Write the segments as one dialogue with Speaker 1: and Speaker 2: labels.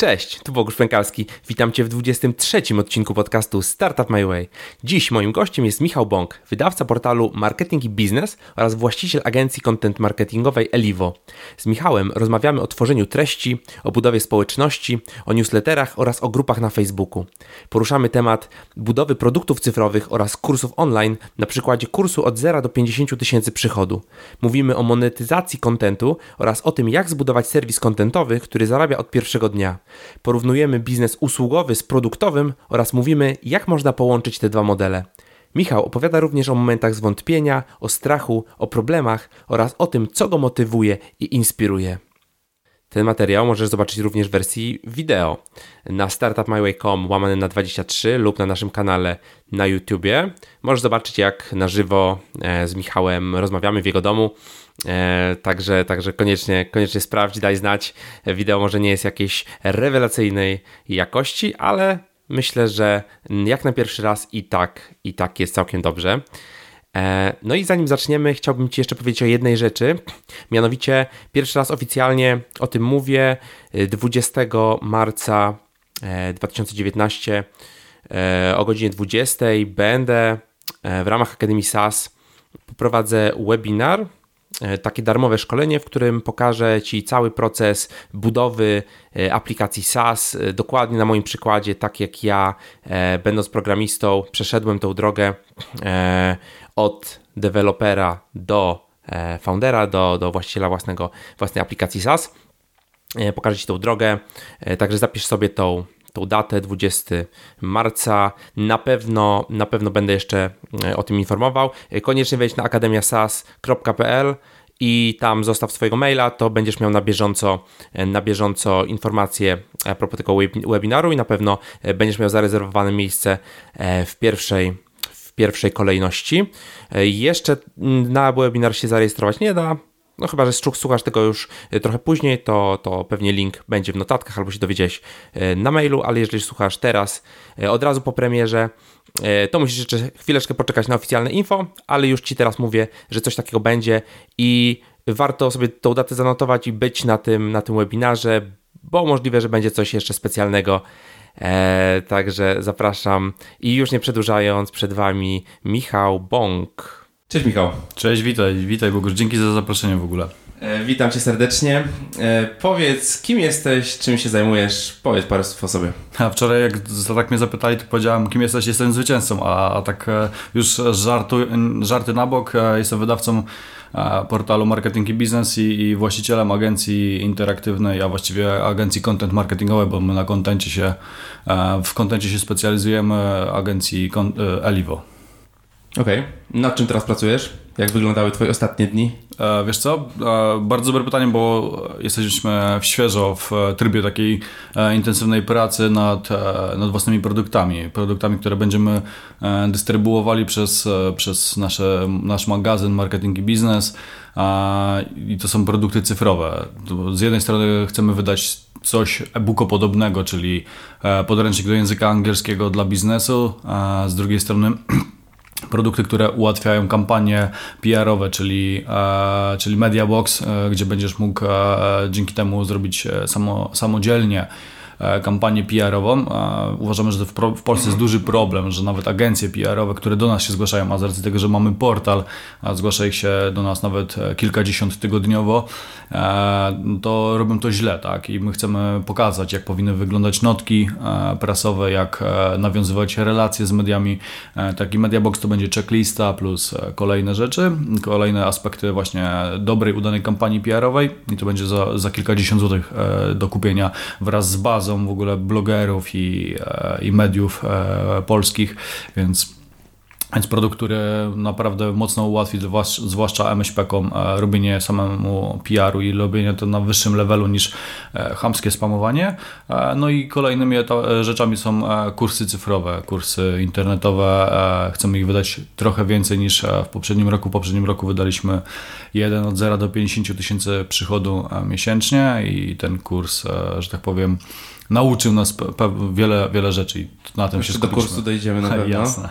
Speaker 1: Cześć, tu Bogusz Pękalski. Witam Cię w 23 odcinku podcastu Startup My Way. Dziś moim gościem jest Michał Bąk, wydawca portalu Marketing i Biznes oraz właściciel agencji content marketingowej Elivo. Z Michałem rozmawiamy o tworzeniu treści, o budowie społeczności, o newsletterach oraz o grupach na Facebooku. Poruszamy temat budowy produktów cyfrowych oraz kursów online na przykładzie kursu od 0 do 50 tysięcy przychodu. Mówimy o monetyzacji kontentu oraz o tym, jak zbudować serwis kontentowy, który zarabia od pierwszego dnia. Porównujemy biznes usługowy z produktowym oraz mówimy, jak można połączyć te dwa modele. Michał opowiada również o momentach zwątpienia, o strachu, o problemach oraz o tym, co go motywuje i inspiruje. Ten materiał możesz zobaczyć również w wersji wideo na startupmyway.com łamane na 23 lub na naszym kanale na YouTubie. Możesz zobaczyć jak na żywo e, z Michałem rozmawiamy w jego domu. E, także, także koniecznie, koniecznie sprawdź, daj znać. Wideo może nie jest jakiejś rewelacyjnej jakości, ale myślę, że jak na pierwszy raz i tak, i tak jest całkiem dobrze. E, no i zanim zaczniemy, chciałbym Ci jeszcze powiedzieć o jednej rzeczy. Mianowicie, pierwszy raz oficjalnie o tym mówię 20 marca 2019 o godzinie 20 będę w ramach Akademii SAS poprowadzę webinar E, takie darmowe szkolenie, w którym pokażę Ci cały proces budowy e, aplikacji SaaS, e, dokładnie na moim przykładzie, tak jak ja, będąc programistą, przeszedłem tą drogę od dewelopera do foundera, do, do właściciela własnego, własnej aplikacji SaaS. Pokażę Ci tą drogę, także zapisz sobie tą, tą datę 20 marca. Na pewno, na pewno będę jeszcze e, o tym informował. E, koniecznie wejdź na akademiasas.pl i tam zostaw swojego maila, to będziesz miał na bieżąco, e, na bieżąco informacje a propos tego webinaru i na pewno będziesz miał zarezerwowane miejsce w pierwszej, pierwszej kolejności. Jeszcze na webinar się zarejestrować nie da, no chyba, że słuchasz tego już e, trochę później, to, to pewnie link będzie w notatkach albo się dowiedziałeś e, na mailu, ale jeżeli słuchasz teraz e, od razu po premierze, to musisz jeszcze chwileczkę poczekać na oficjalne info, ale już Ci teraz mówię, że coś takiego będzie i warto sobie tą datę zanotować i być na tym, na tym webinarze, bo możliwe, że będzie coś jeszcze specjalnego. E, także zapraszam i już nie przedłużając, przed Wami Michał Bąk. Cześć Michał.
Speaker 2: Cześć, witaj, witaj Bogusz, dzięki za zaproszenie w ogóle.
Speaker 1: E, witam Cię serdecznie. E, powiedz, kim jesteś, czym się zajmujesz? Powiedz parę słów o sobie.
Speaker 2: A wczoraj jak tak mnie zapytali, to powiedziałem, kim jesteś, jestem zwycięzcą, a, a tak e, już żartu, żarty na bok, e, jestem wydawcą portalu Marketing i Biznes i, i, właścicielem agencji interaktywnej, a właściwie agencji content marketingowej, bo my na kontencie się, e, w kontencie się specjalizujemy, agencji Elivo.
Speaker 1: Okej. Okay. Nad czym teraz pracujesz? Jak wyglądały Twoje ostatnie dni?
Speaker 2: E, wiesz co? E, bardzo dobre pytanie, bo jesteśmy świeżo w trybie takiej e, intensywnej pracy nad, e, nad własnymi produktami. Produktami, które będziemy e, dystrybuowali przez, e, przez nasze, nasz magazyn Marketing i Biznes. I to są produkty cyfrowe. Z jednej strony chcemy wydać coś e-booko podobnego, czyli podręcznik do języka angielskiego dla biznesu, a z drugiej strony produkty, które ułatwiają kampanie PR-owe, czyli, e, czyli MediaBox, e, gdzie będziesz mógł e, dzięki temu zrobić samo, samodzielnie kampanię PR-ową. Uważamy, że w Polsce jest duży problem, że nawet agencje PR-owe, które do nas się zgłaszają, a z racji tego, że mamy portal, a zgłasza ich się do nas nawet e, kilkadziesiąt tygodniowo, e, to robią to źle, tak? I my chcemy pokazać, jak powinny wyglądać notki prasowe, jak nawiązywać relacje z mediami. Taki Mediabox to będzie checklista plus kolejne rzeczy, kolejne aspekty właśnie dobrej, udanej kampanii PR-owej i to będzie za, za kilkadziesiąt złotych do kupienia wraz z bazą bazą w ogóle blogerów i, e, i mediów e, polskich, więc więc produkt, który naprawdę mocno ułatwi zwłaszcza MŚP-kom e, robienie samemu PR-u i robienie to na wyższym levelu niż chamskie spamowanie. No i kolejnymi rzeczami są kursy cyfrowe, kursy internetowe. Chcemy ich wydać trochę więcej niż w poprzednim roku. W poprzednim roku wydaliśmy jeden od 0 do 50 tysięcy przychodu miesięcznie i ten kurs, że tak powiem, nauczył nas wiele, wiele rzeczy i na tym Jeszcze się
Speaker 1: skupiliśmy. do kursu dojdziemy na pewno. Jasne.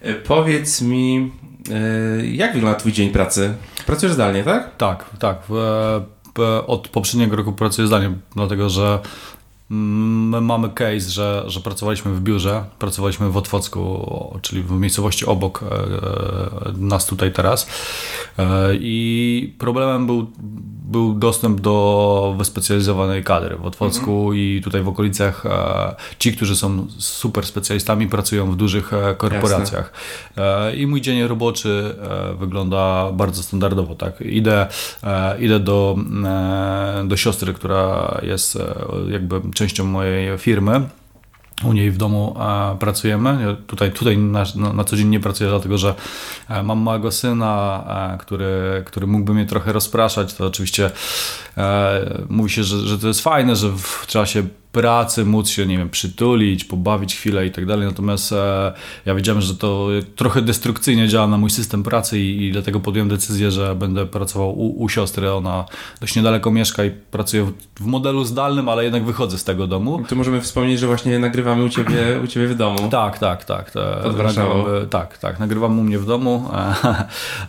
Speaker 1: E, powiedz mi, e, jak wygląda Twój dzień pracy? Pracujesz zdalnie, tak?
Speaker 2: Tak, tak. od poprzedniego roku pracuję zdalnie, dlatego że My mamy case, że, że pracowaliśmy w biurze, pracowaliśmy w Otwocku, czyli w miejscowości obok e, e, nas tutaj teraz e, i problemem był, był dostęp do wyspecjalizowanej kadry w Otwocku mhm. i tutaj w okolicach ci, którzy są super specjalistami pracują w dużych korporacjach Jasne. i mój dzień roboczy wygląda bardzo standardowo, tak, idę, idę do, do siostry, która jest jakby częścią mojej firmy. U niej w domu e, pracujemy. Tutaj, tutaj na, na, co dzień nie pracuję, dlatego że e, mam małego syna, e, który, który mógłby mnie trochę rozpraszać. To oczywiście mówi się, że, że to jest fajne, że w czasie pracy, móc się, nie wiem, przytulić, pobawić chwilę i tak dalej. Natomiast e, ja wiedziałem, że to trochę destrukcyjnie działa na mój system pracy i, i dlatego podjąłem decyzję, że będę pracował u, u, siostry. Ona dość niedaleko mieszka i pracuje w, w, modelu zdalnym, ale jednak wychodzę z tego domu.
Speaker 1: Tu możemy wspomnieć, że właśnie nagrywamy u ciebie, u ciebie w domu.
Speaker 2: Tak, tak, tak. Te, nagrywamy, tak, tak. Nagrywam u mnie w domu.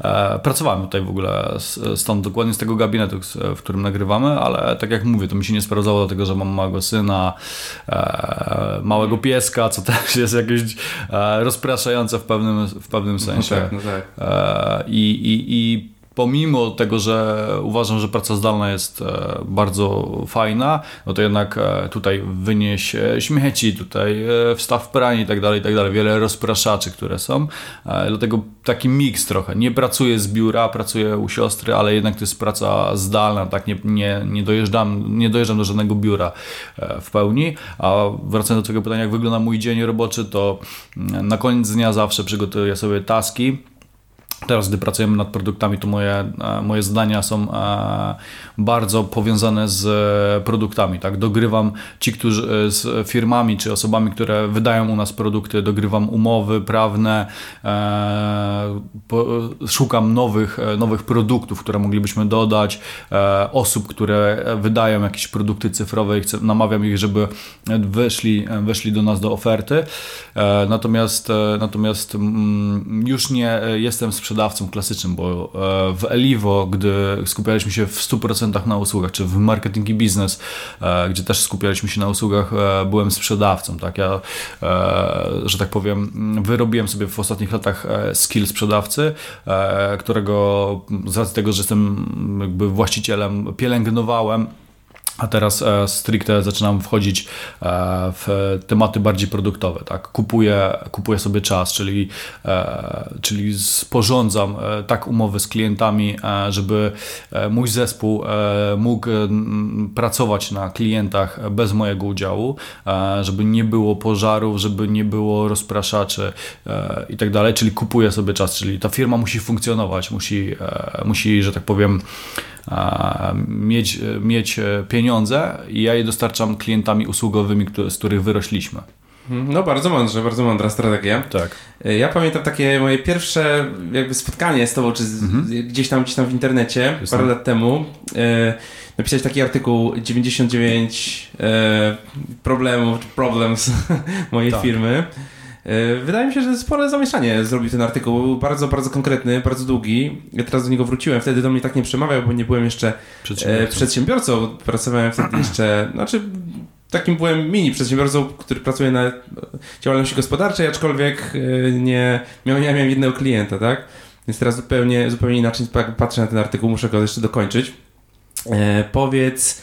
Speaker 2: E, pracowałem tutaj w ogóle stąd, dokładnie z tego gabinetu, w którym nagrywamy, ale tak jak mówię, to mi się nie sprawdzało, dlatego że mam małego syna, e, małego pieska, co też jest jakieś e, rozpraszające w pewnym, w pewnym sensie.
Speaker 1: No tak, no tak.
Speaker 2: E, i, i, I pomimo tego, że uważam, że praca zdalna jest e, bardzo fajna, no to jednak e, tutaj wynieś śmieci, tutaj e, wstaw pranie i tak dalej, i tak dalej. Wiele rozpraszaczy, które są. Dlatego taki miks trochę. Nie pracuję z biura, pracuję u siostry, ale jednak to jest praca zdalna, tak nie, nie, nie, dojeżdżam, nie dojeżdżam do żadnego biura w pełni. A wracając do tego pytania, jak wygląda mój dzień roboczy, to mm, na koniec dnia zawsze przygotuję sobie taski, Teraz, gdy pracujemy nad produktami, to moje, e, moje zdania są e, bardzo powiązane z e, produktami. Tak? Dogrywam ci, którzy z firmami czy osobami, które wydają u nas produkty, dogrywam umowy prawne, szukam nowych, nowych produktów, które moglibyśmy dodać, osób, które wydają jakieś produkty cyfrowe i chcę, namawiam ich, żeby weszli, weszli do nas do oferty. Natomiast, natomiast mm, już nie jestem sprzedawcą sprzedawcą klasycznym, bo e, w Elivo, gdy skupialiśmy się w 100% na usługach, czy w marketing i biznes, e, gdzie też skupialiśmy się na usługach, e, byłem sprzedawcą. Tak? Ja, że tak powiem, wyrobiłem sobie w ostatnich latach skill sprzedawcy, którego z racji tego, że jestem jakby właścicielem, pielęgnowałem a teraz e, stricte zaczynam wchodzić e, w tematy bardziej produktowe. Tak? Kupuję, kupuję sobie czas, czyli, e, czyli sporządzam tak umowy z klientami, żeby mój zespół mógł pracować na klientach bez mojego udziału, żeby nie było pożarów, żeby nie było rozpraszaczy i tak dalej. Czyli kupuję sobie czas, czyli ta firma musi funkcjonować, musi, musi że tak powiem, mieć, mieć pieniądze i ja je dostarczam klientami usługowymi, z których wyrośliśmy.
Speaker 1: Mhm. No bardzo mądrze, bardzo mądra strategia.
Speaker 2: Tak.
Speaker 1: Ja pamiętam takie moje pierwsze jakby spotkanie z tobą, czy z, mhm. gdzieś tam gdzieś tam w internecie parę lat temu. E, napisałeś taki artykuł 99 e, problemów, problems mojej tak. firmy. E, wydaje mi się, że spore zamieszanie zrobił ten artykuł. Był bardzo, bardzo konkretny, bardzo długi. Ja teraz do niego wróciłem. Wtedy do mnie tak nie przemawiał, bo nie byłem jeszcze przedsiębiorcą. E, przedsiębiorcą. Pracowałem wtedy jeszcze, znaczy takim byłem mini przedsiębiorcą, który pracuje na działalności gospodarczej, aczkolwiek e, nie miałem, ja miałem jednego klienta, tak? Więc teraz zupełnie, zupełnie inaczej patrzę na ten artykuł, muszę go jeszcze dokończyć. E, powiedz,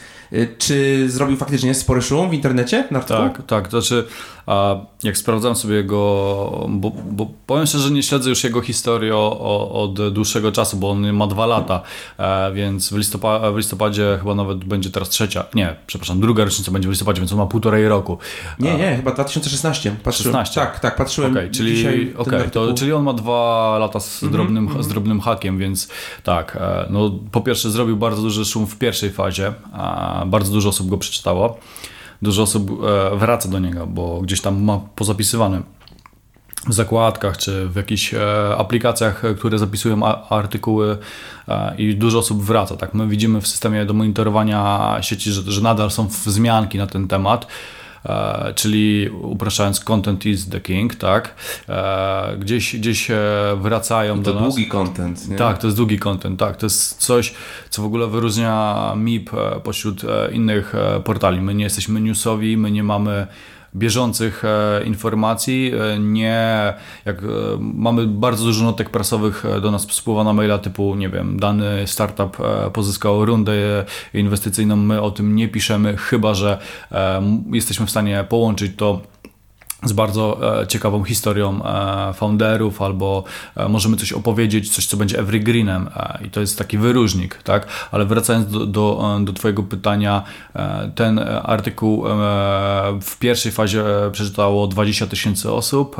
Speaker 1: czy zrobił faktycznie spory szum w internecie
Speaker 2: na artykuł? Tak, tak. To znaczy, a jak sprawdzam sobie jego, bo, bo powiem szczerze, że nie śledzę już jego historii o, o, od dłuższego czasu, bo on ma dwa lata, e, więc w, listopa w listopadzie chyba nawet będzie teraz trzecia, nie, przepraszam, druga rocznica będzie w listopadzie, więc on ma półtorej roku.
Speaker 1: Nie, nie, chyba 2016.
Speaker 2: Patrzyłem, 16.
Speaker 1: Tak, tak, patrzyłem
Speaker 2: okay, czyli, dzisiaj okay, to, czyli on ma dwa lata z, -hmm, drobnym, mm -hmm. z drobnym hakiem, więc tak, e, no po pierwsze zrobił bardzo duży szum w pierwszej fazie, bardzo dużo osób go przeczytało dużo osób e, wraca do niego, bo gdzieś tam ma pozapisywane w zakładkach czy w jakichś e, aplikacjach, które zapisują artykuły e, i dużo osób wraca. Tak, my widzimy w systemie do monitorowania sieci, że, że nadal są wzmianki na ten temat. Czyli upraszczając content is the king, tak? Gdzieś, gdzieś wracają
Speaker 1: to
Speaker 2: do nas.
Speaker 1: To długi content, nie?
Speaker 2: Tak, to jest długi content, tak. To jest coś, co w ogóle wyróżnia MIP pośród innych portali. My nie jesteśmy newsowi, my nie mamy bieżących e, informacji. E, nie, jak e, mamy bardzo dużo notek prasowych do nas spływa na maila typu, nie wiem, dany startup pozyskał rundę inwestycyjną, my o tym nie piszemy, chyba że jesteśmy w stanie połączyć to z bardzo e, ciekawą historią e, founderów, albo e, możemy coś opowiedzieć, coś, co będzie evergreenem i to jest taki wyróżnik, tak? Ale wracając do, do, do Twojego pytania, ten artykuł w pierwszej fazie przeczytało 20 tysięcy osób,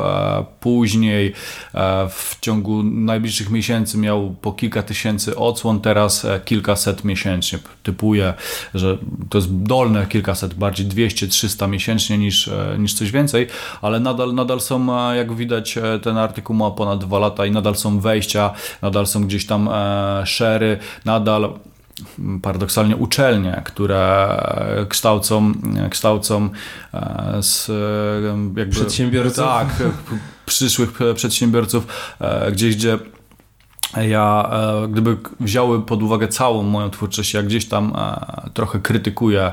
Speaker 2: później w ciągu najbliższych miesięcy miał po kilka tysięcy odsłon, teraz kilkaset miesięcznie. Typuję, że to jest dolne kilkaset, bardziej 200-300 miesięcznie niż, niż coś więcej, ale nadal, nadal są, e, jak widać, e, ten artykuł ma ponad dwa lata i nadal są wejścia, nadal są gdzieś tam e, szery, nadal mm, paradoksalnie uczelnie, które kształcą, kształcą z
Speaker 1: jakby, przedsiębiorców.
Speaker 2: Tak, przyszłych przedsiębiorców, gdzieś gdzie ja gdyby wziąły pod uwagę całą moją twórczość, ja gdzieś tam trochę krytykuję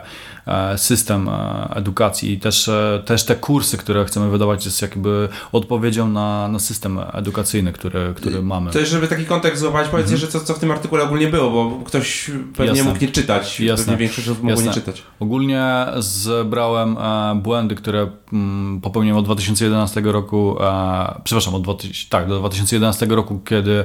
Speaker 2: system e, edukacji i też, e, też te kursy, które chcemy wydawać jest jakby odpowiedzią na, na system edukacyjny, który, który mamy.
Speaker 1: To jest, żeby taki kontekst złapać, powiedzcie, mhm. że co, co w tym artykule ogólnie było, bo ktoś pewnie Jasne. mógł nie czytać, Jasne. pewnie większość osób mogło nie czytać.
Speaker 2: Ogólnie zebrałem błędy, które mm, popełniłem od 2011 roku, przepraszam, od 2000, tak, do 2011 roku, kiedy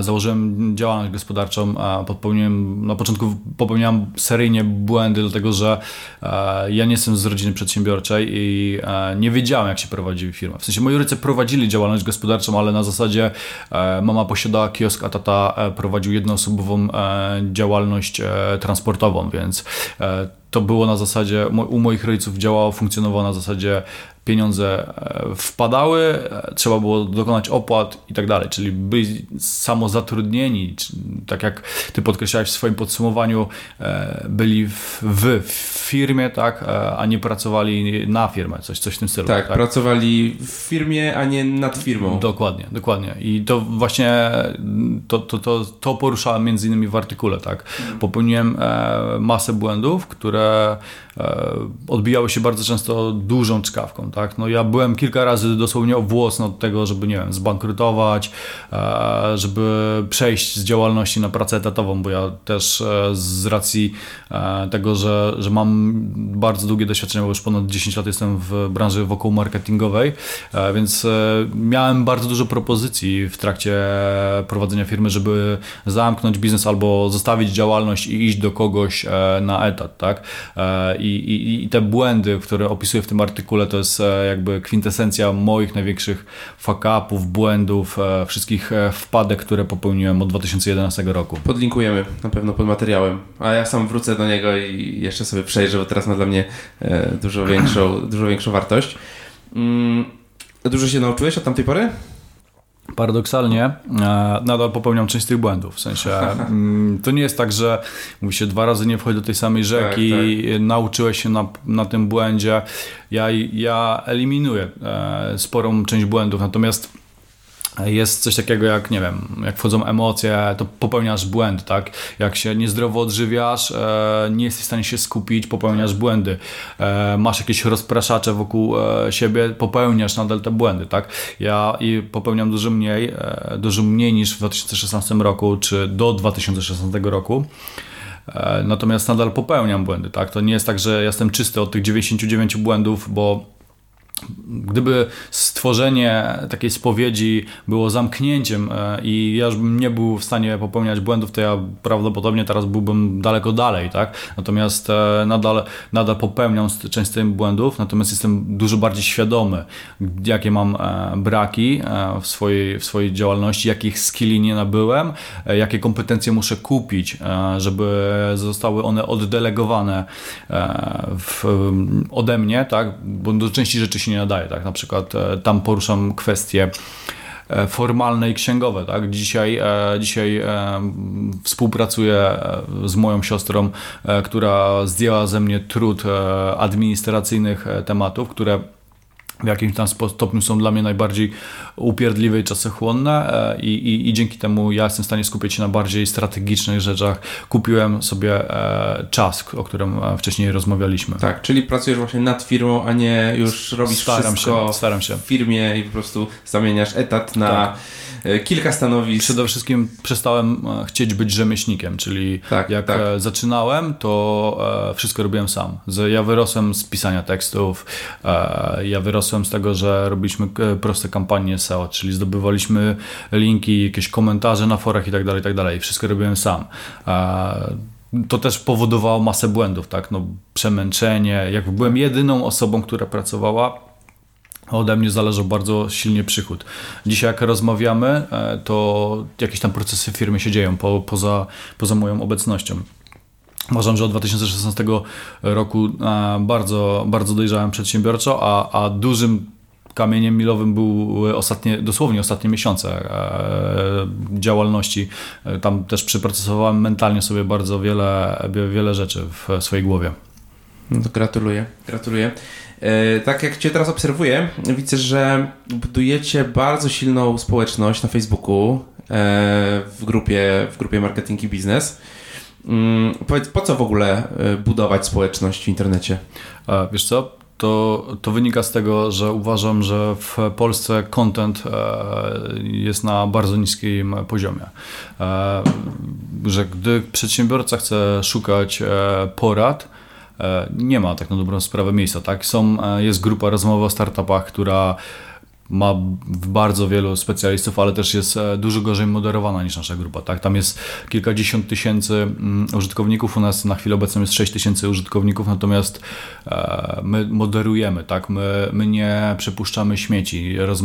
Speaker 2: założyłem działalność gospodarczą, popełniłem, na początku popełniałem seryjnie błędy, dlatego że że e, ja nie jestem z rodziny przedsiębiorczej i e, nie wiedziałem, jak się prowadzi firmę. W sensie moi rodzice prowadzili działalność gospodarczą, ale na zasadzie e, mama posiadała kiosk, a tata prowadził jednoosobową działalność transportową, więc to było na zasadzie, u moich rodziców działało, funkcjonowało na zasadzie pieniądze e, wpadały, e, trzeba było dokonać opłat i tak dalej, czyli byli samozatrudnieni, tak jak ty podkreślałeś w swoim podsumowaniu, e, byli w, w firmie, tak, a nie pracowali na firmę, coś, coś w tym stylu.
Speaker 1: Tak, tak, pracowali w firmie, a nie nad firmą.
Speaker 2: Dokładnie, dokładnie. I to właśnie to, to, to, to poruszałem między innymi w artykule, tak. Popełniłem masę błędów, które uh, odbijały się bardzo często dużą czkawką, tak? No ja byłem kilka razy dosłownie o włos od tego, żeby, nie wiem, zbankrutować, e, żeby przejść z działalności na pracę etatową, bo ja też e, z racji e, tego, że, że mam bardzo długie doświadczenie, bo już ponad 10 lat jestem w branży wokół marketingowej, więc miałem bardzo dużo propozycji w trakcie prowadzenia firmy, żeby zamknąć biznes albo zostawić działalność i iść do kogoś na etat, tak? I, i, i te błędy, które opisuję w tym artykule, to jest jakby kwintesencja moich największych fuck-upów, błędów, e, wszystkich e, wpadek, które popełniłem od 2011 roku.
Speaker 1: Podlinkujemy na pewno pod materiałem, a ja sam wrócę do niego i jeszcze sobie przejrzę, bo teraz ma dla mnie e, dużo większą, dużo większą wartość. Mm, dużo się nauczyłeś od tamtej pory?
Speaker 2: Paradoksalnie e, nadal popełniam część tych błędów. W sensie mm, to nie jest tak, że mówi się dwa razy nie wchodź do tej samej rzeki, tak, tak. nauczyłeś się na, na tym błędzie. Ja, ja eliminuję e, sporą część błędów, natomiast jest coś takiego jak, nie wiem, jak wchodzą emocje, to popełniasz błęd, tak? Jak się niezdrowo odżywiasz, e, nie jesteś w stanie się skupić, popełniasz błędy. E, masz jakieś rozpraszacze wokół e, siebie, popełniasz nadal te błędy, tak? Ja i popełniam dużo mniej, dużo mniej niż w 2016 roku, czy do 2016 roku. Natomiast nadal popełniam błędy, tak? To nie jest tak, że jestem czysty od tych 99 błędów, bo Gdyby stworzenie takiej spowiedzi było zamknięciem e, i ja już bym nie był w stanie popełniać błędów, to ja prawdopodobnie teraz byłbym daleko dalej, tak? Natomiast e, nadal, nadal popełniam część z tych błędów, natomiast jestem dużo bardziej świadomy, jakie mam e, braki w swojej, w swojej działalności, jakich skilli nie nabyłem, jakie kompetencje muszę kupić, żeby zostały one oddelegowane w, ode mnie, tak? Bo do części rzeczy się nie nadaje. Tak? Na przykład e, tam poruszam kwestię formalne i księgowe. Tak? Dzisiaj, dzisiaj współpracuję z moją siostrą, która zdjęła ze mnie trud administracyjnych tematów, które w jakimś tam stopniu są dla mnie najbardziej upierdliwe i czasochłonne e, i, i, i, dzięki temu ja jestem w stanie skupić się na bardziej strategicznych rzeczach. Kupiłem sobie e, czas, o którym e, wcześniej rozmawialiśmy.
Speaker 1: Tak, czyli pracujesz właśnie nad firmą, a nie już robisz staram wszystko
Speaker 2: się, staram się.
Speaker 1: w firmie i po prostu zamieniasz etat na... Tak kilka stanowisk.
Speaker 2: Przede wszystkim przestałem e, chcieć być rzemieślnikiem, czyli tak, jak tak. E, zaczynałem, to wszystko robiłem sam. Ja wyrosłem z pisania tekstów, ja wyrosłem z tego, że robiliśmy proste kampanie SEO, czyli zdobywaliśmy linki, jakieś komentarze na forach i tak dalej, i tak dalej. Wszystko robiłem sam to też powodowało masę błędów, tak? No, przemęczenie. Jak byłem jedyną osobą, która pracowała ode mnie zależy bardzo silnie przychód. Dzisiaj jak rozmawiamy, e, to jakieś tam procesy w firmie się dzieją po, poza, poza moją obecnością. Uważam, że od 2016 roku e, bardzo, bardzo dojrzałem przedsiębiorczo, a, a dużym kamieniem milowym były ostatnie, dosłownie ostatnie miesiące e, działalności. Tam też przeprocesowałem mentalnie sobie bardzo wiele, wiele rzeczy w swojej głowie.
Speaker 1: No to gratuluję, gratuluję. E, tak jak Cię teraz obserwuję, widzę, że budujecie bardzo silną społeczność na Facebooku e, w grupie, w grupie Marketing i Biznes. Mm, powiedz, po co w ogóle e, budować społeczność w internecie?
Speaker 2: Wiesz co, to, to wynika z tego, że uważam, że w Polsce content jest na bardzo niskim poziomie. Że gdy przedsiębiorca chce szukać porad, nie ma tak na dobrą sprawę miejsca. Tak? Są, e, jest grupa rozmowa o startupach, która ma bardzo wielu specjalistów, ale też jest e, dużo gorzej moderowana niż nasza grupa. Tak? Tam jest kilkadziesiąt tysięcy mm, użytkowników, u nas na chwilę obecną jest 6 tysięcy użytkowników, natomiast e, my moderujemy, tak? my, my nie przepuszczamy śmieci. Roz...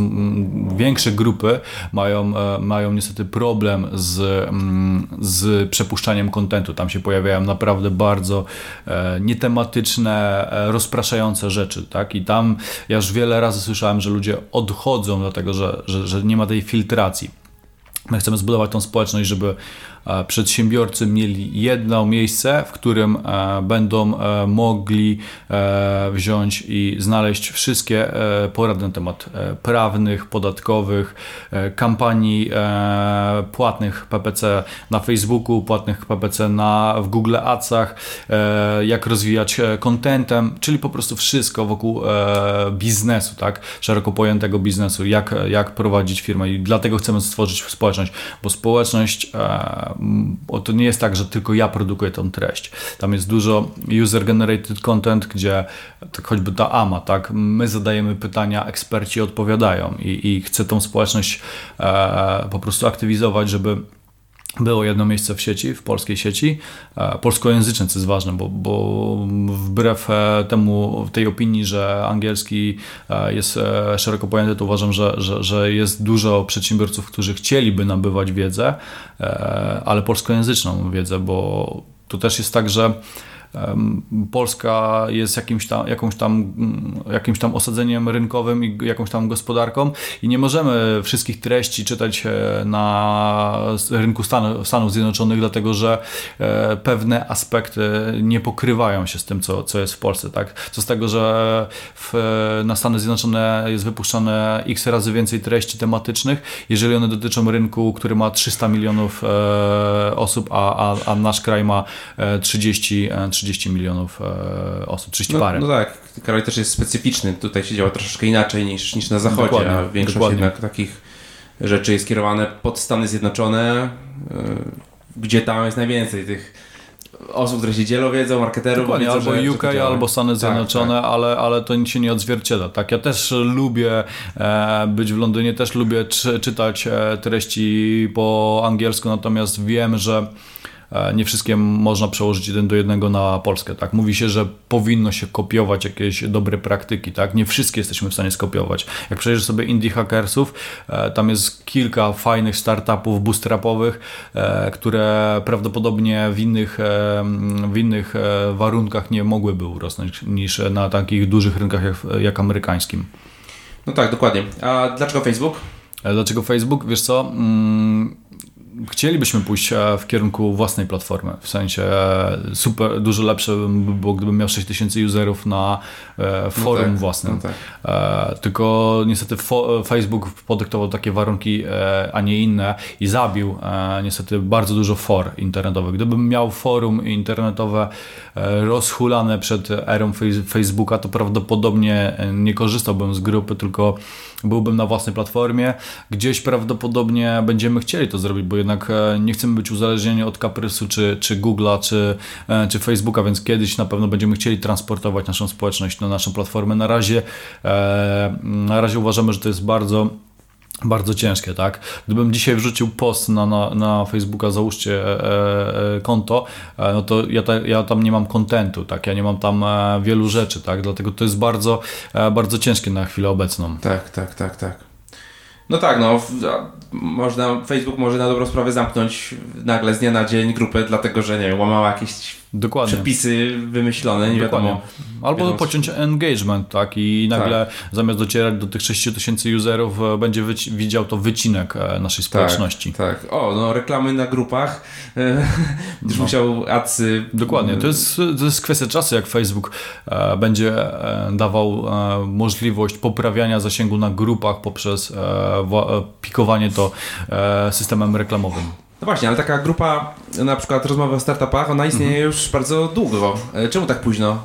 Speaker 2: Większe grupy mają, e, mają niestety problem z, z przepuszczaniem kontentu. Tam się pojawiają naprawdę bardzo nietematyczne, rozpraszające rzeczy. Tak? I tam ja już wiele razy słyszałem, że ludzie od odchodzą, dlatego że, że, że nie ma tej filtracji. My chcemy zbudować tą społeczność, żeby E, przedsiębiorcy mieli jedno miejsce, w którym e, będą e, mogli wziąć i znaleźć wszystkie porady na temat prawnych, podatkowych, kampanii płatnych PPC na Facebooku, płatnych PPC na, w Google Adsach, jak rozwijać contentem, czyli po prostu wszystko wokół biznesu, tak? szeroko pojętego biznesu, jak, jak prowadzić firmę i dlatego chcemy stworzyć społeczność, bo społeczność bo to nie jest tak, że tylko ja produkuję tą treść. Tam jest dużo user-generated content, gdzie tak choćby ta AMA, tak, my zadajemy pytania, eksperci odpowiadają i, i chcę tą społeczność e, po prostu aktywizować, żeby było jedno miejsce w sieci, w polskiej sieci, e, polskojęzyczne, co jest ważne, bo, bo wbrew e, temu, tej opinii, że angielski e, jest szeroko pojęty, to uważam, że, że, że jest dużo przedsiębiorców, którzy chcieliby nabywać wiedzę, ale polskojęzyczną wiedzę, bo to też jest tak, że Polska jest jakimś tam, jakąś tam, mm, jakimś tam osadzeniem rynkowym i jakąś tam gospodarką i nie możemy wszystkich treści czytać e, na rynku Stanów, Zjednoczonych, dlatego że e, pewne aspekty nie pokrywają się z tym, co, co jest w Polsce. Tak? Co z tego, że w, na Stany Zjednoczone jest wypuszczane x razy więcej treści tematycznych, jeżeli one dotyczą rynku, który ma 300 milionów e, osób, a, a, a nasz kraj ma 30, 30 30 milionów e, osób, 30
Speaker 1: no,
Speaker 2: parę.
Speaker 1: No tak, kraj też jest specyficzny, tutaj się działa troszeczkę inaczej niż, niż na zachodzie, dokładnie, a większość dokładnie. jednak takich rzeczy jest kierowane pod Stany Zjednoczone, e, gdzie tam jest najwięcej tych osób, które się dzielą wiedzą, marketerów.
Speaker 2: Dokładnie, wiedzą, albo UK, albo Stany tak, Zjednoczone, tak, tak. Ale, ale to nic się nie odzwierciedla. Tak? Ja też lubię e, być w Londynie, też lubię czy, czytać e, treści po angielsku, natomiast wiem, że nie wszystkie można przełożyć jeden do jednego na Polskę. Tak? Mówi się, że powinno się kopiować jakieś dobre praktyki. Tak? Nie wszystkie jesteśmy w stanie skopiować. Jak przejrzysz sobie Indie Hackersów, e, tam jest kilka fajnych startupów bootstrapowych, e, które prawdopodobnie w innych, w innych warunkach nie mogłyby urosnąć niż na takich dużych rynkach jak, jak amerykańskim.
Speaker 1: No tak, dokładnie. A dlaczego Facebook?
Speaker 2: Dlaczego Facebook? Wiesz co? Chcielibyśmy pójść e, w kierunku własnej platformy. W sensie e, super, dużo lepsze by było, gdybym miał 6000 userów na e, forum no tak, własnym. No tak. Tylko niestety Facebook podyktował takie warunki, a nie inne i zabił niestety bardzo dużo for internetowych. Gdybym miał forum internetowe rozhulane przed erą Facebooka, to prawdopodobnie nie korzystałbym z grupy, tylko byłbym na własnej platformie. Gdzieś prawdopodobnie będziemy chcieli to zrobić, bo jednak e, nie chcemy być uzależnieni od kaprysu czy, czy Google'a, czy, e, czy Facebooka, więc kiedyś na pewno będziemy chcieli transportować naszą społeczność na naszą platformę. Na razie, e, na razie uważamy, że to jest bardzo bardzo ciężkie, tak? Gdybym dzisiaj wrzucił post na, na, na Facebooka, załóżcie e, e, konto, e, no to ja, ta, ja tam nie mam kontentu, tak? Ja nie mam tam e, wielu rzeczy, tak? Dlatego to jest bardzo, e, bardzo ciężkie na chwilę obecną.
Speaker 1: Tak, tak, tak, tak. No tak, no, można, Facebook może na dobrą sprawę zamknąć nagle z dnia na dzień grupę, dlatego że nie łamała jakieś Dokładnie. przepisy wymyślone, nie Dokładnie. wiadomo.
Speaker 2: Albo wiadomo, pociąć engagement, tak? I nagle tak. zamiast docierać do tych 6000 userów, e, będzie widział to wycinek e, naszej tak, społeczności.
Speaker 1: Tak, tak. O, no reklamy na grupach. Już no. musiał adsy.
Speaker 2: Dokładnie. To jest, to jest kwestia czasu, jak Facebook e, będzie dawał możliwość poprawiania zasięgu na grupach poprzez pikowanie to systemem reklamowym.
Speaker 1: No właśnie, ale taka grupa, na przykład rozmowy o startupach, ona istnieje mhm. już bardzo długo. E, czemu tak późno e,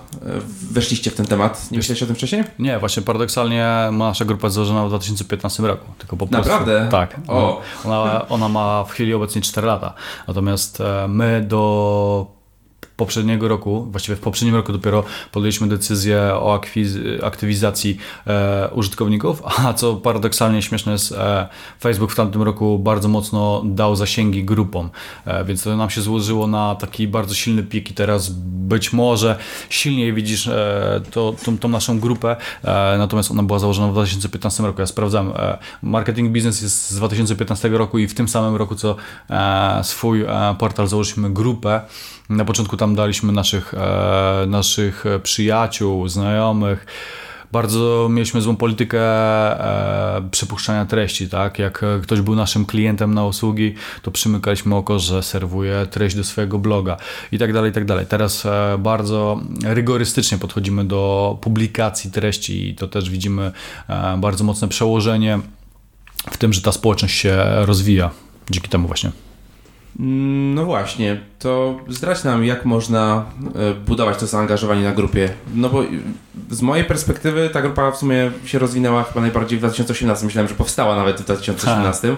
Speaker 1: weszliście w ten temat? Nie myśleliście o tym wcześniej?
Speaker 2: Nie, właśnie paradoksalnie nasza grupa jest założona w 2015 roku. Tylko po
Speaker 1: prostu, Naprawdę?
Speaker 2: Tak. O. Ona, ona ma w chwili obecnej 4 lata. Natomiast e, my do poprzedniego roku, właściwie w poprzednim roku dopiero podjęliśmy decyzję o aktywizacji e, użytkowników, a co paradoksalnie śmieszne jest, e, Facebook w tamtym roku bardzo mocno dał zasięgi grupom, e, więc to nam się złożyło na taki bardzo silny pik i teraz być może silniej widzisz e, to, tą, tą, naszą grupę, e, natomiast ona była założona w 2015 roku. Ja sprawdzam, e, marketing business jest z 2015 roku i w tym samym roku, co swój portal założyliśmy grupę, na początku tam daliśmy naszych, e, naszych przyjaciół, znajomych. Bardzo mieliśmy złą politykę e, przepuszczania treści, tak? Jak ktoś był naszym klientem na usługi, to przymykaliśmy oko, że serwuje treść do swojego bloga i tak dalej, i tak dalej. Teraz e, bardzo rygorystycznie podchodzimy do publikacji treści i to też widzimy e, bardzo mocne przełożenie w tym, że ta społeczność się rozwija dzięki temu właśnie.
Speaker 1: Mm, no właśnie, to zdradź nam, jak można e, budować to zaangażowanie na grupie. No bo z mojej perspektywy ta grupa w sumie się rozwinęła chyba najbardziej w 2018. Myślałem, że powstała nawet w 2018, ha.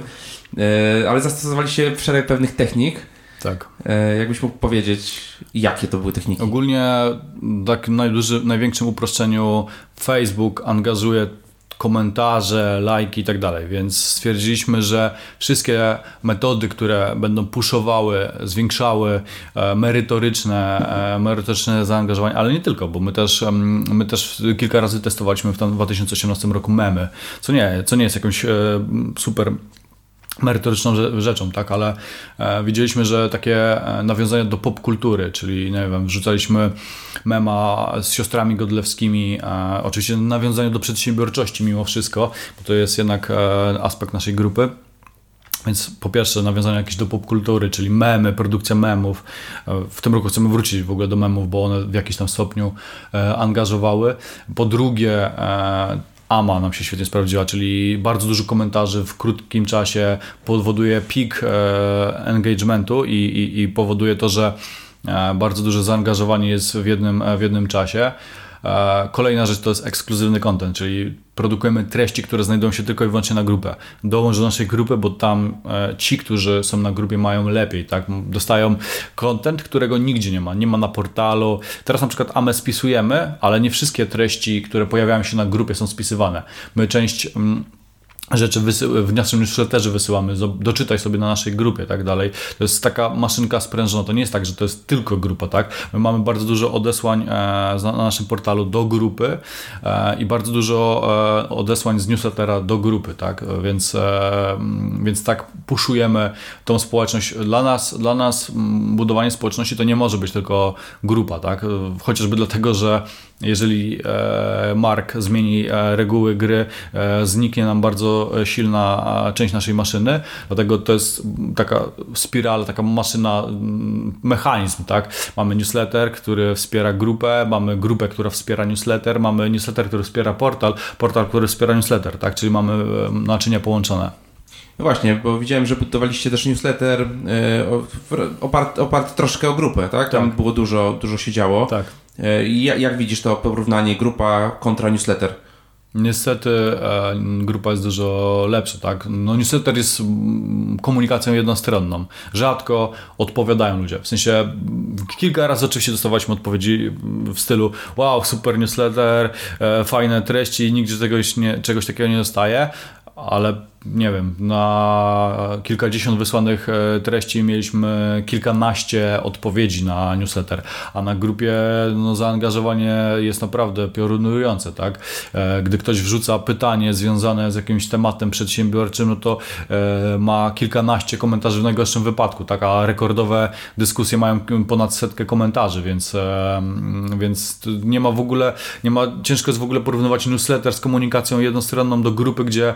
Speaker 1: E, ale zastosowaliście szereg pewnych technik.
Speaker 2: Tak.
Speaker 1: E, jakbyś mógł powiedzieć, jakie to były techniki?
Speaker 2: Ogólnie, tak w największym uproszczeniu, Facebook angażuje komentarze, lajki i tak dalej, więc stwierdziliśmy, że wszystkie metody, które będą puszowały, zwiększały e, merytoryczne, e, merytoryczne zaangażowanie, ale nie tylko, bo my też, my też kilka razy testowaliśmy w 2018 roku memy, co nie, co nie jest jakąś e, super merytoryczną rzeczą, tak, ale e, widzieliśmy, że takie e, nawiązania do popkultury, czyli nie wiem, wrzucaliśmy mema z siostrami godlewskimi, e, oczywiście nawiązanie do przedsiębiorczości mimo wszystko, bo to jest jednak aspekt naszej grupy. Więc po pierwsze nawiązanie jakieś do popkultury, czyli memy, produkcja memów. W tym roku chcemy wrócić w ogóle do memów, bo one w jakiś tam stopniu angażowały. Po drugie AMA nam się świetnie sprawdziła, czyli bardzo dużo komentarzy w krótkim czasie powoduje pik e, engagementu i, i, i powoduje to, że e, bardzo duże zaangażowanie jest w jednym, w jednym czasie. E, kolejna rzecz to jest ekskluzywny content, czyli produkujemy treści, które znajdują się tylko i wyłącznie na grupę. Dołącz do naszej grupy, bo tam e, ci, którzy są na grupie mają lepiej, tak? Dostają content, którego nigdzie nie ma, nie ma na portalu. Teraz na przykład AME spisujemy, ale nie wszystkie treści, które pojawiają się na grupie są spisywane. My część mm, rzeczy w naszym newsletterze wysyłamy, doczytaj sobie na naszej grupie, tak dalej. To jest taka maszynka sprężona, to nie jest tak, że to jest tylko grupa, tak? My mamy bardzo dużo odesłań e, na naszym portalu do grupy e, i bardzo dużo e, odesłań z newslettera do grupy, tak? Więc, więc tak puszujemy tą społeczność. Dla nas, dla nas budowanie społeczności to nie może być tylko grupa, tak? Chociażby dlatego, że jeżeli e, Mark zmieni e, reguły gry, e, zniknie nam bardzo silna część naszej maszyny, dlatego to jest taka spirala, taka maszyna, mm, mechanizm, tak? Mamy newsletter, który wspiera grupę, mamy grupę, która wspiera newsletter, mamy newsletter, który wspiera portal, portal, który wspiera newsletter, tak? Czyli mamy naczynia połączone.
Speaker 1: No właśnie, bo widziałem, że budowaliście też newsletter oparty opart troszkę o grupę, tak? Tam tak. było dużo, dużo się działo.
Speaker 2: Tak.
Speaker 1: E, jak, widzisz to porównanie grupa kontra newsletter?
Speaker 2: Niestety e, grupa jest dużo lepsza, tak? No newsletter jest mm, komunikacją jednostronną. Rzadko odpowiadają ludzie. W sensie kilka razy oczywiście dostawaliśmy odpowiedzi w stylu wow, super newsletter, e, fajne treści, nigdzie czegoś, nie, czegoś takiego nie dostaje, ale nie wiem, na kilkadziesiąt wysłanych e, treści mieliśmy kilkanaście odpowiedzi na newsletter, a na grupie no, zaangażowanie jest naprawdę piorunujące, tak? E, gdy ktoś wrzuca pytanie związane z jakimś tematem przedsiębiorczym, no to e, ma kilkanaście komentarzy w najgorszym wypadku, tak? A rekordowe dyskusje mają ponad setkę komentarzy, więc, więc nie ma w ogóle, nie ma, ciężko jest w ogóle porównywać newsletter z komunikacją jednostronną do grupy, gdzie,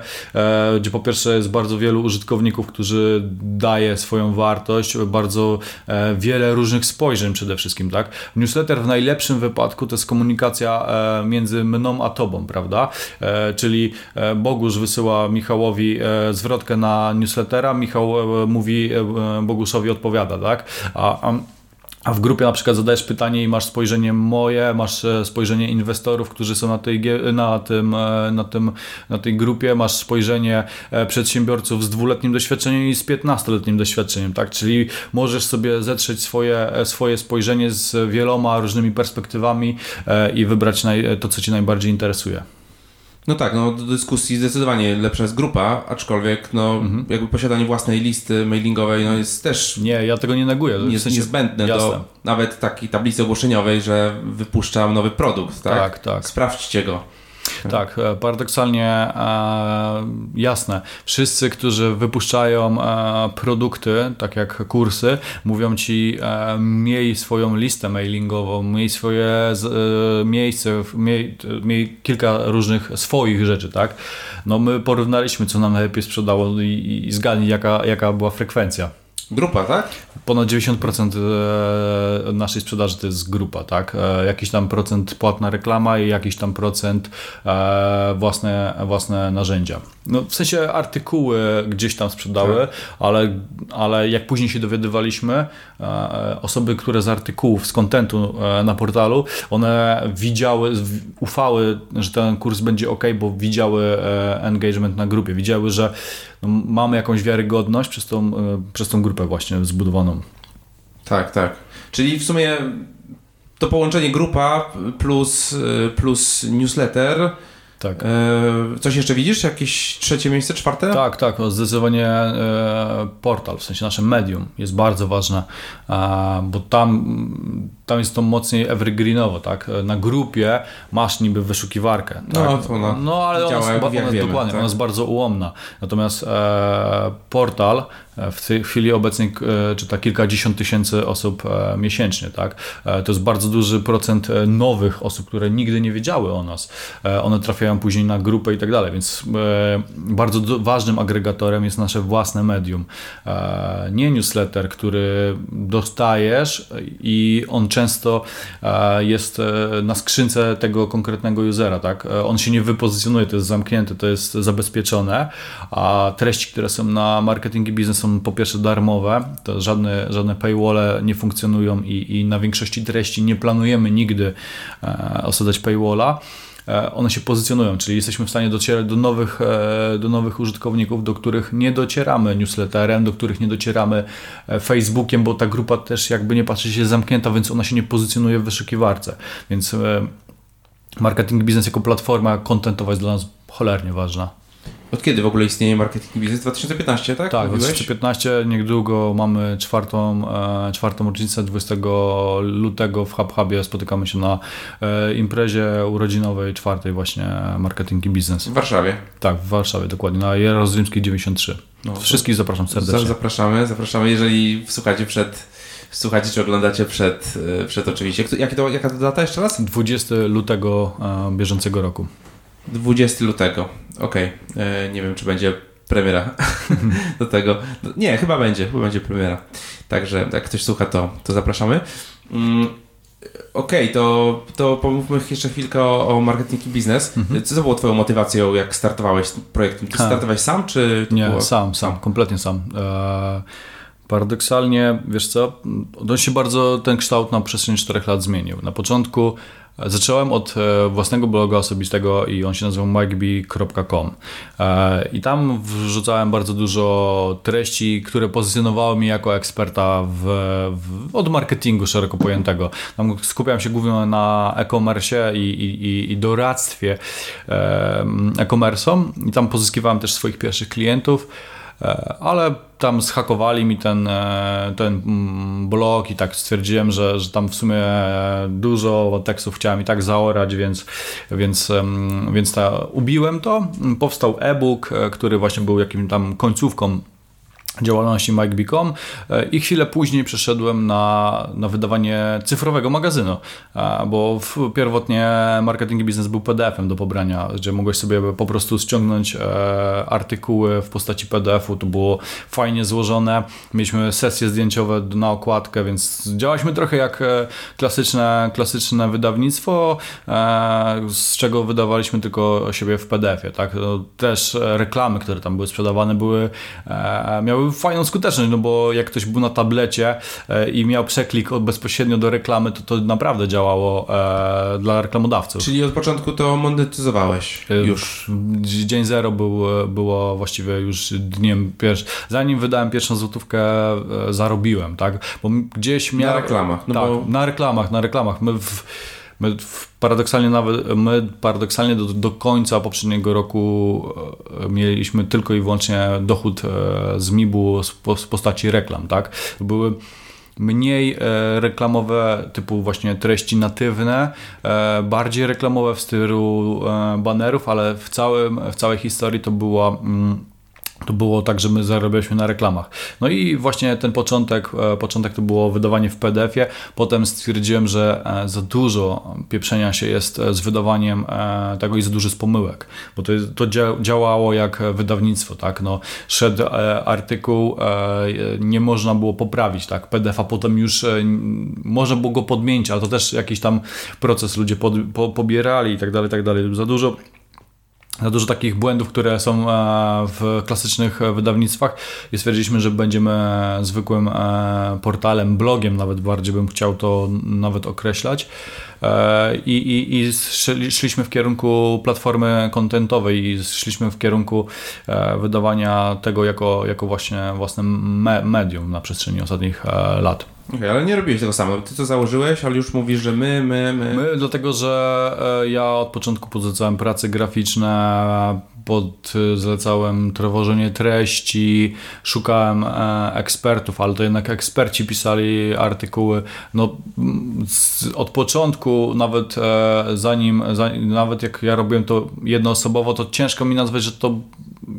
Speaker 2: gdzie po pierwsze jest bardzo wielu użytkowników, którzy daje swoją wartość, bardzo e, wiele różnych spojrzeń przede wszystkim, tak? Newsletter w najlepszym wypadku to jest komunikacja e, między mną a tobą, prawda? E, czyli Bogusz wysyła Michałowi zwrotkę na newslettera, Michał mówi Boguszowi odpowiada, tak? A, a a w grupie na przykład zadajesz pytanie i masz spojrzenie moje, masz e, spojrzenie inwestorów, którzy są na tej, na tym, e, na tym, na tej grupie, masz spojrzenie e, przedsiębiorców z dwuletnim doświadczeniem i z 15-letnim doświadczeniem, tak? Czyli możesz sobie zetrzeć swoje, swoje spojrzenie z wieloma różnymi perspektywami i wybrać to, co Cię najbardziej interesuje.
Speaker 1: No tak, no do dyskusji zdecydowanie lepsza jest grupa, aczkolwiek no mhm. jakby posiadanie własnej listy mailingowej no jest też...
Speaker 2: Nie, ja tego nie neguję.
Speaker 1: Jest w sensie niezbędne jasne. do nawet takiej tablicy ogłoszeniowej, że wypuszczam nowy produkt, tak?
Speaker 2: Tak, tak.
Speaker 1: Sprawdźcie go.
Speaker 2: Tak, e, paradoksalnie e, jasne. Wszyscy, którzy wypuszczają e, produkty, tak jak kursy, mówią ci miej swoją listę mailingową, miej swoje miejsce, miej, miej kilka różnych swoich rzeczy, tak? No my porównaliśmy, co nam najlepiej sprzedało i, i zgadnij, jaka, jaka była frekwencja.
Speaker 1: Grupa, tak?
Speaker 2: Ponad 90% e, naszej sprzedaży to jest grupa, tak? E, jakiś tam procent płatna reklama i jakiś tam procent e, własne, własne narzędzia. No, w sensie artykuły gdzieś tam sprzedały, tak. ale, ale jak później się dowiadywaliśmy, osoby, które z artykułów, z kontentu na portalu, one widziały, ufały, że ten kurs będzie ok, bo widziały engagement na grupie, widziały, że no, mamy jakąś wiarygodność przez tą, przez tą grupę właśnie zbudowaną.
Speaker 1: Tak, tak. Czyli w sumie to połączenie grupa plus, e, plus newsletter
Speaker 2: tak.
Speaker 1: E, coś jeszcze widzisz? Jakieś trzecie miejsce, czwarte?
Speaker 2: Tak, tak. No zdecydowanie e, portal, w sensie nasze medium jest bardzo ważne, e, bo tam, tam jest to mocniej evergreenowo, tak? Na grupie masz niby wyszukiwarkę. Tak?
Speaker 1: No, to ona
Speaker 2: no ale ona, jest, ona, wiemy, dokładnie, tak? ona jest bardzo ułomna. Natomiast e, portal w tej chwili obecnej e, czyta kilkadziesiąt tysięcy osób e, miesięcznie. Tak? E, to jest bardzo duży procent nowych osób, które nigdy nie wiedziały o nas. One trafiają później na grupę i tak dalej, więc bardzo ważnym agregatorem jest nasze własne medium. Nie newsletter, który dostajesz i on często jest na skrzynce tego konkretnego usera. Tak? On się nie wypozycjonuje, to jest zamknięte, to jest zabezpieczone, a treści, które są na marketing i biznes są po pierwsze darmowe, to żadne, żadne paywalle nie funkcjonują i, i na większości treści nie planujemy nigdy e, osadzać paywalla e, one się pozycjonują, czyli jesteśmy w stanie docierać do nowych, e, do nowych użytkowników, do których nie docieramy newsletterem, do których nie docieramy Facebookiem, bo ta grupa też jakby nie patrzy się zamknięta, więc ona się nie pozycjonuje w wyszukiwarce. Więc marketing biznes jako platforma kontentowa jest dla nas cholernie ważna.
Speaker 1: Od kiedy w ogóle istnieje marketing biznes? 2015, tak?
Speaker 2: Tak, Mówiłeś? 2015. Niedługo mamy czwartą, e, czwartą rocznicę. 20 lutego w HubHubie spotykamy się na e, imprezie urodzinowej czwartej właśnie marketing i biznes.
Speaker 1: W Warszawie?
Speaker 2: Tak, w Warszawie, dokładnie. Na Jarozymskiej 93. No, Wszystkich zapraszam serdecznie.
Speaker 1: Zapraszamy, zapraszamy. Jeżeli słuchacie przed słuchacie czy oglądacie przed, przed oczywiście. Jakie to, jaka to data jeszcze raz?
Speaker 2: 20 lutego bieżącego roku.
Speaker 1: 20 lutego, okej. Okay. Nie wiem, czy będzie premiera do tego. Nie, chyba będzie, chyba będzie premiera. Także jak ktoś słucha, to, to zapraszamy. Mm, Okej, okay, to, to pomówmy jeszcze chwilkę o, o marketing i biznes. Mhm. Co było twoją motywacją, jak startowałeś projektem? Ty startowałeś sam, czy...
Speaker 2: Nie, było... sam, sam, kompletnie sam. E, paradoksalnie, wiesz co, on się bardzo, ten kształt na przestrzeni 4 lat zmienił. Na początku Zacząłem od e, własnego bloga osobistego i on się nazywał mikeby.com e, i tam wrzucałem bardzo dużo treści, które pozycjonowały mnie jako eksperta w, w, od marketingu szeroko pojętego. Tam skupiałem się głównie na e-commerce i, i, i doradztwie e-commerce'om i tam pozyskiwałem też swoich pierwszych klientów. E, ale tam zhakowali mi ten, e, ten mm, blog i tak stwierdziłem, że, że tam w sumie dużo tekstów chciałem i tak zaorać, więc, więc, więc ta, ubiłem to. Powstał e-book, e, który właśnie był jakimś tam końcówką działalności MikeBeacom e, i chwilę później przeszedłem na, na wydawanie cyfrowego magazynu, e, bo w, pierwotnie marketing biznes był PDF-em do pobrania, gdzie mogłeś sobie po prostu ściągnąć e, artykuły w postaci PDF-u, to było fajnie złożone, mieliśmy sesje zdjęciowe na okładkę, więc działaliśmy trochę jak klasyczne, klasyczne wydawnictwo, z czego wydawaliśmy tylko siebie w PDF-ie, tak? Też reklamy, które tam były sprzedawane były, miały fajną skuteczność, no bo jak ktoś był na tablecie e, i miał przeklik bezpośrednio do reklamy, to to naprawdę działało e, dla reklamodawców.
Speaker 1: Czyli od początku to monetyzowałeś e, już?
Speaker 2: Dzień zero był, było właściwie już dniem pierwszym. Zanim wydałem pierwszą złotówkę, zarobiłem, tak? Bo gdzieś miałem...
Speaker 1: Na reklamach.
Speaker 2: No tak, bo... na reklamach, na reklamach. My w My paradoksalnie nawet my paradoksalnie do, do końca poprzedniego roku e, mieliśmy tylko i wyłącznie dochód e, z MIB-u z postaci reklam, tak? Były mniej e, reklamowe typu właśnie treści natywne, bardziej reklamowe w stylu banerów, ale w, całym, w całej historii to była mm, to było tak, że my zarabialiśmy na reklamach. No i właśnie ten początek, e, początek to było wydawanie w PDF-ie. Potem stwierdziłem, że e, za dużo pieprzenia się jest e, z wydawaniem tego i za duży z pomyłek, bo to, to działało jak wydawnictwo, tak? No, szedł artykuł, nie można było poprawić, tak? PDF, a potem już można było go podmienić, ale to też jakiś tam proces ludzie pod, po, pobierali i tak dalej, tak dalej. Za dużo za dużo takich błędów, które są e, w klasycznych wydawnictwach i stwierdziliśmy, że będziemy zwykłym e, portalem, blogiem nawet bardziej bym chciał to nawet określać e, i, i, i szliśmy w kierunku platformy kontentowej i szliśmy w kierunku wydawania tego jako, jako właśnie własne medium na przestrzeni ostatnich lat.
Speaker 1: Okay, ale nie robiłeś tego samo. Ty to założyłeś, ale już mówisz, że my, my, my.
Speaker 2: My, dlatego że e, ja od początku pozycowałem prace graficzne, pod, zlecałem tworzenie treści, szukałem e, ekspertów, ale to jednak eksperci pisali artykuły. No, od początku, nawet e, zanim, zanim, nawet jak ja robiłem to jednoosobowo, to ciężko mi nazwać, że to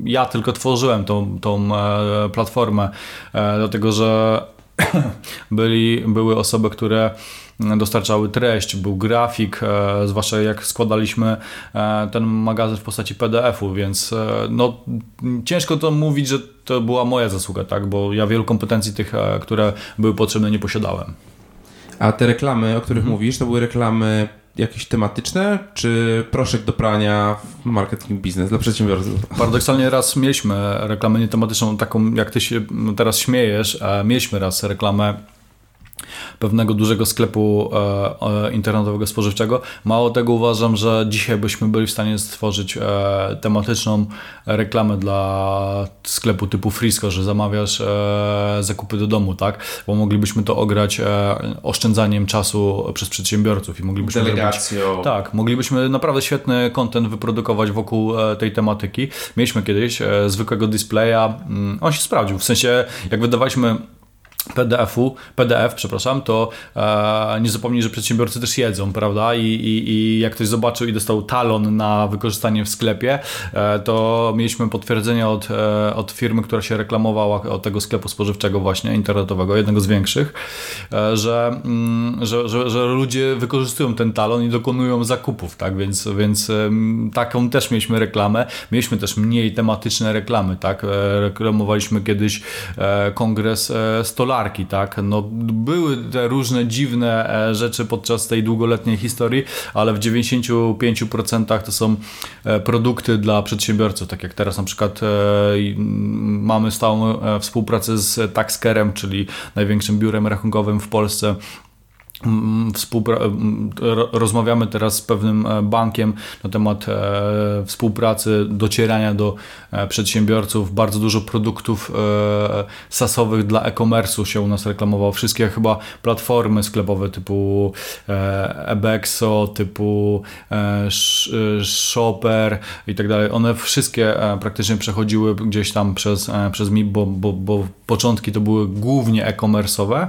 Speaker 2: ja tylko tworzyłem tą, tą e, platformę, e, dlatego że byli, były osoby, które dostarczały treść, był grafik, e, zwłaszcza jak składaliśmy e, ten magazyn w postaci PDF-u, więc e, no, ciężko to mówić, że to była moja zasługa, tak? bo ja wielu kompetencji tych, które były potrzebne, nie posiadałem.
Speaker 1: A te reklamy, o których mhm. mówisz, to były reklamy jakieś tematyczne, czy proszek do prania w marketing biznes dla przedsiębiorców?
Speaker 2: Paradoksalnie raz mieliśmy reklamę nietematyczną, taką jak ty się teraz śmiejesz, mieliśmy raz reklamę pewnego dużego sklepu e, e, internetowego spożywczego. Mało tego uważam, że dzisiaj byśmy byli w stanie stworzyć e, tematyczną reklamę dla sklepu typu Frisco, że zamawiasz zakupy do domu, tak? Bo moglibyśmy to ograć oszczędzaniem czasu przez przedsiębiorców i moglibyśmy
Speaker 1: Delegacją.
Speaker 2: Zrobić, tak, moglibyśmy naprawdę świetny content wyprodukować wokół tej tematyki. Mieliśmy kiedyś zwykłego displaya, mm, on się sprawdził, w sensie jak wydawaliśmy PDF-u, PDF, przepraszam, to e, nie zapomnij, że przedsiębiorcy też jedzą, prawda? I, i, I jak ktoś zobaczył i dostał talon na wykorzystanie w sklepie, e, to mieliśmy potwierdzenie od, e, od firmy, która się reklamowała od tego sklepu spożywczego właśnie, internetowego, jednego z większych, e, że, mm, że, że, że, ludzie wykorzystują ten talon i dokonują zakupów, tak? Więc, więc e, taką też mieliśmy reklamę. Mieliśmy też mniej tematyczne reklamy, tak? E, reklamowaliśmy kiedyś kongres e, stolarki, tak? No, były te różne dziwne e, rzeczy podczas tej długoletniej historii, ale w 95% to są e, produkty dla przedsiębiorców, tak jak teraz na przykład e, mm, mamy stałą współpracę z Taxkerem, czyli największym biurem rachunkowym w Polsce, współpra- mm, rozmawiamy teraz z pewnym e, bankiem na temat e, współpracy, docierania do e, przedsiębiorców. Bardzo dużo produktów sasowych dla e-commerce'u się u nas reklamowało. Wszystkie chyba platformy sklepowe typu Ebexo, typu Shopper i tak dalej. One wszystkie praktycznie przechodziły gdzieś tam przez, przez MIP, bo, bo, bo początki to były głównie e-commerce'owe.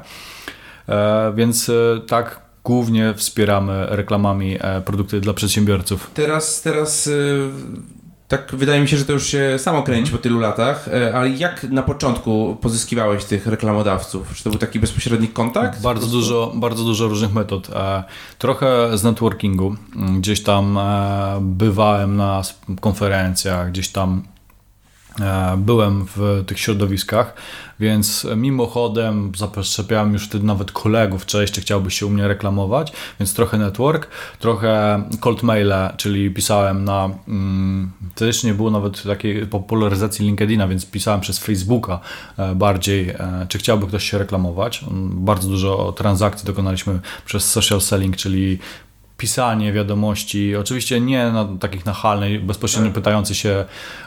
Speaker 2: E, więc e, tak głównie wspieramy reklamami e, produkty dla przedsiębiorców.
Speaker 1: Teraz, teraz tak wydaje mi się, że to już się samo kręci mm. po tylu latach, ale jak na początku pozyskiwałeś tych reklamodawców? Czy to był taki bezpośredni kontakt?
Speaker 2: Bardzo dużo, bardzo dużo różnych metod. Trochę z networkingu. Gdzieś tam bywałem na konferencjach, gdzieś tam byłem w tych środowiskach, więc mimochodem zaprzepiałem już wtedy nawet kolegów, cześć, czy chciałbyś się u mnie reklamować, więc trochę network, trochę cold maile, czyli pisałem na, mm, jeszcze nie było nawet takiej popularyzacji LinkedIna, więc pisałem przez Facebooka e, bardziej, e, czy chciałby ktoś się reklamować. Mm, bardzo dużo transakcji dokonaliśmy przez social selling, czyli pisanie wiadomości, oczywiście nie na takich nachalnej, bezpośrednio pytający się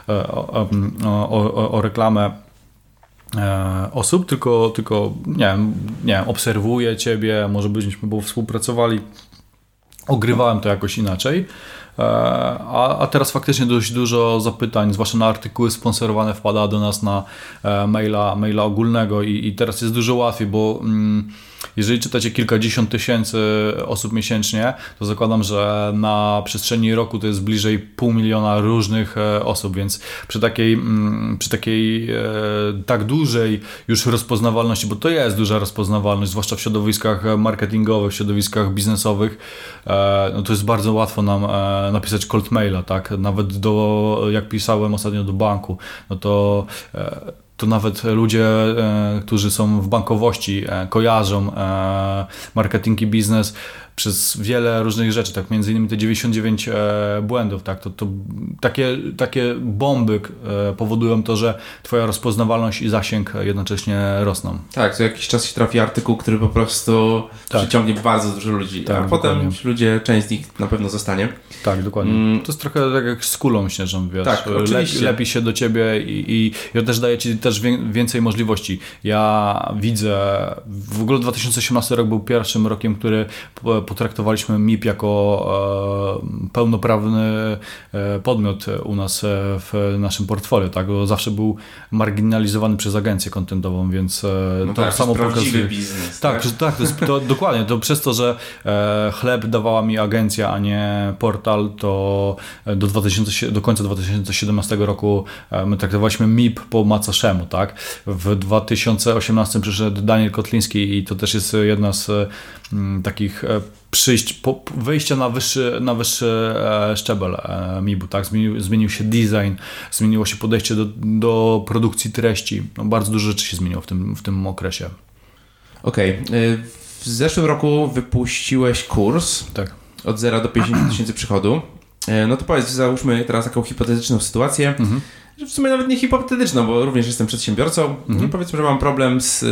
Speaker 2: e, o, o, o, o reklamę e, osób, tylko, tylko nie, wiem, nie wiem, obserwuję Ciebie, może byśmy współpracowali, ogrywałem to jakoś inaczej. E, a, a teraz faktycznie dość dużo zapytań, zwłaszcza na artykuły sponsorowane, wpada do nas na maila, maila ogólnego i, i teraz jest dużo łatwiej, bo. Mm, jeżeli czytacie kilkadziesiąt tysięcy osób miesięcznie, to zakładam, że na przestrzeni roku to jest bliżej pół miliona różnych e, osób, więc przy takiej, mm, przy takiej e, tak dużej już rozpoznawalności, bo to jest duża rozpoznawalność, zwłaszcza w środowiskach marketingowych, w środowiskach biznesowych, e, no to jest bardzo łatwo nam napisać cold maila, tak? Nawet do, jak pisałem ostatnio do banku, no to to nawet ludzie, e, którzy są w bankowości, e, kojarzą e, marketing i biznes, przez wiele różnych rzeczy, tak między innymi te 99 e, błędów, tak, to, to takie, takie bomby e, powodują to, że twoja rozpoznawalność i zasięg jednocześnie rosną.
Speaker 1: Tak, co jakiś czas się trafi artykuł, który po prostu tak. przyciągnie bardzo dużo ludzi, tak, a potem dokładnie. ludzie, część z nich na pewno zostanie.
Speaker 2: Tak, dokładnie. Mm. To jest trochę tak jak z kulą śnieżną, wiesz, tak, oczywiście. Lep, lepi się do ciebie i, i, i też daje ci też więcej możliwości. Ja widzę, w ogóle 2018 rok był pierwszym rokiem, który potraktowaliśmy MIP jako e, pełnoprawny e, podmiot u nas e, w naszym portfolio, tak? Bo zawsze był marginalizowany przez agencję kontentową, więc
Speaker 1: no to tak, samo pokazuje. Biznes,
Speaker 2: tak, tak, tak to jest, to, dokładnie. To przez to, że chleb dawała mi agencja, a nie portal, to do, 2000, do końca 2017 roku my traktowaliśmy MIP po macoszemu, tak? W 2018 przyszedł Daniel Kotliński i to też jest jedna z takich przyjść, po, wejścia na wyższy, na wyższy e, szczebel e, MIB-u, tak? Zmienił, zmienił się design, zmieniło się podejście do, do produkcji treści. No, bardzo dużo rzeczy się zmieniło w tym, w tym okresie.
Speaker 1: Okej. Okay. W zeszłym roku wypuściłeś kurs tak. od 0 do 50 tysięcy przychodu. E, no to powiedz, załóżmy teraz taką hipotetyczną sytuację, mhm. w sumie nawet nie hipotetyczną, bo również jestem przedsiębiorcą. Mhm. Powiedzmy, że mam problem z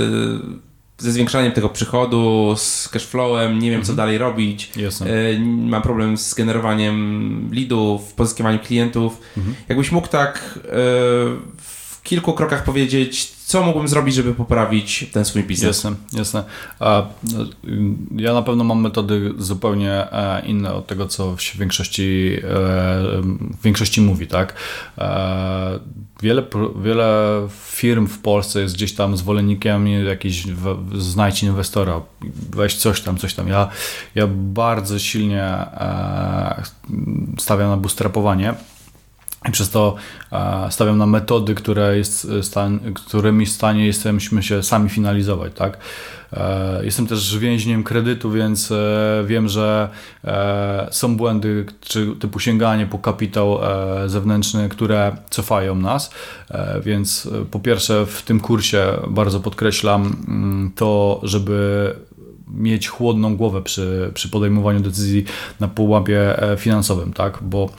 Speaker 1: ze zwiększaniem tego przychodu, z cashflowem, nie wiem mhm. co dalej robić.
Speaker 2: Jasne.
Speaker 1: E, mam problem z generowaniem leadów, pozyskiwaniem klientów. Mhm. Jakbyś mógł tak e, kilku krokach powiedzieć, co mógłbym zrobić, żeby poprawić ten swój biznes?
Speaker 2: Jasne, jasne. Ja na pewno mam metody zupełnie e, inne od tego, co w większości, e, w większości mówi, tak? E, wiele, wiele firm w Polsce jest gdzieś tam zwolennikiem jakiś znajdź inwestora, weź coś tam, coś tam. Ja, ja bardzo silnie stawiam na bootstrapowanie i przez to e, stawiam na metody, które jest e, którymi w stanie jesteśmy się sami finalizować. Tak? E, jestem też więźniem kredytu, więc wiem, że są błędy czy typu sięganie po kapitał zewnętrzny, które cofają nas. Więc po pierwsze w tym kursie bardzo podkreślam mm, to, żeby mieć chłodną głowę przy, przy podejmowaniu decyzji na pułapie finansowym, tak? bo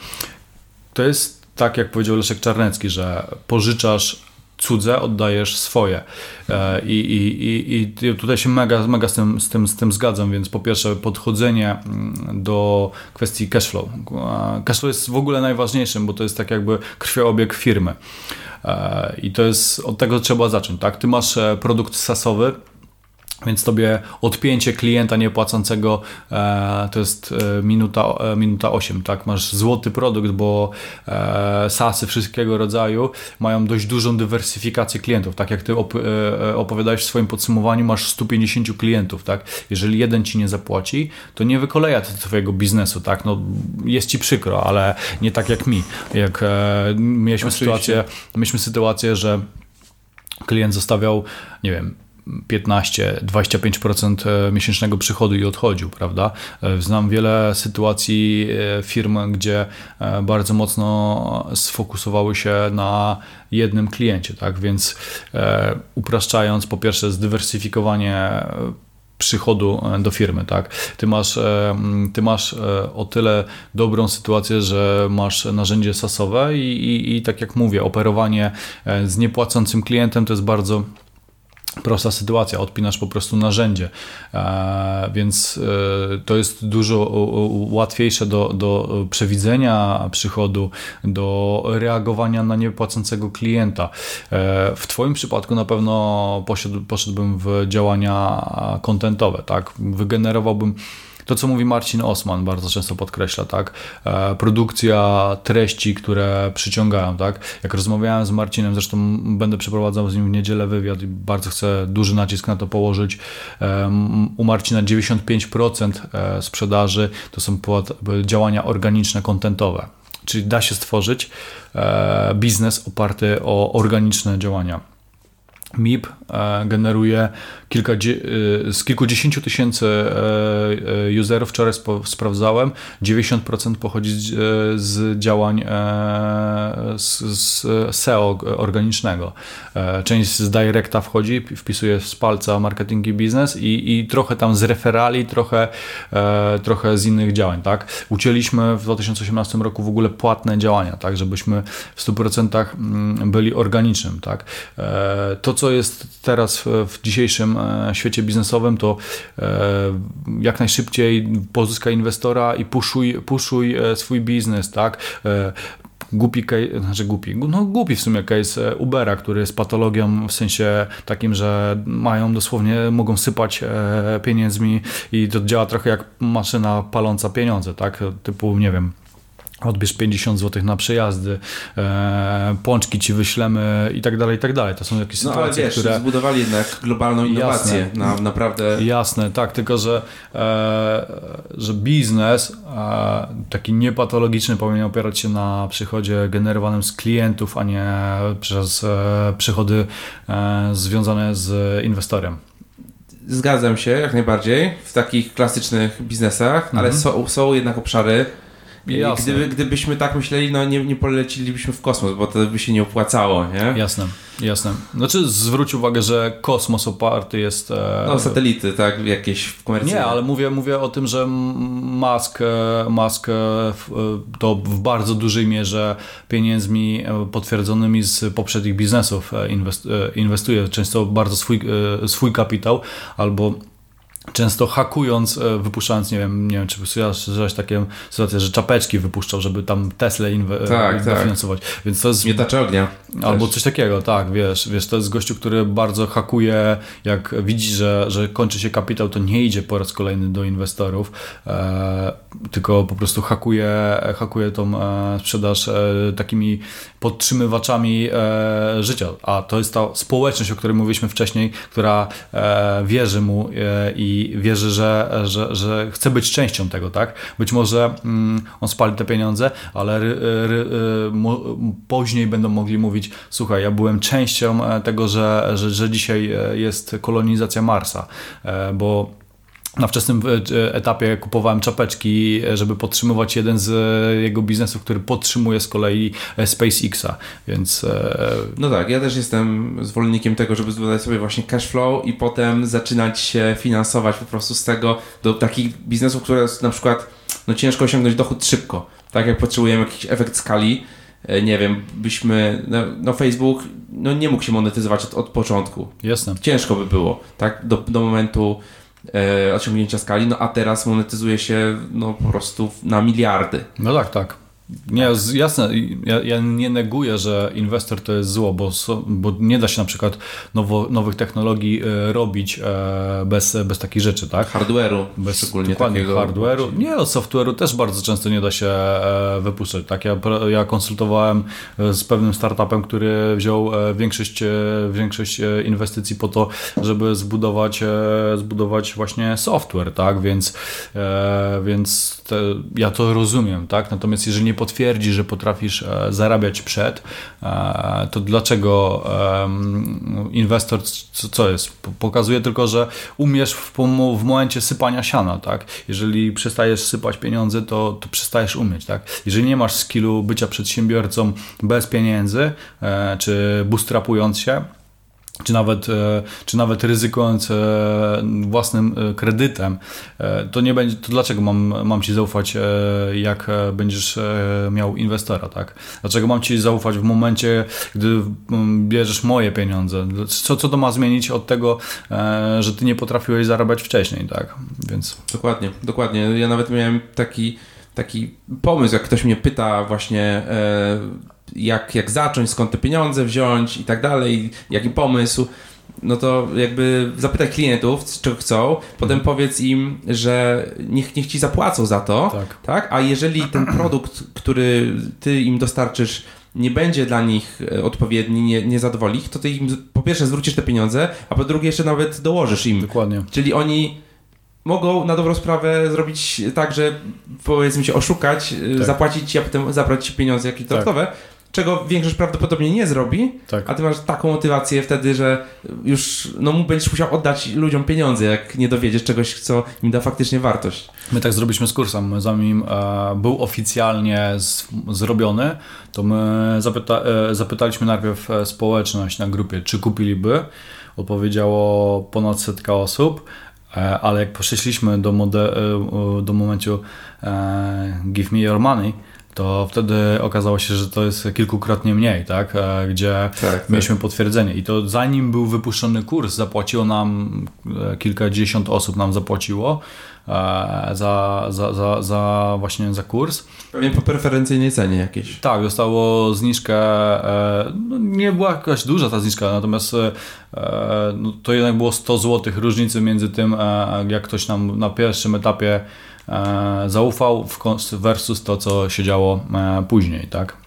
Speaker 2: to jest tak jak powiedział Leszek Czarnecki, że pożyczasz cudze, oddajesz swoje. E, I, i, i, tutaj się mega, mega z, tym, z, tym, z tym zgadzam, więc po pierwsze podchodzenie mm, do kwestii cashflow. Cashflow jest w ogóle najważniejszym, bo to jest tak jakby krwioobieg firmy. E, I to jest, od tego trzeba zacząć, tak? Ty masz e, produkt sasowy, więc tobie odpięcie klienta niepłacącego e, to jest e, minuta, e, minuta 8, tak? Masz złoty produkt, bo e, SASy wszystkiego rodzaju mają dość dużą dywersyfikację klientów. Tak jak ty op, e, e, opowiadałeś w swoim podsumowaniu, masz 150 klientów, tak? Jeżeli jeden ci nie zapłaci, to nie wykoleja to twojego biznesu, tak? No, jest ci przykro, ale nie tak jak mi. Jak mieliśmy sytuację, mieliśmy sytuację, że klient zostawiał, nie wiem, 15-25% e, miesięcznego przychodu i odchodził, prawda? E, znam wiele sytuacji e, firm, gdzie bardzo mocno sfokusowały się na jednym kliencie, tak? Więc upraszczając, po pierwsze zdywersyfikowanie przychodu do firmy, tak? Ty masz, ty masz o tyle dobrą sytuację, że masz narzędzie sasowe i, i, i tak jak mówię, operowanie z niepłacącym klientem to jest bardzo prosta sytuacja, odpinasz po prostu narzędzie, e, więc e, to jest dużo łatwiejsze do, do przewidzenia przychodu, do reagowania na niepłacącego klienta. E, w Twoim przypadku na pewno poszedł, poszedłbym w działania kontentowe, tak? Wygenerowałbym to, co mówi Marcin Osman, bardzo często podkreśla, tak? E, produkcja treści, które przyciągają, tak? Jak rozmawiałem z Marcinem, zresztą będę przeprowadzał z nim w niedzielę wywiad i bardzo chcę duży nacisk na to położyć. E, u Marcina 95% e, sprzedaży to są działania organiczne, kontentowe. Czyli da się stworzyć biznes oparty o organiczne działania. MIP generuje kilka, y, z kilkudziesięciu tysięcy e, e, userów, wczoraj sprawdzałem, 90% pochodzi z, e, z działań z, z, SEO organicznego. Część z Directa wchodzi, wpisuje z palca marketing i biznes i, i trochę tam z referali, trochę, trochę z innych działań. Tak? Ucięliśmy w 2018 roku w ogóle płatne działania, tak? żebyśmy w 100% mm, byli organicznym. Tak? To, co jest teraz w dzisiejszym E, świecie biznesowym, to e, jak najszybciej pozyskaj inwestora i puszuj, puszuj e, swój biznes, tak? głupi znaczy głupi, no głupi w sumie case Ubera, który jest patologią w sensie takim, że mają dosłownie, mogą sypać pieniędzmi i to działa trochę jak maszyna paląca pieniądze, tak, typu, nie wiem, odbierz 50 zł na przejazdy, e, pączki ci wyślemy i tak dalej, i tak dalej. To są jakieś no, sytuacje,
Speaker 1: wiesz,
Speaker 2: które...
Speaker 1: zbudowali jednak globalną innowację jasne, na, naprawdę...
Speaker 2: Jasne, tak, tylko że, e, że biznes e, taki niepatologiczny powinien opierać się na przychodzie generowanym z klientów, a nie przez e, przychody e, związane z inwestorem.
Speaker 1: Zgadzam się jak najbardziej w takich klasycznych biznesach, mhm. ale są, są jednak obszary, Gdyby, gdybyśmy tak myśleli, no nie, nie polecilibyśmy w kosmos, bo to by się nie opłacało, nie?
Speaker 2: Jasne, jasne. Znaczy zwróć uwagę, że kosmos oparty jest...
Speaker 1: E... No satelity, tak, jakieś komercyjne.
Speaker 2: Nie, ale mówię, mówię o tym, że Musk, e, Musk e, e, to w bardzo dużej mierze pieniędzmi potwierdzonymi z poprzednich biznesów inwestuje często bardzo swój, swój kapitał albo często hakując, e, wypuszczając, nie wiem, nie wiem czy słyszałeś takie sytuacje, że czapeczki wypuszczał, żeby tam Tesla inwe-
Speaker 1: tak,
Speaker 2: dofinansować.
Speaker 1: Tak.
Speaker 2: Więc to jest...
Speaker 1: Mietacze ognia.
Speaker 2: Albo coś takiego, tak, wiesz, wiesz, to jest gościu, który bardzo hakuje, jak widzi, że, że kończy się kapitał, to nie idzie po raz kolejny do inwestorów, e, tylko po prostu hakuje, hakuje tą e, sprzedaż e, takimi podtrzymywaczami e, życia. A to jest ta społeczność, o której mówiliśmy wcześniej, która e, wierzy mu e, i wierzy, że, że, że chce być częścią tego, tak? Być może mm, on spali te pieniądze, ale ry, ry, mo, później będą mogli mówić, słuchaj, ja byłem częścią e, tego, że, że, że dzisiaj e, jest kolonizacja Marsa, e, bo na wczesnym etapie kupowałem czapeczki, żeby podtrzymywać jeden z jego biznesów, który podtrzymuje z kolei SpaceXa, więc...
Speaker 1: No tak, ja też jestem zwolennikiem tego, żeby zbudować sobie właśnie cash flow i potem zaczynać się finansować po prostu z tego do takich biznesów, które na przykład no ciężko osiągnąć dochód szybko, tak jak potrzebujemy jakiś efekt skali, nie wiem, byśmy, no, no, Facebook no nie mógł się monetyzować od, od początku.
Speaker 2: Jasne.
Speaker 1: Ciężko by było, tak, do, do momentu e, osiągnięcia skali, no a teraz monetyzuje się no po prostu na miliardy.
Speaker 2: No tak, tak. Nie, jasne, ja, ja, nie neguję, że inwestor to jest zło, bo, bo nie da się na przykład nowo, nowych technologii e, robić e, bez, bez takich rzeczy, tak?
Speaker 1: Hardware'u,
Speaker 2: bez szczególnie dokładnie hardware'u. Nie, no software'u też bardzo często nie da się e, wypuszczać, tak? Ja, ja konsultowałem z pewnym startupem, który wziął większość, większość inwestycji po to, żeby zbudować, zbudować właśnie software, tak? Więc, więc te, ja to rozumiem, tak? Natomiast jeżeli nie potwierdzi, że potrafisz e, zarabiać przed, e, to dlaczego inwestor, co jest? Pokazuje tylko, że umiesz w, w momencie sypania siana, tak? Jeżeli przestajesz sypać pieniądze, to, to przestajesz umieć, tak? Jeżeli nie masz skillu bycia przedsiębiorcą bez pieniędzy, e, czy bootstrapując się, czy nawet, e, czy nawet ryzykując e, własnym e, kredytem, to nie będzie, to dlaczego mam, mam Ci zaufać, jak będziesz miał inwestora, tak? Dlaczego mam Ci zaufać w momencie, gdy bierzesz moje pieniądze? Co, co to ma zmienić od tego, że Ty nie potrafiłeś zarabiać wcześniej, tak? Więc...
Speaker 1: Dokładnie, dokładnie. Ja nawet miałem taki, taki pomysł, jak ktoś mnie pyta właśnie jak, jak zacząć, skąd te pieniądze wziąć i tak dalej, jaki pomysł, no to jakby zapytaj klientów, czego chcą, potem mhm. powiedz im, że niech, niech ci zapłacą za to, tak. tak? A jeżeli ten produkt, który ty im dostarczysz, nie będzie dla nich e, odpowiedni, nie, nie zadowoli ich, to ty im po pierwsze zwrócisz te pieniądze, a po drugie jeszcze nawet dołożysz im.
Speaker 2: Dokładnie.
Speaker 1: Czyli oni mogą na dobrą sprawę zrobić tak, że powiedzmy się oszukać, e, tak. zapłacić, a potem zabrać pieniądze jakieś dodatkowe, tak czego większość prawdopodobnie nie zrobi, tak. a ty masz taką motywację wtedy, że już no, będziesz musiał oddać ludziom pieniądze, jak nie dowiedziesz czegoś, co im da faktycznie wartość.
Speaker 2: My tak zrobiliśmy z kursem, zanim e, był oficjalnie z, zrobiony, to my zapyta, e, zapytaliśmy najpierw e, społeczność na grupie, czy kupiliby. Odpowiedziało ponad setka osób, e, ale jak poszliśmy do, mode, e, do momentu e, give me your money, to wtedy okazało się, że to jest kilkukrotnie mniej, tak? E, gdzie tak, tak. mieliśmy tak. potwierdzenie. I to zanim był wypuszczony kurs, zapłaciło nam e, kilkadziesiąt osób nam zapłaciło e, za, za, za, za właśnie za kurs.
Speaker 1: Pewnie po preferencyjnej cenie jakieś.
Speaker 2: Tak, dostało zniżkę, no nie była jakaś duża ta zniżka, natomiast no to jednak było 100 zł różnicy między tym, jak ktoś nam na pierwszym etapie zaufał versus to, co się działo e, później, tak?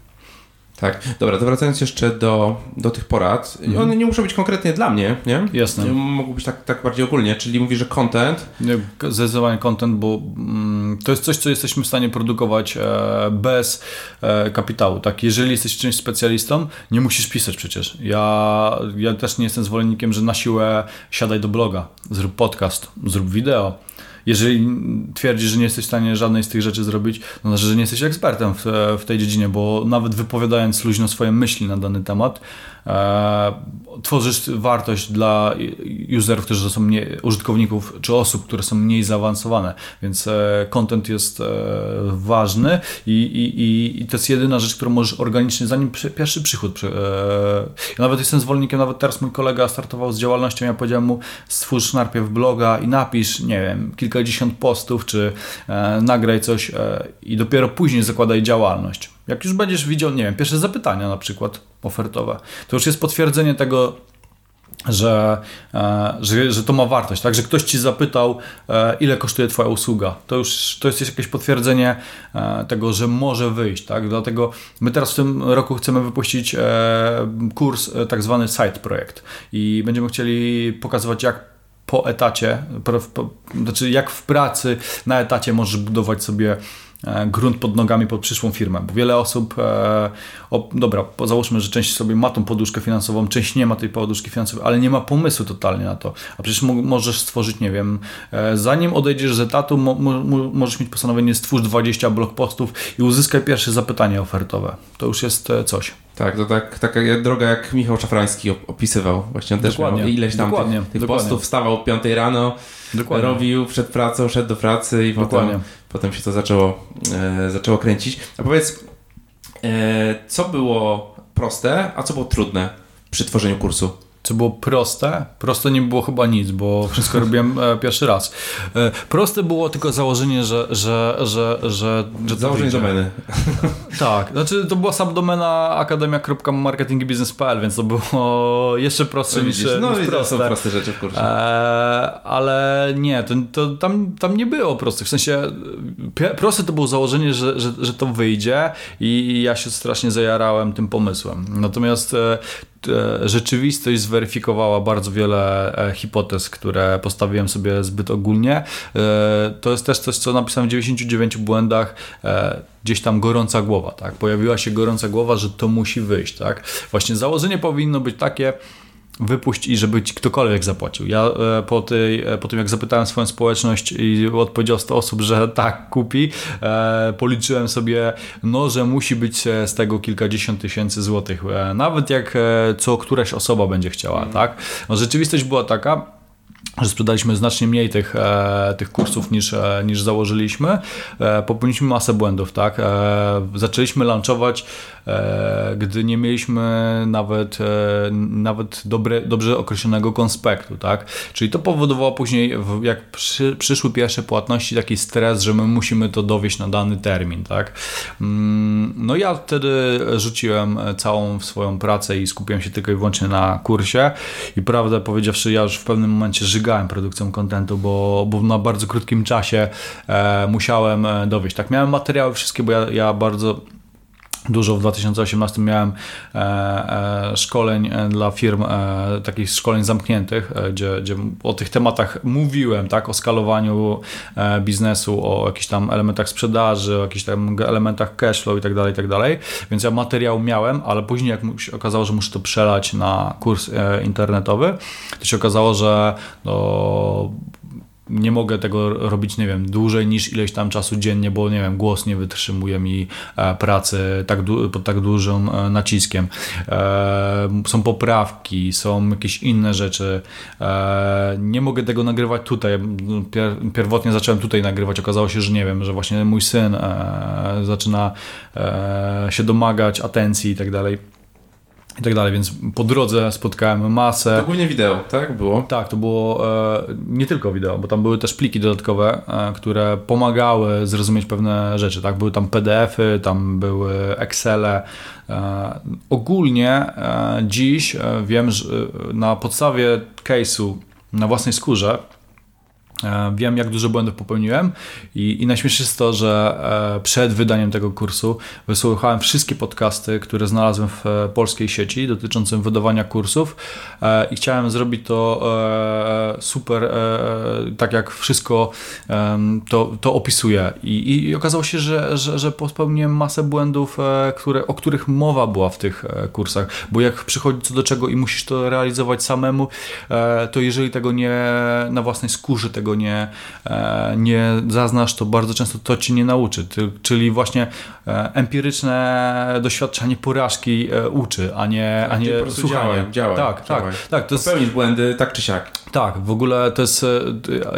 Speaker 1: Tak, dobra, to wracając jeszcze do, do tych porad. Mhm. One nie muszą być konkretnie dla mnie, nie?
Speaker 2: Jasne.
Speaker 1: Mogą być tak, tak bardziej ogólnie, czyli mówi, że content.
Speaker 2: Nie, zdecydowanie content, bo mm, to jest coś, co jesteśmy w stanie produkować e, bez e, kapitału. Tak, jeżeli jesteś czymś specjalistą, nie musisz pisać przecież. Ja, ja też nie jestem zwolennikiem, że na siłę siadaj do bloga, zrób podcast, zrób wideo jeżeli twierdzisz, że nie jesteś w stanie żadnej z tych rzeczy zrobić, to znaczy, że nie jesteś ekspertem w, w tej dziedzinie, bo nawet wypowiadając luźno swoje myśli na dany temat, tworzysz wartość dla userów, którzy są mniej, użytkowników, czy osób, które są mniej zaawansowane, więc e, content jest e, ważny i, i, i to jest jedyna rzecz, którą możesz organicznie, zanim pierwszy przychód. E, ja nawet jestem zwolennikiem, nawet teraz mój kolega startował z działalnością, ja powiedziałem mu, stwórz najpierw bloga i napisz, nie wiem, kilkadziesiąt postów, czy e, nagraj coś e, i dopiero później zakładaj działalność. Jak już będziesz widział, nie wiem, pierwsze zapytania na przykład ofertowe, to już jest potwierdzenie tego, że, e, że, że to ma wartość, tak? Że ktoś ci zapytał, e, ile kosztuje Twoja usługa. To już to jest jakieś potwierdzenie e, tego, że może wyjść, tak? Dlatego my teraz w tym roku chcemy wypuścić kurs, tak zwany side projekt i będziemy chcieli pokazywać, jak po etacie, po, po, znaczy jak w pracy na etacie możesz budować sobie grunt pod nogami pod przyszłą firmę, bo wiele osób, e, o, dobra, załóżmy, że część sobie ma tą poduszkę finansową, część nie ma tej poduszki finansowej, ale nie ma pomysłu totalnie na to, a przecież możesz stworzyć, nie wiem, e, zanim odejdziesz z etatu, mo, mo, możesz mieć postanowienie stwórz 20 blog postów i uzyskaj pierwsze zapytanie ofertowe. To już jest coś.
Speaker 1: Tak, to tak, taka droga jak Michał Szafrański opisywał. Właśnie on też dokładnie, miał ileś tam dokładnie, tych, tych dokładnie. postów, wstawał o 5 rano, dokładnie. robił przed pracą, szedł do pracy i potem, potem się to zaczęło, e, zaczęło kręcić. A powiedz, e, co było proste, a co było trudne przy tworzeniu kursu?
Speaker 2: Co było proste? Proste nie było chyba nic, bo wszystko robiłem e, pierwszy raz. E, proste było tylko założenie, że. że, że, że, że
Speaker 1: założenie domeny.
Speaker 2: Tak, znaczy to była subdomena akademia.marketingbiznes.pl, więc to było jeszcze prostsze no, niż,
Speaker 1: no,
Speaker 2: niż proste.
Speaker 1: są proste rzeczy kursie. E,
Speaker 2: ale nie, to, to, tam, tam nie było prostych. W sensie proste to było założenie, że, że, że to wyjdzie i ja się strasznie zajarałem tym pomysłem. Natomiast rzeczywistość zweryfikowała bardzo wiele e, hipotez, które postawiłem sobie zbyt ogólnie. E, to jest też coś, co napisałem w 99 błędach gdzieś tam gorąca głowa, tak? Pojawiła się gorąca głowa, że to musi wyjść, tak? Właśnie założenie powinno być takie, wypuść i żeby ci ktokolwiek zapłacił. Ja e, po, tej, e, po tym, jak zapytałem swoją społeczność i odpowiedział 100 osób, że tak kupi, e, policzyłem sobie, no, że musi być z tego kilkadziesiąt tysięcy złotych. Nawet jak co któraś osoba będzie chciała, mm. tak? No, rzeczywistość była taka, że sprzedaliśmy znacznie mniej tych, e, tych kursów niż, e, niż założyliśmy. E, popełniliśmy masę błędów, tak? Zaczęliśmy launchować, e, gdy nie mieliśmy nawet, nawet dobre, dobrze określonego konspektu, tak? Czyli to powodowało później, jak przy, przyszły pierwsze płatności, taki stres, że my musimy to dowieść na dany termin, tak? Mm, no ja wtedy rzuciłem całą swoją pracę i skupiłem się tylko i wyłącznie na kursie i prawdę powiedziawszy, ja już w pewnym momencie żygałem produkcją kontentu, bo, bo na bardzo krótkim czasie e, musiałem e, dowieść. Tak, miałem materiały wszystkie, bo ja, ja bardzo Dużo w 2018 miałem e, e, szkoleń e, dla firm, takich szkoleń zamkniętych, gdzie, gdzie o tych tematach mówiłem, tak, o skalowaniu biznesu, o jakichś tam elementach sprzedaży, o jakichś tam elementach cashflow i tak dalej, tak dalej. Więc ja materiał miałem, ale później jak się okazało, że muszę to przelać na kurs internetowy, to się okazało, że no, nie mogę tego robić, nie wiem, dłużej niż ileś tam czasu dziennie, bo nie wiem, głos nie wytrzymuje mi e, pracy tak pod tak dużym e, naciskiem. E, są poprawki, są jakieś inne rzeczy. Nie mogę tego nagrywać tutaj. Pierwotnie zacząłem tutaj nagrywać, okazało się, że nie wiem, że właśnie mój syn zaczyna się domagać atencji i tak dalej i tak dalej, więc po drodze spotkałem masę.
Speaker 1: To głównie wideo, tak? Było?
Speaker 2: Tak, to było e, nie tylko wideo, bo tam były też pliki dodatkowe, e, które pomagały zrozumieć pewne rzeczy, tak? Były tam PDFy, tam były Excele. E, ogólnie e, dziś e, wiem, że na podstawie case'u na własnej skórze E, wiem, jak dużo błędów popełniłem i, i najśmieszniejsze jest to, że e, przed wydaniem tego kursu wysłuchałem wszystkie podcasty, które znalazłem w e, polskiej sieci dotyczącym wydawania kursów i chciałem zrobić to super, tak jak wszystko to, to opisuję. I, i okazało się, że, że, że popełniłem masę błędów, które, o których mowa była w tych kursach, bo jak przychodzi co do czego i musisz to realizować samemu, to jeżeli tego nie na własnej skórze tego tego nie, e, nie zaznasz, to bardzo często to ci nie nauczy. Czyli właśnie e, empiryczne doświadczenie porażki e, uczy, a nie, a nie słuchanie.
Speaker 1: Działaj, działaj,
Speaker 2: tak,
Speaker 1: działaj.
Speaker 2: tak, tak.
Speaker 1: To jest... Błędy tak czy siak.
Speaker 2: Tak, w ogóle to jest,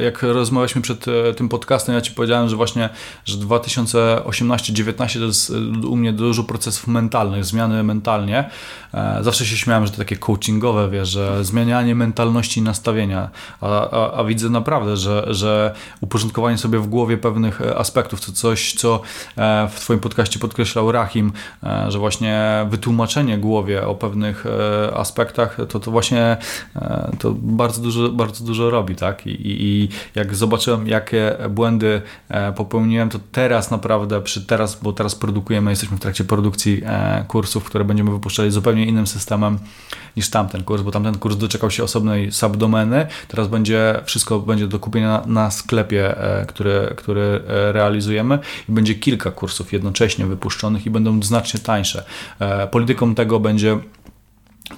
Speaker 2: jak rozmawialiśmy przed tym podcastem, ja Ci powiedziałem, że właśnie, że 2018-19 to jest u mnie dużo procesów mentalnych, zmiany mentalnie. Zawsze się śmiałem, że to takie coachingowe, wiesz, że zmienianie mentalności i nastawienia, a, a, a widzę naprawdę, że, że uporządkowanie sobie w głowie pewnych aspektów, to coś, co e, w Twoim podcaście podkreślał Rahim, e, że właśnie wytłumaczenie głowie o pewnych e, aspektach, to, to właśnie to bardzo dużo, bardzo dużo robi, tak? I, i jak zobaczyłem, jakie błędy popełniłem, to teraz naprawdę, przy teraz, bo teraz produkujemy, jesteśmy w trakcie produkcji kursów, które będziemy wypuszczali zupełnie innym systemem niż tamten kurs, bo tamten kurs doczekał się osobnej subdomeny, teraz będzie wszystko będzie do kupienia na, na sklepie, który, który realizujemy i będzie kilka kursów jednocześnie wypuszczonych i będą znacznie tańsze. E, polityką tego będzie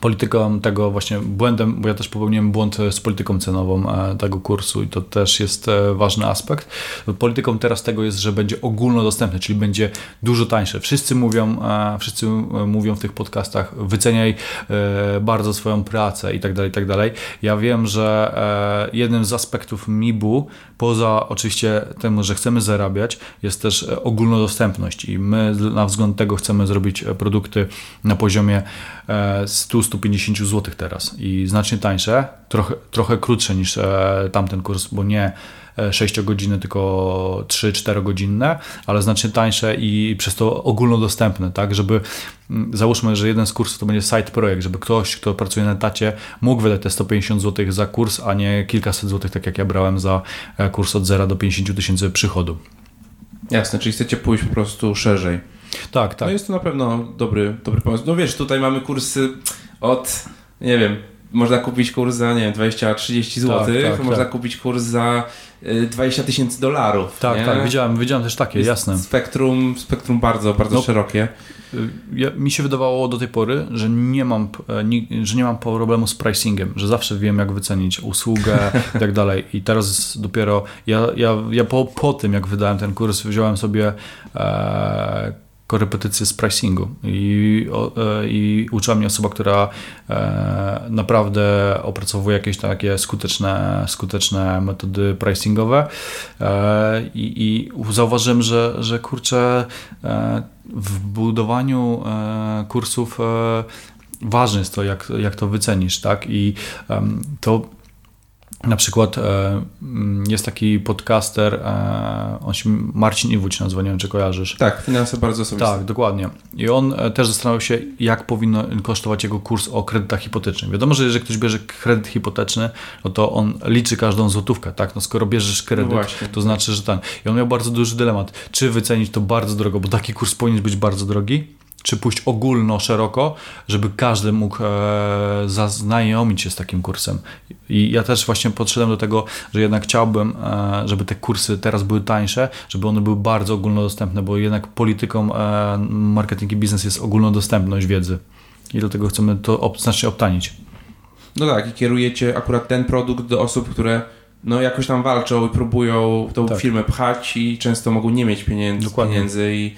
Speaker 2: polityką tego właśnie błędem, bo ja też popełniłem błąd z polityką cenową e, tego kursu i to też jest e, ważny aspekt. Polityką teraz tego jest, że będzie ogólnodostępny, czyli będzie dużo tańsze. Wszyscy mówią, wszyscy mówią w tych podcastach, wyceniaj bardzo swoją pracę i tak dalej, i tak dalej. Ja wiem, że jednym z aspektów MIB-u, poza oczywiście tym, że chcemy zarabiać, jest też ogólnodostępność i my na wzgląd tego chcemy zrobić produkty na poziomie 100-150 zł teraz i znacznie tańsze, trochę, trochę krótsze niż e, tamten kurs, bo nie 6 e, godziny, tylko 3-4 godzinne, ale znacznie tańsze i przez to ogólnodostępne, tak, żeby mm, załóżmy, że jeden z kursów to będzie side projekt, żeby ktoś, kto pracuje na etacie mógł wydać te 150 zł za kurs, a nie kilkaset złotych, tak jak ja brałem za e, kurs od 0 do 50 tysięcy przychodu.
Speaker 1: Jasne, czyli chcecie pójść po prostu szerzej.
Speaker 2: Tak, tak.
Speaker 1: No jest to na pewno dobry, dobry pomysł. No wiesz, tutaj mamy kursy od, nie wiem, można kupić kurs za, nie wiem, 20-30 zł, tak, tak, można tak. kupić kurs za 20 y, tysięcy dolarów.
Speaker 2: Tak, nie? tak, widziałem, widziałem też takie, jest jasne.
Speaker 1: Spektrum, spektrum bardzo, bardzo no, szerokie.
Speaker 2: Y, ja, mi się wydawało do tej pory, że nie, mam, e, nie, że nie mam problemu z pricingiem, że zawsze wiem, jak wycenić usługę i tak dalej. I teraz dopiero ja, ja, ja po, po tym, jak wydałem ten kurs, wziąłem sobie e, korepetycje z pricingu i, e, i uczyła mnie osoba, która e, naprawdę opracowuje jakieś takie skuteczne, skuteczne metody pricingowe e, i, i zauważyłem, że, że kurczę w budowaniu kursów ważne jest to, jak, jak to wycenisz, tak? I to na przykład e, mm, jest taki podcaster, e, on się Marcin Iwódź nazywa, nie wiem czy kojarzysz.
Speaker 1: Tak, finanse bardzo osobiste.
Speaker 2: Tak, dokładnie. I on e, też zastanawiał się, jak powinno kosztować jego kurs o kredytach hipotecznych. Wiadomo, że jeżeli ktoś bierze kredyt hipoteczny, no to on liczy każdą złotówkę, tak? No skoro bierzesz kredyt, no to znaczy, że ten. I on miał bardzo duży dylemat, czy wycenić to bardzo drogo, bo taki kurs powinien być bardzo drogi, czy pójść ogólno, szeroko, żeby każdy mógł e, zaznajomić się z takim kursem. I ja też właśnie podszedłem do tego, że jednak chciałbym, e, żeby te kursy teraz były tańsze, żeby one były bardzo ogólnodostępne, bo jednak polityką e, marketing i biznes jest ogólnodostępność wiedzy. I dlatego chcemy to ob znacznie obtanić.
Speaker 1: No tak, i kierujecie akurat ten produkt do osób, które no jakoś tam walczą i próbują tą tak. firmę pchać i często mogą nie mieć pieniędzy, pieniędzy i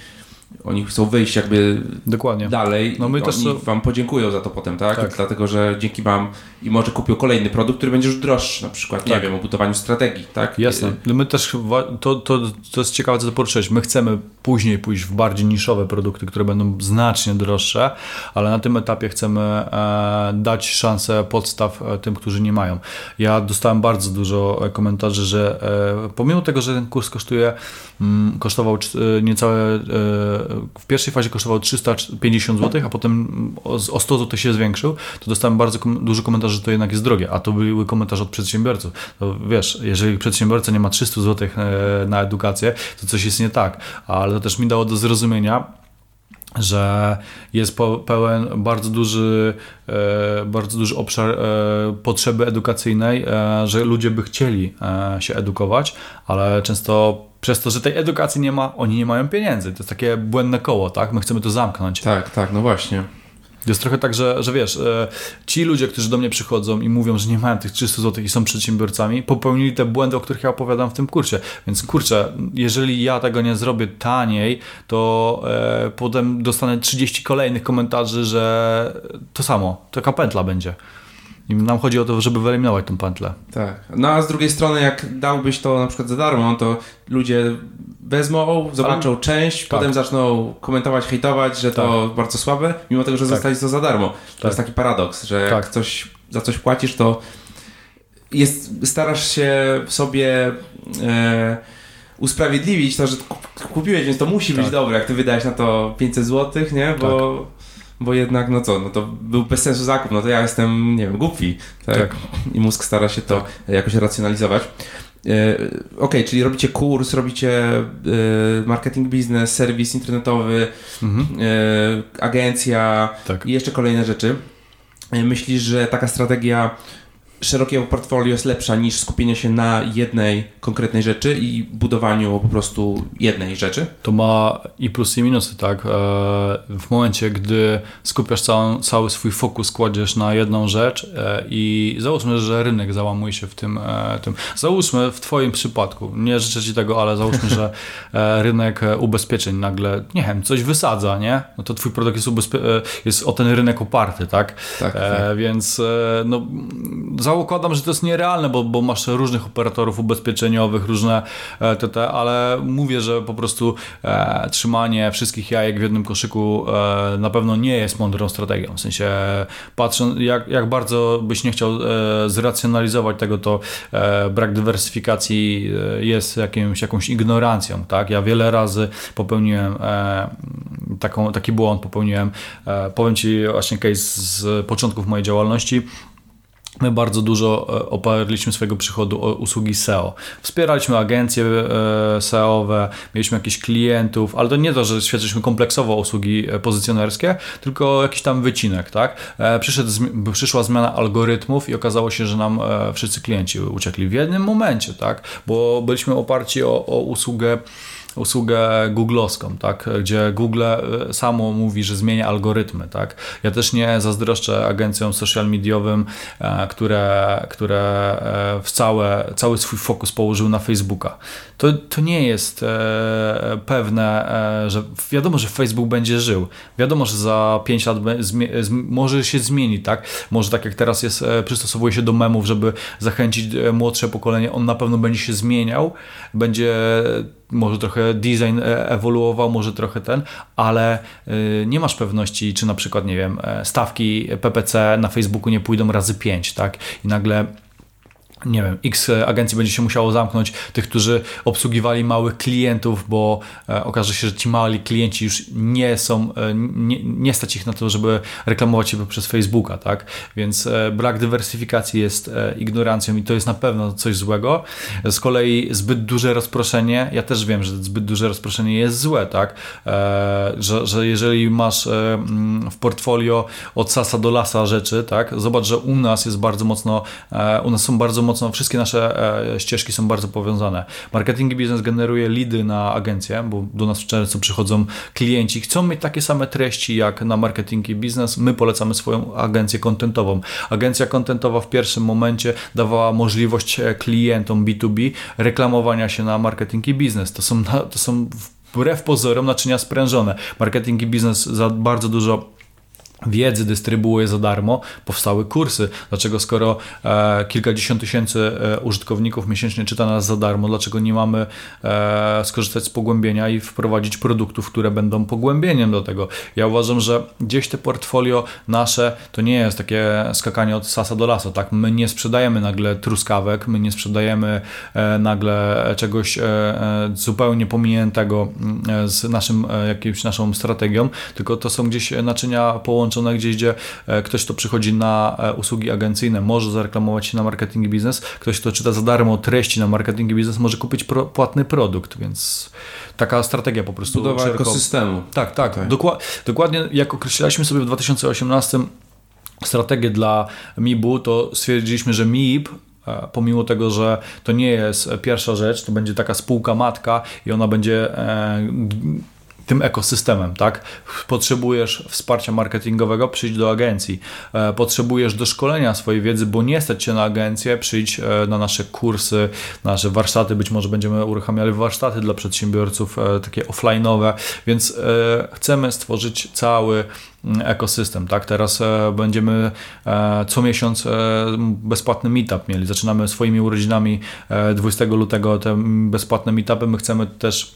Speaker 1: oni chcą wyjść jakby Dokładnie. dalej. No my też oni wam podziękują za to potem, tak? tak? Dlatego, że dzięki wam i może kupią kolejny produkt, który będzie już droższy, na przykład, tak. nie wiem, o budowaniu strategii, tak?
Speaker 2: Jasne. No my też, to, to, to jest ciekawe, co to poruszyłeś. My chcemy później pójść w bardziej niszowe produkty, które będą znacznie droższe, ale na tym etapie chcemy e, dać szansę podstaw e, tym, którzy nie mają. Ja dostałem bardzo dużo komentarzy, że e, pomimo tego, że ten kurs kosztuje, mm, kosztował niecałe w pierwszej fazie kosztował 350 zł, a potem o, 100 zł się zwiększył, to dostałem bardzo kom dużo komentarzy, że to jednak jest drogie, a to były komentarze od przedsiębiorców. To wiesz, jeżeli przedsiębiorca nie ma 300 zł e, na edukację, to coś jest nie tak, ale to też mi dało do zrozumienia, że jest pełen bardzo duży, e, bardzo duży obszar e, potrzeby edukacyjnej, że ludzie by chcieli się edukować, ale często przez to, że tej edukacji nie ma, oni nie mają pieniędzy. To jest takie błędne koło, tak? My chcemy to zamknąć.
Speaker 1: Tak, tak, no właśnie.
Speaker 2: Jest trochę tak, że, że wiesz, e, ci ludzie, którzy do mnie przychodzą i mówią, że nie mają tych 300 zł i są przedsiębiorcami, popełnili te błędy, o których ja opowiadam w tym kursie. Więc kurczę, jeżeli ja tego nie zrobię taniej, to e, potem dostanę 30 kolejnych komentarzy, że to samo, taka pętla będzie. I nam chodzi o to, żeby wyeliminować tą pętlę.
Speaker 1: Tak. No a z drugiej strony, jak dałbyś to na przykład za darmo, to ludzie wezmą, zobaczą część, tak. potem zaczną komentować, hejtować, że to tak. bardzo słabe, mimo tego, że tak. zostali to za darmo. To tak. jest taki paradoks, że jak tak. coś, za coś płacisz, to jest, starasz się sobie e, usprawiedliwić to, że kupiłeś, więc to musi być tak. dobre, jak ty wydałeś na to 500 zł, nie? Bo bo jednak, no co, no to był bez sensu zakup, no to ja jestem, nie wiem, głupi, tak? tak. I mózg stara się to tak. jakoś racjonalizować. E, ok, czyli robicie kurs, robicie e, marketing biznes, serwis internetowy, mhm. e, agencja tak. i jeszcze kolejne rzeczy. Myślisz, że taka strategia szerokiego portfolio jest lepsza niż skupienie się na jednej konkretnej rzeczy i budowaniu po prostu jednej rzeczy?
Speaker 2: To ma i plusy i minusy, tak. E, w momencie, gdy skupiasz cały, cały swój fokus, kładziesz na jedną rzecz e, i załóżmy, że rynek załamuje się w tym, e, tym. Załóżmy w Twoim przypadku, nie życzę Ci tego, ale załóżmy, że rynek ubezpieczeń nagle, nie wiem, coś wysadza, nie? No to Twój produkt jest, jest o ten rynek oparty, tak? tak, tak. Więc no, zakładam, że to jest nierealne, bo, bo masz różnych operatorów ubezpieczeniowych, różne e, te, ale mówię, że po prostu e, trzymanie wszystkich jajek w jednym koszyku e, na pewno nie jest mądrą strategią. W sensie patrząc, jak, jak bardzo byś nie chciał e, zracjonalizować tego, to e, brak dywersyfikacji e, jest jakimś, jakąś ignorancją. Tak? Ja wiele razy popełniłem taką, taki błąd, popełniłem, powiem Ci właśnie case z początków mojej działalności, My bardzo dużo e, oparliśmy swojego przychodu o usługi SEO. Wspieraliśmy agencje e, SEO-owe, mieliśmy jakichś klientów, ale to nie to, że świadczyliśmy kompleksowo usługi e, pozycjonerskie, tylko jakiś tam wycinek, tak? Przyszedł, przyszła zmiana algorytmów i okazało się, że nam wszyscy klienci uciekli w jednym momencie, tak? Bo byliśmy oparci o, o usługę usługę googlowską, tak? gdzie Google e, samo mówi, że zmienia algorytmy. Tak? Ja też nie zazdroszczę agencjom social mediowym, e, które, które e, w całe, cały swój fokus położyły na Facebooka. To, to nie jest pewne, że wiadomo, że Facebook będzie żył. Wiadomo, że za 5 lat może się zmieni, tak? Może tak jak teraz jest, przystosowuje się do memów, żeby zachęcić młodsze pokolenie, on na pewno będzie się zmieniał, będzie może trochę design e, ewoluował, może trochę ten, ale y, nie masz pewności, czy na przykład, nie wiem, e, stawki PPC na Facebooku nie pójdą razy 5, tak? I nagle nie wiem, X agencji będzie się musiało zamknąć, tych, którzy obsługiwali małych klientów, bo e, okaże się, że ci mali klienci już nie są, e, nie, nie stać ich na to, żeby reklamować się przez Facebooka, tak? Więc e, brak dywersyfikacji jest e, ignorancją i to jest na pewno coś złego. Z kolei zbyt duże rozproszenie, ja też wiem, że zbyt duże rozproszenie jest złe, tak? E, że, że jeżeli masz e, mm, w portfolio od sasa do lasa rzeczy, tak? Zobacz, że u nas jest bardzo mocno, u nas są bardzo mocno mocno, wszystkie nasze e, ścieżki są bardzo powiązane. Marketing i biznes generuje lidy na agencję, bo do nas często przychodzą klienci, chcą mieć takie same treści jak na marketing i biznes. My polecamy swoją agencję kontentową. Agencja kontentowa w pierwszym momencie dawała możliwość e, klientom B2B reklamowania się na marketing i biznes. To są, to są wbrew pozorom naczynia sprężone. Marketing i biznes za bardzo dużo wiedzy dystrybuuje za darmo, powstały kursy. Dlaczego skoro e, kilkadziesiąt tysięcy e, użytkowników miesięcznie czyta nas za darmo, dlaczego nie mamy e, skorzystać z pogłębienia i wprowadzić produktów, które będą pogłębieniem do tego? Ja uważam, że gdzieś te portfolio nasze to nie jest takie skakanie od sasa do lasa, tak? My nie sprzedajemy nagle truskawek, my nie sprzedajemy e, nagle czegoś e, e, zupełnie pominiętego mm, z naszym, jakimś naszą strategią, tylko to są gdzieś naczynia połączone połączone gdzieś, gdzie e, ktoś, kto przychodzi na e, usługi agencyjne, może zareklamować się na marketing i biznes, ktoś, kto czyta za darmo treści na marketing i biznes, może kupić pro, płatny produkt, więc taka strategia po prostu.
Speaker 1: Budowa szeroko... ekosystemu.
Speaker 2: Tak, tak. Okay. Dokła dokładnie jak określaliśmy sobie w 2018 strategię dla MIB-u, to stwierdziliśmy, że MIB e, pomimo tego, że to nie jest pierwsza rzecz, to będzie taka spółka matka i ona będzie tym ekosystemem, tak? Potrzebujesz wsparcia marketingowego, przyjdź do agencji. E, potrzebujesz doszkolenia swojej wiedzy, bo nie stać się na agencję, przyjdź e, na nasze kursy, nasze warsztaty, być może będziemy uruchamiali warsztaty dla przedsiębiorców e, takie offline'owe, więc chcemy stworzyć cały mm, ekosystem, tak? Teraz będziemy co miesiąc bezpłatny meetup mieli. Zaczynamy swoimi urodzinami 20 lutego te bezpłatne meetupy. My chcemy też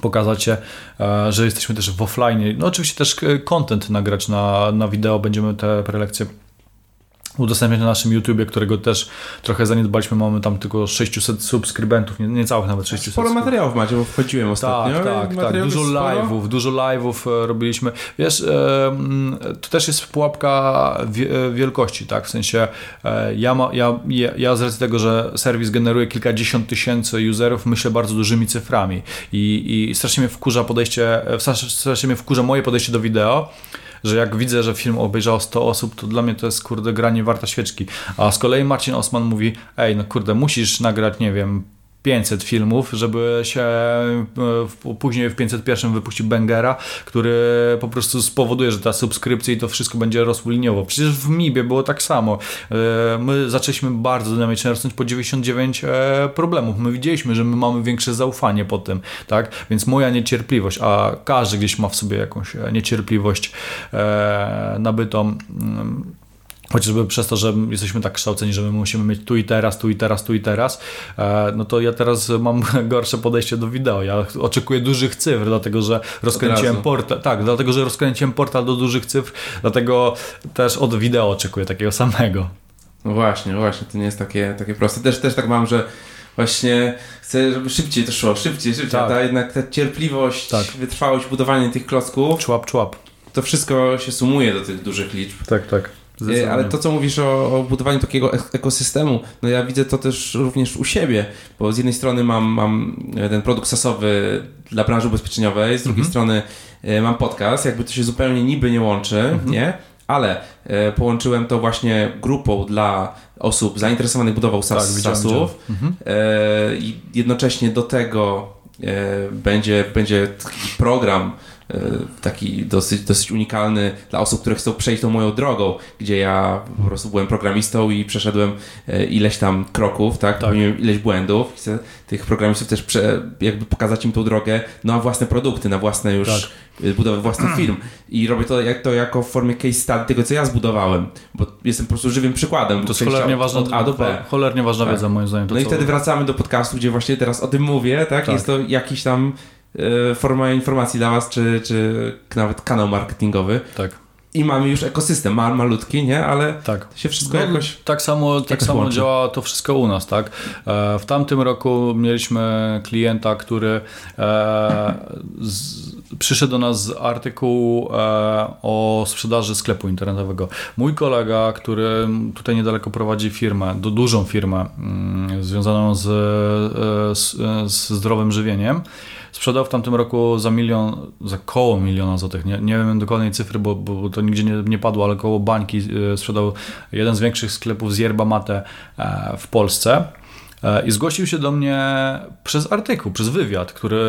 Speaker 2: pokazać się, e, że jesteśmy też w offline. No oczywiście też e, content nagrać na, na wideo, będziemy te prelekcje udostępniać na naszym YouTubie, którego też trochę zaniedbaliśmy. Mamy tam tylko 600 subskrybentów, nie, nie całych nawet 600.
Speaker 1: Sporo materiałów macie, bo wchodziłem ostatnio.
Speaker 2: Tak, tak, tak. Dużo live'ów, dużo live'ów e, robiliśmy. Wiesz, to też jest pułapka wielkości, tak? W sensie ja, ma, ja, ja z racji tego, że serwis generuje kilkadziesiąt tysięcy userów, myślę bardzo dużymi cyframi i, i strasznie mnie wkurza podejście, strasznie mnie wkurza moje podejście do wideo, że jak widzę, że film obejrzało 100 osób, to dla mnie to jest kurde granie warta świeczki. A z kolei Marcin Osman mówi, ej, no kurde, musisz nagrać, nie wiem, 500 filmów, żeby się e, później w 501 wypuścił Bengera, który po prostu spowoduje, że ta subskrypcja i to wszystko będzie rosło liniowo. Przecież w MIBie było tak samo. E, my zaczęliśmy bardzo dynamicznie rosnąć po 99 e, problemów. My widzieliśmy, że my mamy większe zaufanie po tym, tak? Więc moja niecierpliwość, a każdy gdzieś ma w sobie jakąś niecierpliwość nabytą mm, chociażby przez to, że jesteśmy tak kształceni, że my musimy mieć tu i teraz, tu i teraz, tu i teraz, e, no to ja teraz mam gorsze podejście do wideo. Ja oczekuję dużych cyfr, dlatego że rozkręciłem portal, tak, dlatego że rozkręciłem portal do dużych cyfr, dlatego też od wideo oczekuję takiego samego.
Speaker 1: No właśnie, właśnie, to nie jest takie, takie proste. Też, też tak mam, że właśnie chcę, żeby szybciej to szło, szybciej, szybciej. Tak. Ta jednak ta cierpliwość, tak. wytrwałość, budowanie tych klocków.
Speaker 2: Człap, człap.
Speaker 1: To wszystko się sumuje do tych dużych liczb.
Speaker 2: Tak, tak.
Speaker 1: E, ale to, co mówisz o, o, budowaniu takiego ekosystemu, no ja widzę to też również u siebie, bo z jednej strony mam, mam ten produkt sasowy dla branży ubezpieczeniowej, z drugiej mhm. strony e, mam podcast, jakby to się zupełnie niby nie łączy, mhm. nie? Ale e, połączyłem to właśnie grupą dla osób zainteresowanych budową SAS, tak, SASów mhm. e, i jednocześnie do tego e, będzie, będzie taki program E, taki dosyć, dosyć unikalny dla osób, które chcą przejść tą moją drogą, gdzie ja po prostu byłem programistą i przeszedłem e, ileś tam kroków, tak, tak. ileś błędów. Chcę tych programistów też prze, jakby pokazać im tą drogę na własne produkty, na własne już tak. E, budowę własnych firm. I robię to, jak, to jako w formie case study tego, co ja zbudowałem, bo jestem po prostu żywym przykładem.
Speaker 2: To jest cholernie ważna, od A do B. Cholernie ważna tak. wiedza moim zdaniem.
Speaker 1: No i wtedy wracamy do podcastu, gdzie właśnie teraz o tym mówię, tak? tak. Jest to jakiś tam E, forma informacji dla Was, czy, czy nawet kanał marketingowy.
Speaker 2: Tak.
Speaker 1: I mamy już ekosystem, mal, malutki, nie? Ale
Speaker 2: tak.
Speaker 1: się wszystko no, jakoś.
Speaker 2: Tak samo, tak samo działa to wszystko u nas, tak? E, w tamtym roku mieliśmy klienta, który e, z, przyszedł do nas z artykułu o sprzedaży sklepu internetowego. Mój kolega, który tutaj niedaleko prowadzi firmę, dużą firmę mm, związaną z, z, z zdrowym żywieniem, sprzedał w tamtym roku za milion, za koło miliona złotych, nie, nie wiem dokładnej cyfry, bo, bo to nigdzie nie, nie padło, ale koło bańki e, sprzedał jeden z większych sklepów z yerba mate e, w Polsce. E, I zgłosił się do mnie przez artykuł, przez wywiad, który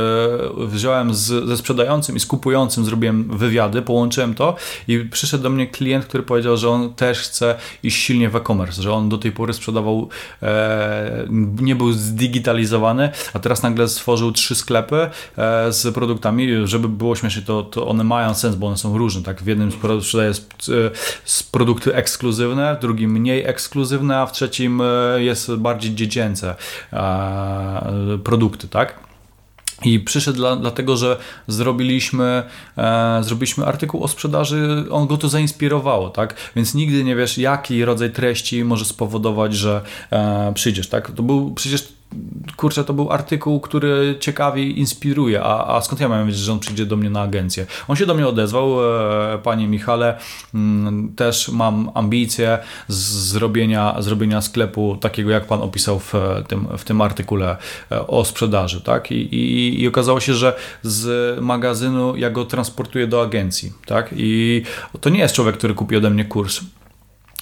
Speaker 2: wziąłem z, ze sprzedającym i z kupującym, zrobiłem wywiady, połączyłem to i przyszedł do mnie klient, który powiedział, że on też chce iść silnie w e-commerce, że on do tej pory sprzedawał, e, nie był zdigitalizowany, a teraz nagle stworzył trzy sklepy e, z produktami, żeby było śmiesznie, to, to one mają sens, bo one są różne, tak? W jednym sprzedaje e, produkty ekskluzywne, w drugim mniej ekskluzywne, a w trzecim e, jest bardziej dziecięcy Produkty, tak? I przyszedł dla, dlatego, że zrobiliśmy, e, zrobiliśmy artykuł o sprzedaży, on go to zainspirowało, tak? Więc nigdy nie wiesz, jaki rodzaj treści może spowodować, że e, przyjdziesz, tak? To był przecież kurczę, to był artykuł, który ciekawi, inspiruje, a, a skąd ja miałem wiedzieć, że on przyjdzie do mnie na agencję? On się do mnie odezwał, e, panie Michale, mm, też mam ambicje zrobienia, zrobienia sklepu takiego, jak pan opisał w tym, w tym artykule e, o sprzedaży, tak? I, i, I okazało się, że z magazynu ja go transportuję do agencji, tak? I to nie jest człowiek, który kupi ode mnie kurs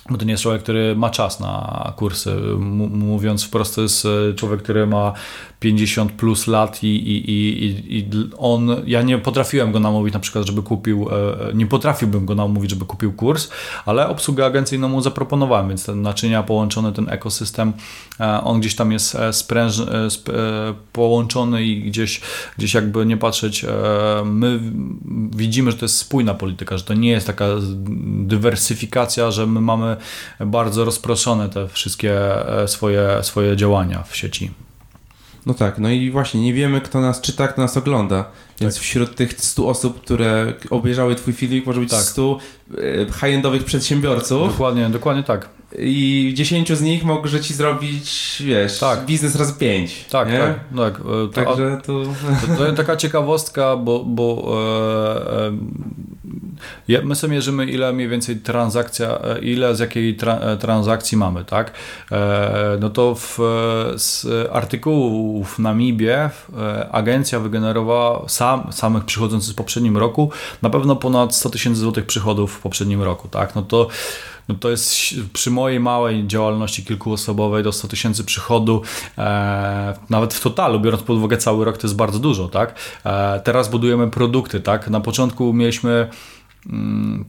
Speaker 2: bo to nie jest człowiek, który ma czas na kursy. M mówiąc wprost, to jest e, człowiek, który ma 50 plus lat i, i, i, i on, ja nie potrafiłem go namówić na przykład, żeby kupił, e, nie potrafiłbym go namówić, żeby kupił kurs, ale obsługę agencyjną mu zaproponowałem, więc te naczynia połączone, ten ekosystem, e, on gdzieś tam jest spręż, połączony i gdzieś, gdzieś jakby nie patrzeć, my widzimy, że to jest spójna polityka, że to nie jest taka dywersyfikacja, że my mamy bardzo rozproszone te wszystkie e, swoje, swoje działania w sieci.
Speaker 1: No tak, no i właśnie nie wiemy, kto nas czyta, kto nas ogląda. Więc tak. wśród tych 100 osób, które obejrzały Twój filmik, może być tak. 100 e, high-endowych przedsiębiorców.
Speaker 2: Dokładnie, dokładnie tak.
Speaker 1: I 10 z nich może ci zrobić, wiesz, tak. biznes razy 5.
Speaker 2: Tak, nie? tak, tak.
Speaker 1: To, Także
Speaker 2: to... to... To jest taka ciekawostka, bo, bo e, e, my sobie mierzymy, ile mniej więcej transakcja, e, ile z jakiej tra, e, transakcji mamy, tak? E, no to w, z artykułów w Namibie agencja wygenerowała sam, samych przychodzących w poprzednim roku na pewno ponad 100 tysięcy złotych przychodów w poprzednim roku, tak? No to no to jest przy mojej małej działalności kilkuosobowej do 100 tysięcy przychodu, e, nawet w totalu, biorąc pod uwagę cały rok, to jest bardzo dużo, tak? E, teraz budujemy produkty, tak? Na początku mieliśmy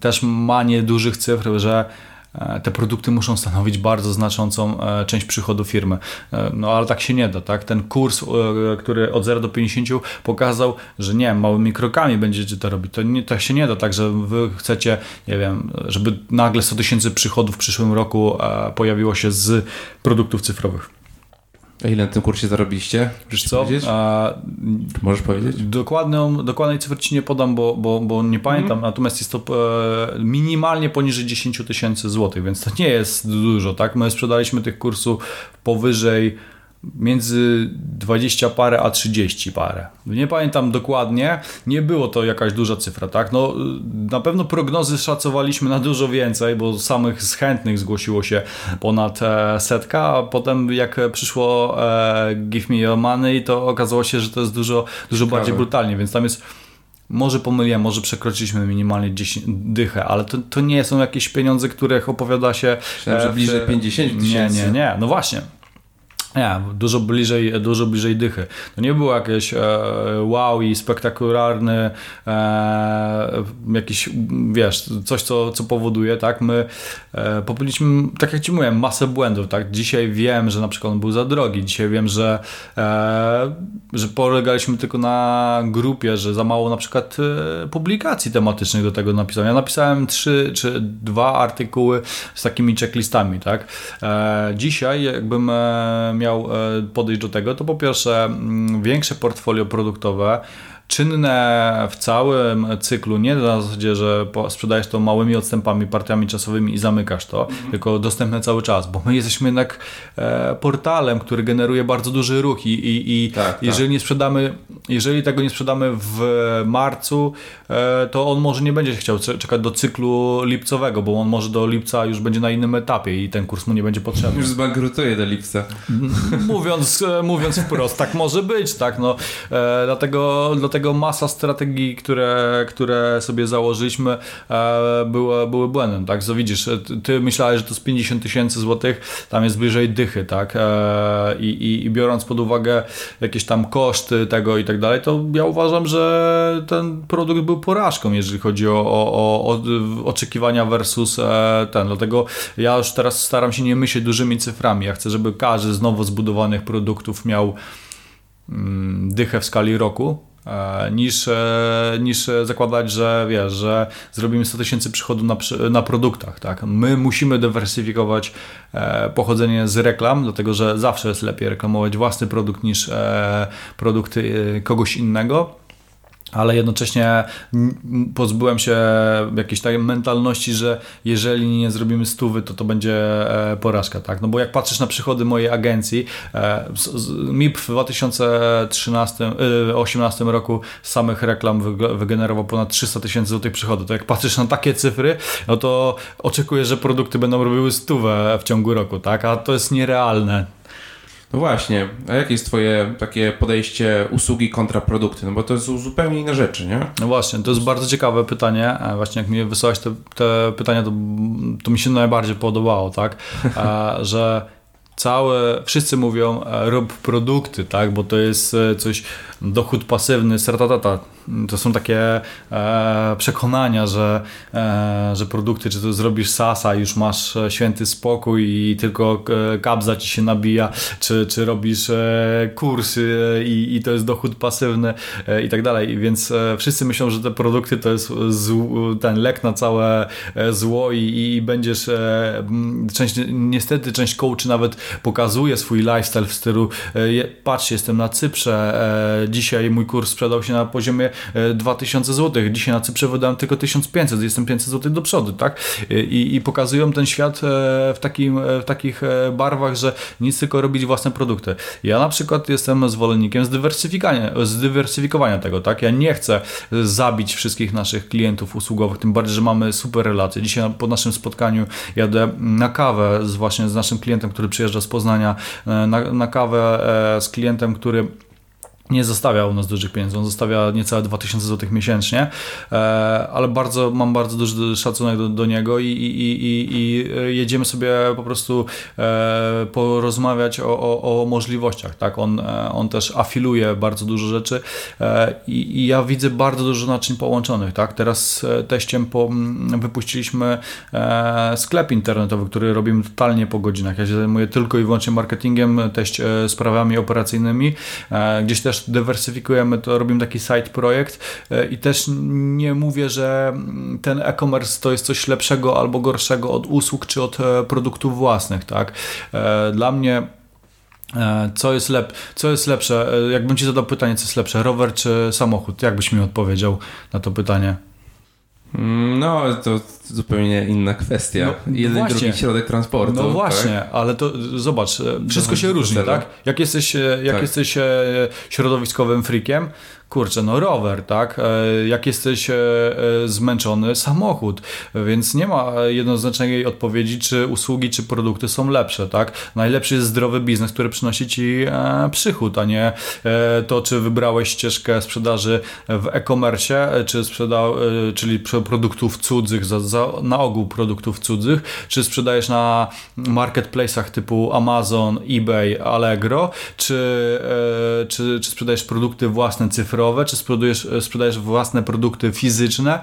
Speaker 2: też manię dużych cyfr, że E, te produkty muszą stanowić bardzo znaczącą e, część przychodu firmy. E, no ale tak się nie da, tak? Ten kurs, który od 0 do 50 pokazał, że nie, małymi krokami będziecie to robić. To nie, tak się nie da, tak, że wy chcecie, nie wiem, żeby nagle 100 tysięcy przychodów w przyszłym roku pojawiło się z produktów cyfrowych.
Speaker 1: A ile na tym kursie zarobiliście?
Speaker 2: Wiesz co? A,
Speaker 1: Możesz powiedzieć?
Speaker 2: Dokładną, dokładnej cyfry ci nie podam, bo, bo, bo nie pamiętam, mm. natomiast jest to e, minimalnie poniżej 10 tysięcy złotych, więc to nie jest dużo, tak? My sprzedaliśmy tych kursów powyżej między 20 parę a 30 parę. Nie pamiętam dokładnie, nie było to jakaś duża cyfra, tak? No, na pewno prognozy szacowaliśmy na dużo więcej, bo samych z chętnych zgłosiło się ponad e, setka, a potem jak przyszło e, Give Me Your Money, to okazało się, że to jest dużo, dużo bardziej brutalnie, więc tam jest może pomyliłem, może przekroczyliśmy minimalnie 10 dychę, ale to, to nie są jakieś pieniądze, których opowiada się.
Speaker 1: Myślałem, że bliżej 50
Speaker 2: tysięcy. Nie, nie, nie. No właśnie. Nie, dużo bliżej, dużo bliżej dychy. To nie było jakieś e, wow i spektakularny e, jakiś, wiesz, coś, co, co powoduje, tak? My popełniliśmy, tak jak Ci mówiłem, masę błędów, tak? Dzisiaj wiem, że na przykład on był za drogi, dzisiaj wiem, że, e, że polegaliśmy tylko na grupie, że za mało na przykład e, publikacji tematycznych do tego napisałem. Ja napisałem trzy czy dwa artykuły z takimi checklistami, tak? E, dzisiaj jakbym miał e, podejść do tego, to po pierwsze mm, większe portfolio produktowe, czynne w całym cyklu, nie na zasadzie, że sprzedajesz to małymi odstępami, partiami czasowymi i zamykasz to, mhm. tylko dostępne cały czas, bo my jesteśmy jednak e, portalem, który generuje bardzo duży ruch i, i, i tak, tak. jeżeli tak. nie sprzedamy, jeżeli tego nie sprzedamy w marcu, e, to on może nie będzie chciał czekać do cyklu lipcowego, bo on może do lipca już będzie na innym etapie i ten kurs mu nie będzie potrzebny.
Speaker 1: Już zbankrutuje do lipca.
Speaker 2: Mówiąc, e, mówiąc wprost, tak może być, tak, no, e, dlatego, dlatego tego masa strategii, które, które sobie założyliśmy, e, były, były błędem, tak? Co widzisz, ty myślałeś, że to z 50 tysięcy złotych, tam jest bliżej dychy, tak? E, I, i, I biorąc pod uwagę jakieś tam koszty tego i tak dalej, to ja uważam, że ten produkt był porażką, jeżeli chodzi o, o, o oczekiwania versus e, ten. Dlatego ja już teraz staram się nie myśleć dużymi cyframi. Ja chcę, żeby każdy z nowo zbudowanych produktów miał mm, dychę w skali roku, E, niż, e, niż zakładać, że wiesz, że zrobimy 100 tysięcy przychodu na, na produktach. Tak? My musimy dywersyfikować e, pochodzenie z reklam, dlatego że zawsze jest lepiej reklamować własny produkt niż produkty kogoś innego ale jednocześnie pozbyłem się jakiejś takiej mentalności, że jeżeli nie zrobimy stówy, to to będzie e, porażka, tak? No bo jak patrzysz na przychody mojej agencji, e, MIP w 2018 e, roku samych reklam wygenerował ponad 300 tysięcy złotych przychodów. To jak patrzysz na takie cyfry, no to oczekuję, że produkty będą robiły stówę w ciągu roku, tak? A to jest nierealne.
Speaker 1: No właśnie, a jakie jest twoje takie podejście usługi kontra produkty? No bo to są zupełnie inne rzeczy, nie?
Speaker 2: No właśnie, to jest bardzo ciekawe pytanie. Właśnie jak mi wysłałeś te, te pytania, to, to mi się najbardziej podobało, tak? że całe, wszyscy mówią rób produkty, tak? Bo to jest e, coś, dochód pasywny, sertatata to są takie e, przekonania, że, e, że produkty, czy to zrobisz SASA, już masz e, święty spokój i tylko e, kabza ci się nabija, czy, czy robisz e, kursy i, i to jest dochód pasywny e, i tak dalej. Więc wszyscy myślą, że te produkty to jest ten lek na całe zło i, i będziesz część, niestety część coachy nawet pokazuje swój lifestyle w stylu patrz, jestem na Cyprze, dzisiaj mój kurs sprzedał się na poziomie 2000 zł. Dzisiaj na Cyprze wydałem tylko 1500, jestem 500 zł do przodu, tak? I, i pokazują ten świat e, w, takim, e, w takich e, barwach, że nic tylko robić własne produkty. Ja na przykład jestem zwolennikiem zdywersyfikowania, zdywersyfikowania tego, tak? Ja nie chcę zabić wszystkich naszych klientów usługowych, tym bardziej, że mamy super relacje. Dzisiaj po naszym spotkaniu jadę na kawę z właśnie z naszym klientem, który przyjeżdża z Poznania, na, na kawę z klientem, który nie zostawia u nas dużych pieniędzy, on zostawia niecałe 2000 zł miesięcznie, e, ale bardzo, mam bardzo duży szacunek do, do niego i, i, i, i, jedziemy sobie po prostu e, porozmawiać o, o, o możliwościach. Tak? On, e, on też afiluje bardzo dużo rzeczy i, ja widzę bardzo dużo naczyń połączonych. Tak? Teraz teściem po, wypuściliśmy sklep internetowy, który robimy totalnie po godzinach. Ja się zajmuję tylko i wyłącznie marketingiem, teść sprawami operacyjnymi. Gdzieś też dywersyfikujemy to, robimy taki side projekt e, i też nie mówię, że ten e-commerce to jest coś lepszego albo gorszego od usług czy od e, produktów własnych, tak? E, dla mnie co jest, lep, co jest lepsze? Jakbym Ci zadał pytanie, co jest lepsze, rower czy samochód? Jak byś mi odpowiedział na to pytanie?
Speaker 1: Mm, no, to zupełnie inna kwestia. No, Jeden właśnie. drugi środek transportu.
Speaker 2: No właśnie, tak? ale to zobacz, wszystko no, się różni, tak? Jak jesteś, jak tak. jesteś środowiskowym freakiem, kurczę, no rower, tak? E, jak jesteś e, e, zmęczony, samochód, więc nie ma jednoznacznej odpowiedzi, czy usługi, czy produkty są lepsze, tak? Najlepszy jest zdrowy biznes, który przynosi ci przychód, a nie to, czy wybrałeś ścieżkę sprzedaży w e-commerce, czy sprzedał, czyli produktów cudzych, za, za, na ogół produktów cudzych, czy sprzedajesz na marketplace'ach typu Amazon, eBay, Allegro, czy, czy, czy sprzedajesz produkty własne, cyfrowe, cyfrowe, czy sprzedajesz, sprzedajesz własne produkty fizyczne,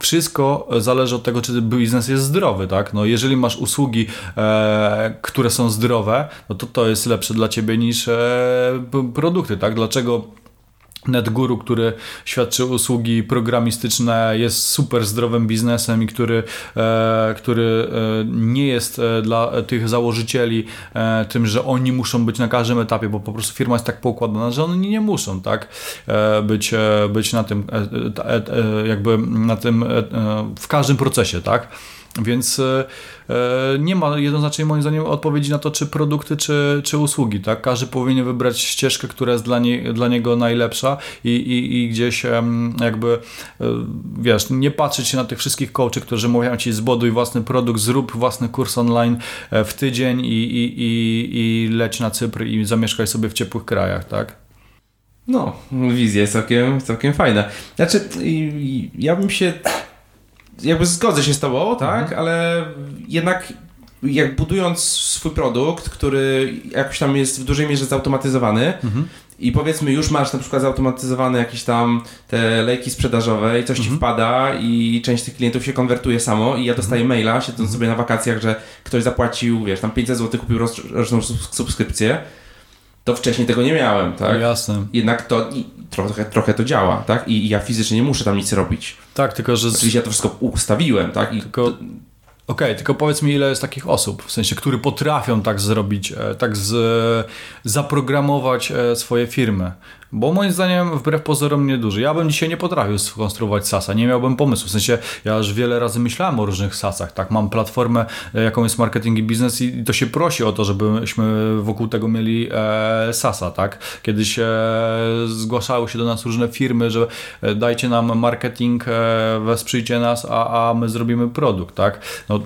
Speaker 2: wszystko zależy od tego, czy biznes jest zdrowy, tak? No jeżeli masz usługi, e, które są zdrowe, no to to jest lepsze dla ciebie niż e, produkty, tak? Dlaczego NetGuru, który świadczy usługi programistyczne, jest super zdrowym biznesem i który, e, który e, nie jest e, dla tych założycieli tym, że oni muszą być na każdym etapie, bo po prostu firma jest tak poukładana, że oni nie muszą tak być, być na tym jakby na tym w każdym procesie, tak? Więc e, e, nie ma jednoznacznie moim zdaniem odpowiedzi na to, czy produkty, czy, czy usługi. Tak? Każdy powinien wybrać ścieżkę, która jest dla, nie, dla niego najlepsza i, i, i gdzieś jakby e, wiesz, nie patrzeć się na tych wszystkich coachy, którzy mówią ci zbuduj własny produkt, zrób własny kurs online w tydzień i, i, i, i leć na Cypr i zamieszkaj sobie w ciepłych krajach, tak?
Speaker 1: No, wizja jest całkiem, całkiem fajna. Znaczy, ja bym się jakby zgodzę się z tobą, tak, mhm. ale jednak jak budując swój produkt, który jakoś tam jest w dużej mierze zautomatyzowany mhm. i powiedzmy już masz na przykład zautomatyzowane jakieś tam te lejki sprzedażowe i coś mhm. ci wpada i część tych klientów się konwertuje samo i ja dostaję mhm. maila, siedząc mhm. sobie na wakacjach, że ktoś zapłacił, wiesz, tam 500 zł kupił roczną subskrypcję to wcześniej tego nie miałem, tak?
Speaker 2: Jasne.
Speaker 1: Jednak to trochę, trochę to działa, tak? I, ja fizycznie nie muszę tam nic robić.
Speaker 2: Tak, tylko że...
Speaker 1: Oczywiście ja to wszystko ustawiłem, tak? I
Speaker 2: tylko... Okej, okay, tylko powiedz mi, ile jest takich osób, w sensie, które potrafią tak zrobić, e, tak z, zaprogramować e, swoje firmy. Bo moim zdaniem wbrew pozorom nieduży. Ja bym dzisiaj nie potrafił skonstruować SASa, nie miałbym pomysłu. W sensie ja już wiele razy myślałem o różnych SASach, tak? Mam platformę, e, jaką jest marketing i biznes i to się prosi o to, żebyśmy wokół tego mieli e, SASa, tak? Kiedyś e, zgłaszały się do nas różne firmy, że e, dajcie nam marketing, e, wesprzyjcie nas, a, a my zrobimy produkt, tak? No,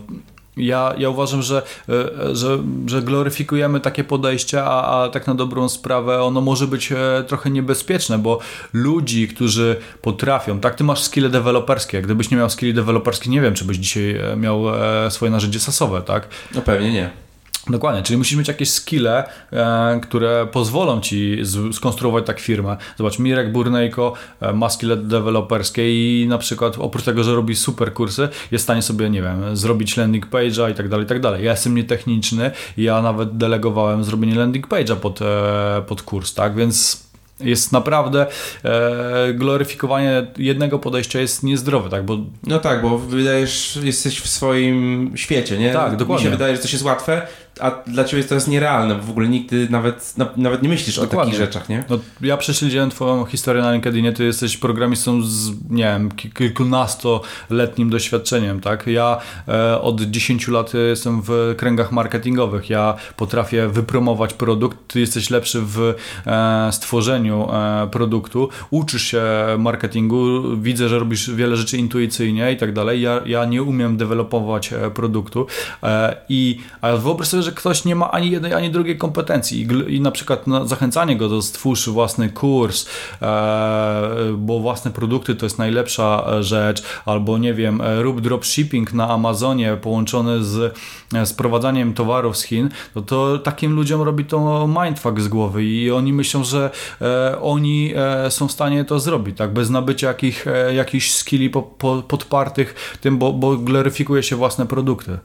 Speaker 2: ja, ja uważam, że, e, że, że gloryfikujemy takie podejście, a, a tak na dobrą sprawę ono może być e, trochę niebezpieczne, bo ludzi, którzy potrafią, tak, ty masz skille deweloperskie, gdybyś nie miał skilli deweloperskich, nie wiem, czy byś dzisiaj e, miał swoje narzędzie sasowe, tak?
Speaker 1: No pewnie nie.
Speaker 2: Dokładnie, czyli musisz mieć jakieś skille, e, które pozwolą ci z, skonstruować tak firmę. Zobacz, Mirek Burnejko e, ma skille deweloperskie i na przykład oprócz tego, że robi super kursy, jest w stanie sobie, nie wiem, zrobić landing page'a i tak dalej, i tak dalej. Ja jestem nietechniczny i ja nawet delegowałem zrobienie landing page'a pod, e, pod kurs, tak, więc jest naprawdę e, gloryfikowanie jednego podejścia jest niezdrowe, tak? Bo...
Speaker 1: No tak, bo wydajesz, jesteś w swoim świecie, nie?
Speaker 2: Tak, dokładnie.
Speaker 1: Mi się wydaje, że to jest łatwe, a dla ciebie to jest nierealne, bo w ogóle nigdy nawet, na, nawet nie myślisz Dokładnie. o takich rzeczach, nie?
Speaker 2: No, ja prześledziłem twoją historię na LinkedInie, ty jesteś programistą z, nie wiem, kilkunastoletnim doświadczeniem, tak? Ja e, od 10 lat jestem w kręgach marketingowych, ja potrafię wypromować produkt, ty jesteś lepszy w e, stworzeniu e, produktu, uczysz się marketingu, widzę, że robisz wiele rzeczy intuicyjnie i tak dalej, ja, ja nie umiem dewelopować e, produktu e, i a wyobraź sobie, że ktoś nie ma ani jednej, ani drugiej kompetencji. I, i na przykład zachęcanie go do stwórz własny kurs, e, bo własne produkty to jest najlepsza e, rzecz, albo nie wiem, e, rób dropshipping na Amazonie połączony z e, sprowadzaniem towarów z Chin, no to takim ludziom robi to mindfuck z głowy i oni myślą, że e, oni e, są w stanie to zrobić, tak, bez nabycia jakich, jakichś skilli po, po, podpartych tym, bo, bo gloryfikuje się własne produkty.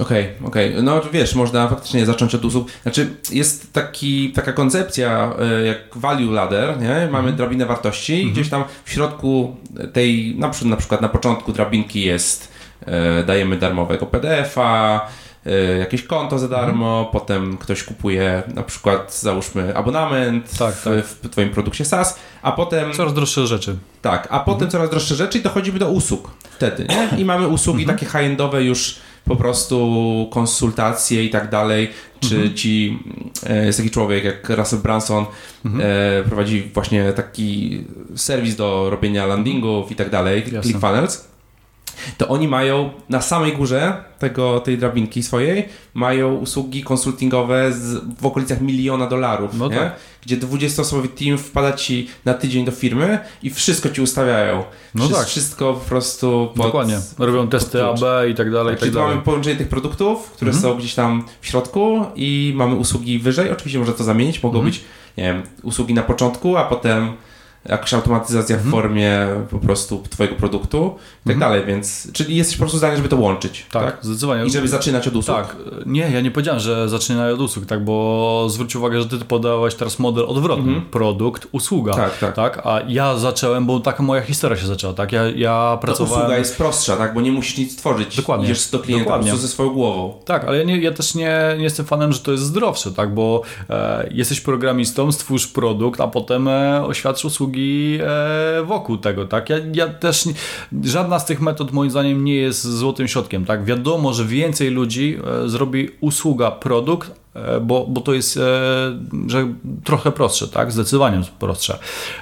Speaker 1: Okej, okay, okej. Okay. No wiesz, można faktycznie zacząć od usług. Znaczy, jest taki, taka koncepcja e, jak value ladder, nie? Mamy mm -hmm. drabinę wartości mm -hmm. gdzieś tam w środku tej, na przykład, na, przykład na początku drabinki jest, e, dajemy darmowego PDF-a, e, jakieś konto za darmo, mm -hmm. potem ktoś kupuje na przykład, załóżmy, abonament tak, w, tak. w Twoim produkcie SaaS, a potem...
Speaker 2: Coraz droższe rzeczy.
Speaker 1: Tak, a potem coraz droższe rzeczy i dochodzimy do usług wtedy, nie? I mamy usługi takie high-endowe już po prostu konsultacje i tak dalej, czy mhm. ci, e, jest taki człowiek jak Russell Branson, mhm. e, prowadzi właśnie taki serwis do robienia landingów i tak dalej, ClickFunnels, to oni mają na samej górze tego, tej drabinki swojej, mają usługi konsultingowe z, w okolicach miliona dolarów, no tak. gdzie 20-osobowy team wpada ci na tydzień do firmy i wszystko ci ustawiają. No tak. Wszystko po prostu
Speaker 2: pod, Dokładnie. Robią testy AB i tak dalej.
Speaker 1: Tak, i tak dalej. mamy połączenie tych produktów, które mhm. są gdzieś tam w środku i mamy usługi wyżej. Oczywiście może to zamienić, mogą mhm. być nie wiem, usługi na początku, a potem jakaś automatyzacja w mhm. formie po prostu twojego produktu i tak mhm. dalej, więc czyli jesteś po prostu zdany, żeby to łączyć.
Speaker 2: Tak, tak, zdecydowanie.
Speaker 1: I żeby zaczynać od usług.
Speaker 2: Tak, nie, ja nie powiedziałem, że zaczynaj od usług, tak, bo zwróć uwagę, że ty podałeś teraz model odwrotny. Mhm. Produkt, usługa. Tak, tak, tak. A ja zacząłem, bo taka moja historia się zaczęła, tak, ja, ja pracowałem...
Speaker 1: To usługa jest prostsza, tak, bo nie musisz nic tworzyć. Dokładnie. Idziesz do klienta Dokładnie. po prostu ze swoją głową.
Speaker 2: Tak, ale ja, nie, ja też nie, nie jestem fanem, że to jest zdrowsze, tak, bo e, jesteś programistą, stwórz produkt, a potem e, oświadcz usługi e, wokół tego, tak? Ja, ja też, nie, żadna z tych metod moim zdaniem nie jest złotym środkiem, tak? Wiadomo, że więcej ludzi e, zrobi usługa, produkt, e, bo, bo to jest że trochę prostsze, tak? Zdecydowanie prostsze.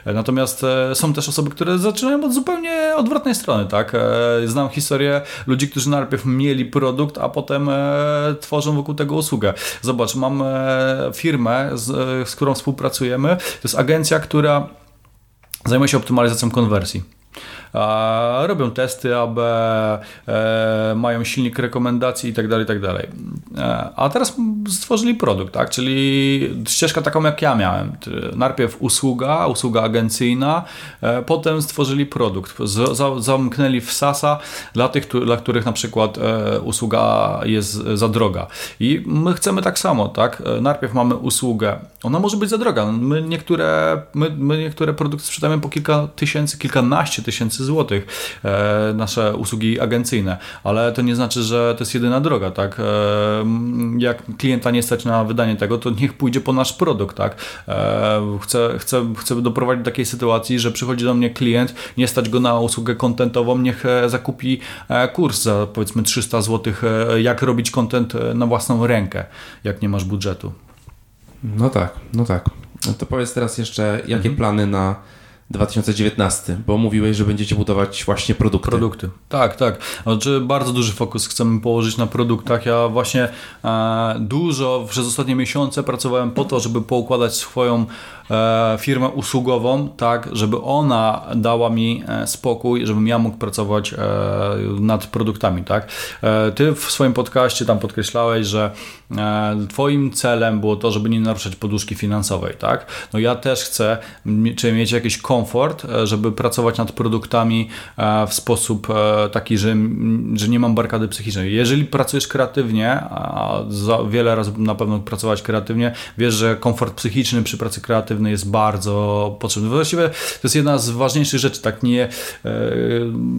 Speaker 2: Natomiast są też osoby, które zaczynają od zupełnie odwrotnej strony, tak? Znam historię ludzi, którzy najpierw mieli produkt, a potem tworzą wokół tego usługę. Zobacz, mam firmę, z, z którą współpracujemy. To jest agencja, która zajmuje się optymalizacją konwersji robią testy AB, e, mają silnik rekomendacji itd., tak itd. Tak e, a teraz stworzyli produkt, tak? czyli ścieżka taką jak ja miałem. Najpierw usługa, usługa agencyjna, e, potem stworzyli produkt. Zamknęli w SASA dla tych, dla których na przykład usługa jest za droga. I my chcemy tak samo, tak? Najpierw mamy usługę. Ona może być za droga. My niektóre, my, my niektóre produkty sprzedajemy po kilka tysięcy, kilkanaście tysięcy tysięcy złotych e, nasze usługi agencyjne, ale to nie znaczy, że to jest jedyna droga, tak? E, jak klienta nie stać na wydanie tego, to niech pójdzie po nasz produkt, tak? E, chcę, chcę, chcę doprowadzić do takiej sytuacji, że przychodzi do mnie klient, nie stać go na usługę kontentową, niech zakupi kurs za powiedzmy 300 zł, jak robić kontent na własną rękę, jak nie masz budżetu.
Speaker 1: No tak, no tak. No to powiedz teraz jeszcze, jakie mhm. plany na 2019, bo mówiłeś, że będziecie budować właśnie produkty.
Speaker 2: Produkty. Tak, tak. Znaczy bardzo duży fokus chcemy położyć na produktach. Ja właśnie e, dużo przez ostatnie miesiące pracowałem po to, żeby poukładać swoją e, firmę usługową, tak, żeby ona dała mi e, spokój, żebym ja mógł pracować e, nad produktami, tak. E, ty w swoim podcaście tam podkreślałeś, że e, twoim celem było to, żeby nie naruszać poduszki finansowej, tak. No ja też chcę, czy mieć jakiś komfort, e, żeby pracować nad produktami w sposób taki, że, że nie mam barkady psychicznej. Jeżeli pracujesz kreatywnie, a wiele razy na pewno pracować kreatywnie, wiesz, że komfort psychiczny przy pracy kreatywnej jest bardzo potrzebny. Właściwie to jest jedna z ważniejszych rzeczy, tak nie e,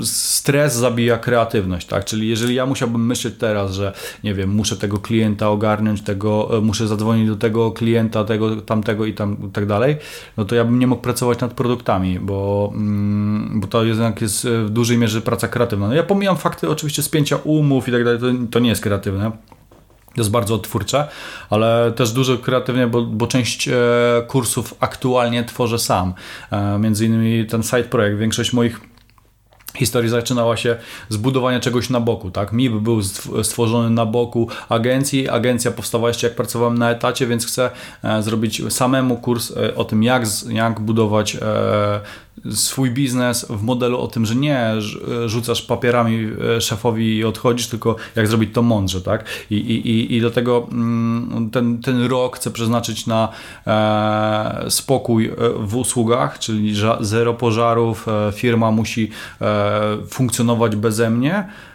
Speaker 2: stres zabija kreatywność, tak? Czyli jeżeli ja musiałbym myśleć teraz, że nie wiem, muszę tego klienta ogarnąć, tego, e, muszę zadzwonić do tego klienta, tego, tamtego i tam tak dalej, no to ja bym nie mógł pracować nad produktami, bo, mm, bo to jednak jest w dużej mierze praca kreatywna. No ja pomijam fakty oczywiście spięcia umów i tak dalej, to, nie jest kreatywne. To jest bardzo twórcze, ale też dużo kreatywnie, bo, bo część e, kursów aktualnie tworzę sam. E, między innymi ten side projekt. Większość moich historii zaczynała się z budowania czegoś na boku, tak? MIB był stworzony na boku agencji, agencja powstała jeszcze jak pracowałem na etacie, więc chcę e, zrobić samemu kurs e, o tym, jak, jak budować e, swój biznes w modelu o tym, że nie rzucasz papierami szefowi i odchodzisz, tylko jak zrobić to mądrze, tak? I, i, i dlatego mm, ten, ten rok chcę przeznaczyć na spokój w usługach, czyli zero pożarów, firma musi funkcjonować beze mnie e,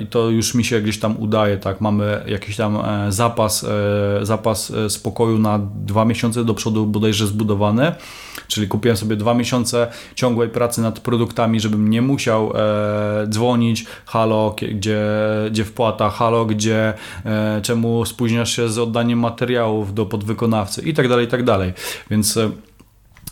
Speaker 2: i to już mi się gdzieś tam udaje, tak, mamy jakiś tam e, zapas, e, zapas spokoju na dwa miesiące do przodu bodajże zbudowany, czyli kupiłem sobie dwa miesiące ciągłej pracy nad produktami, żebym nie musiał dzwonić, halo, gdzie, gdzie wpłata, halo, gdzie, czemu spóźniasz się z oddaniem materiałów do podwykonawcy i tak dalej, i tak dalej, więc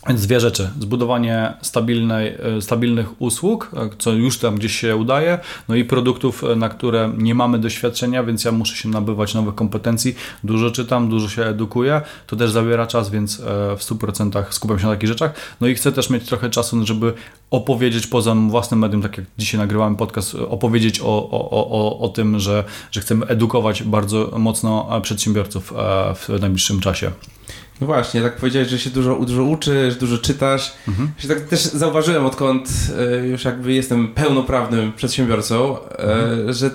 Speaker 2: więc dwie rzeczy. Zbudowanie stabilnej, e, stabilnych usług, e, co już tam gdzieś się udaje, no i produktów, e, na które nie mamy doświadczenia, więc ja muszę się nabywać nowych kompetencji. Dużo czytam, dużo się edukuję. To też zabiera czas, więc w 100% skupiam się na takich rzeczach. No i chcę też mieć trochę czasu, żeby opowiedzieć poza własnym medium, tak jak dzisiaj nagrywamy podcast, opowiedzieć o, o, o, o tym, że, że chcemy edukować bardzo mocno przedsiębiorców w najbliższym czasie.
Speaker 1: No właśnie, tak powiedziałeś, że się dużo, dużo uczysz, dużo czytasz. Mhm. Ja tak też zauważyłem, odkąd e, już jakby jestem pełnoprawnym przedsiębiorcą, e, mhm. że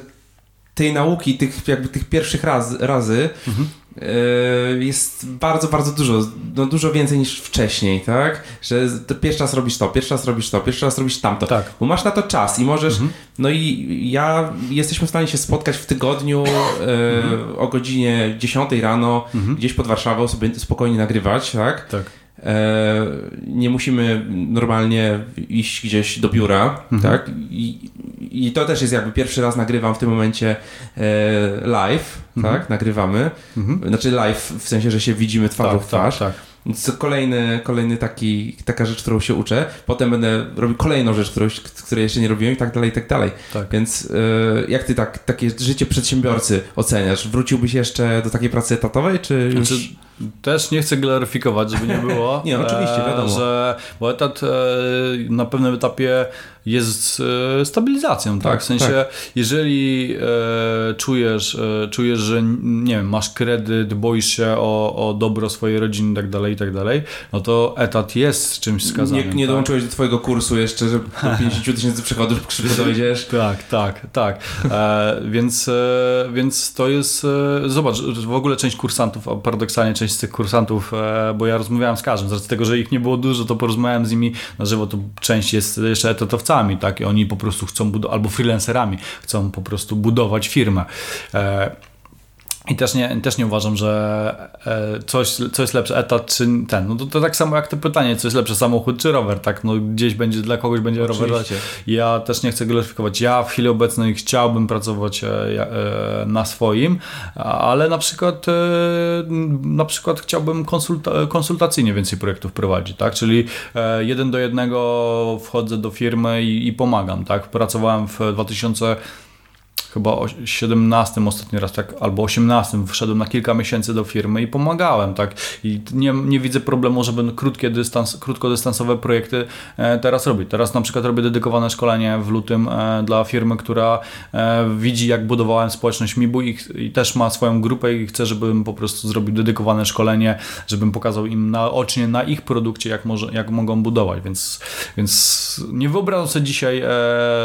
Speaker 1: tej nauki, tych jakby tych pierwszych raz, razy mhm. Yy, jest bardzo, bardzo dużo, no dużo więcej niż wcześniej, tak? Że pierwszy raz robisz to, pierwszy raz robisz to, pierwszy raz robisz tamto, tak. bo masz na to czas i możesz, mhm. no i ja, jesteśmy w stanie się spotkać w tygodniu mhm. o godzinie 10 rano, mhm. gdzieś pod Warszawą sobie spokojnie nagrywać, tak? Tak. E, nie musimy normalnie iść gdzieś do biura, mhm. tak? I, I, to też jest jakby pierwszy raz nagrywam w tym momencie e, live, mhm. tak? Nagrywamy. Mhm. Znaczy live w sensie, że się widzimy twarzą tak, w twarz. Tak, tak. Więc kolejny, kolejny taki, taka rzecz, którą się uczę. Potem będę robił kolejną rzecz, którą, której jeszcze nie robiłem i tak dalej, i tak dalej. Tak. Więc y, jak ty tak, takie życie przedsiębiorcy oceniasz? Wróciłbyś jeszcze do takiej pracy etatowej, czy już... Znaczy,
Speaker 2: też nie chcę glaryfikować, żeby nie było.
Speaker 1: nie, oczywiście, wiadomo.
Speaker 2: Że, bo etat e, na pewnym etapie jest e, stabilizacją, tak? tak? W sensie, tak. jeżeli e, czujesz, e, czujesz, że nie wiem, masz kredyt, boisz się o, o dobro swojej rodziny i tak dalej, i tak dalej, no to etat jest czymś skazanym.
Speaker 1: Nie, nie tak? dołączyłeś do twojego kursu jeszcze, że do 50 tysięcy przychodów szybko dojdziesz.
Speaker 2: tak, tak, tak. E, więc, e, więc to jest, e, zobacz, w ogóle część kursantów, paradoksalnie część z tych kursantów, bo ja rozmawiałem z każdym, z racji tego, że ich nie było dużo, to porozmawiałem z nimi na żywo, to część jest jeszcze etatowcami, tak? I oni po prostu chcą budować, albo freelancerami, chcą po prostu budować firmę. I też nie, też nie uważam, że e, coś, co jest lepsze, etat czy ten. No to, to tak samo jak to pytanie, co jest lepsze, samochód czy rower, tak? No gdzieś będzie, dla kogoś będzie Oczywiście. rower. Ja też nie chcę gloryfikować. Ja w chwili obecnej chciałbym pracować e, e, na swoim, ale na przykład na przykład chciałbym konsulta konsultacyjnie więcej projektów prowadzić, tak? Czyli jeden do jednego wchodzę do firmy i, i pomagam, tak? Pracowałem w 2000 chyba 17 ostatni raz, tak, albo 18 wszedłem na kilka miesięcy do firmy i pomagałem, tak. I nie, nie widzę problemu, żeby krótkie dystans, krótkodystansowe projekty e, teraz robić. Teraz na przykład robię dedykowane szkolenie w lutym e, dla firmy, która e, widzi, jak budowałem społeczność Mibu i, i też ma swoją grupę i chce, żebym po prostu zrobił dedykowane szkolenie, żebym pokazał im naocznie na ich produkcie, jak, może, jak mogą budować, więc, więc nie wyobrażam sobie dzisiaj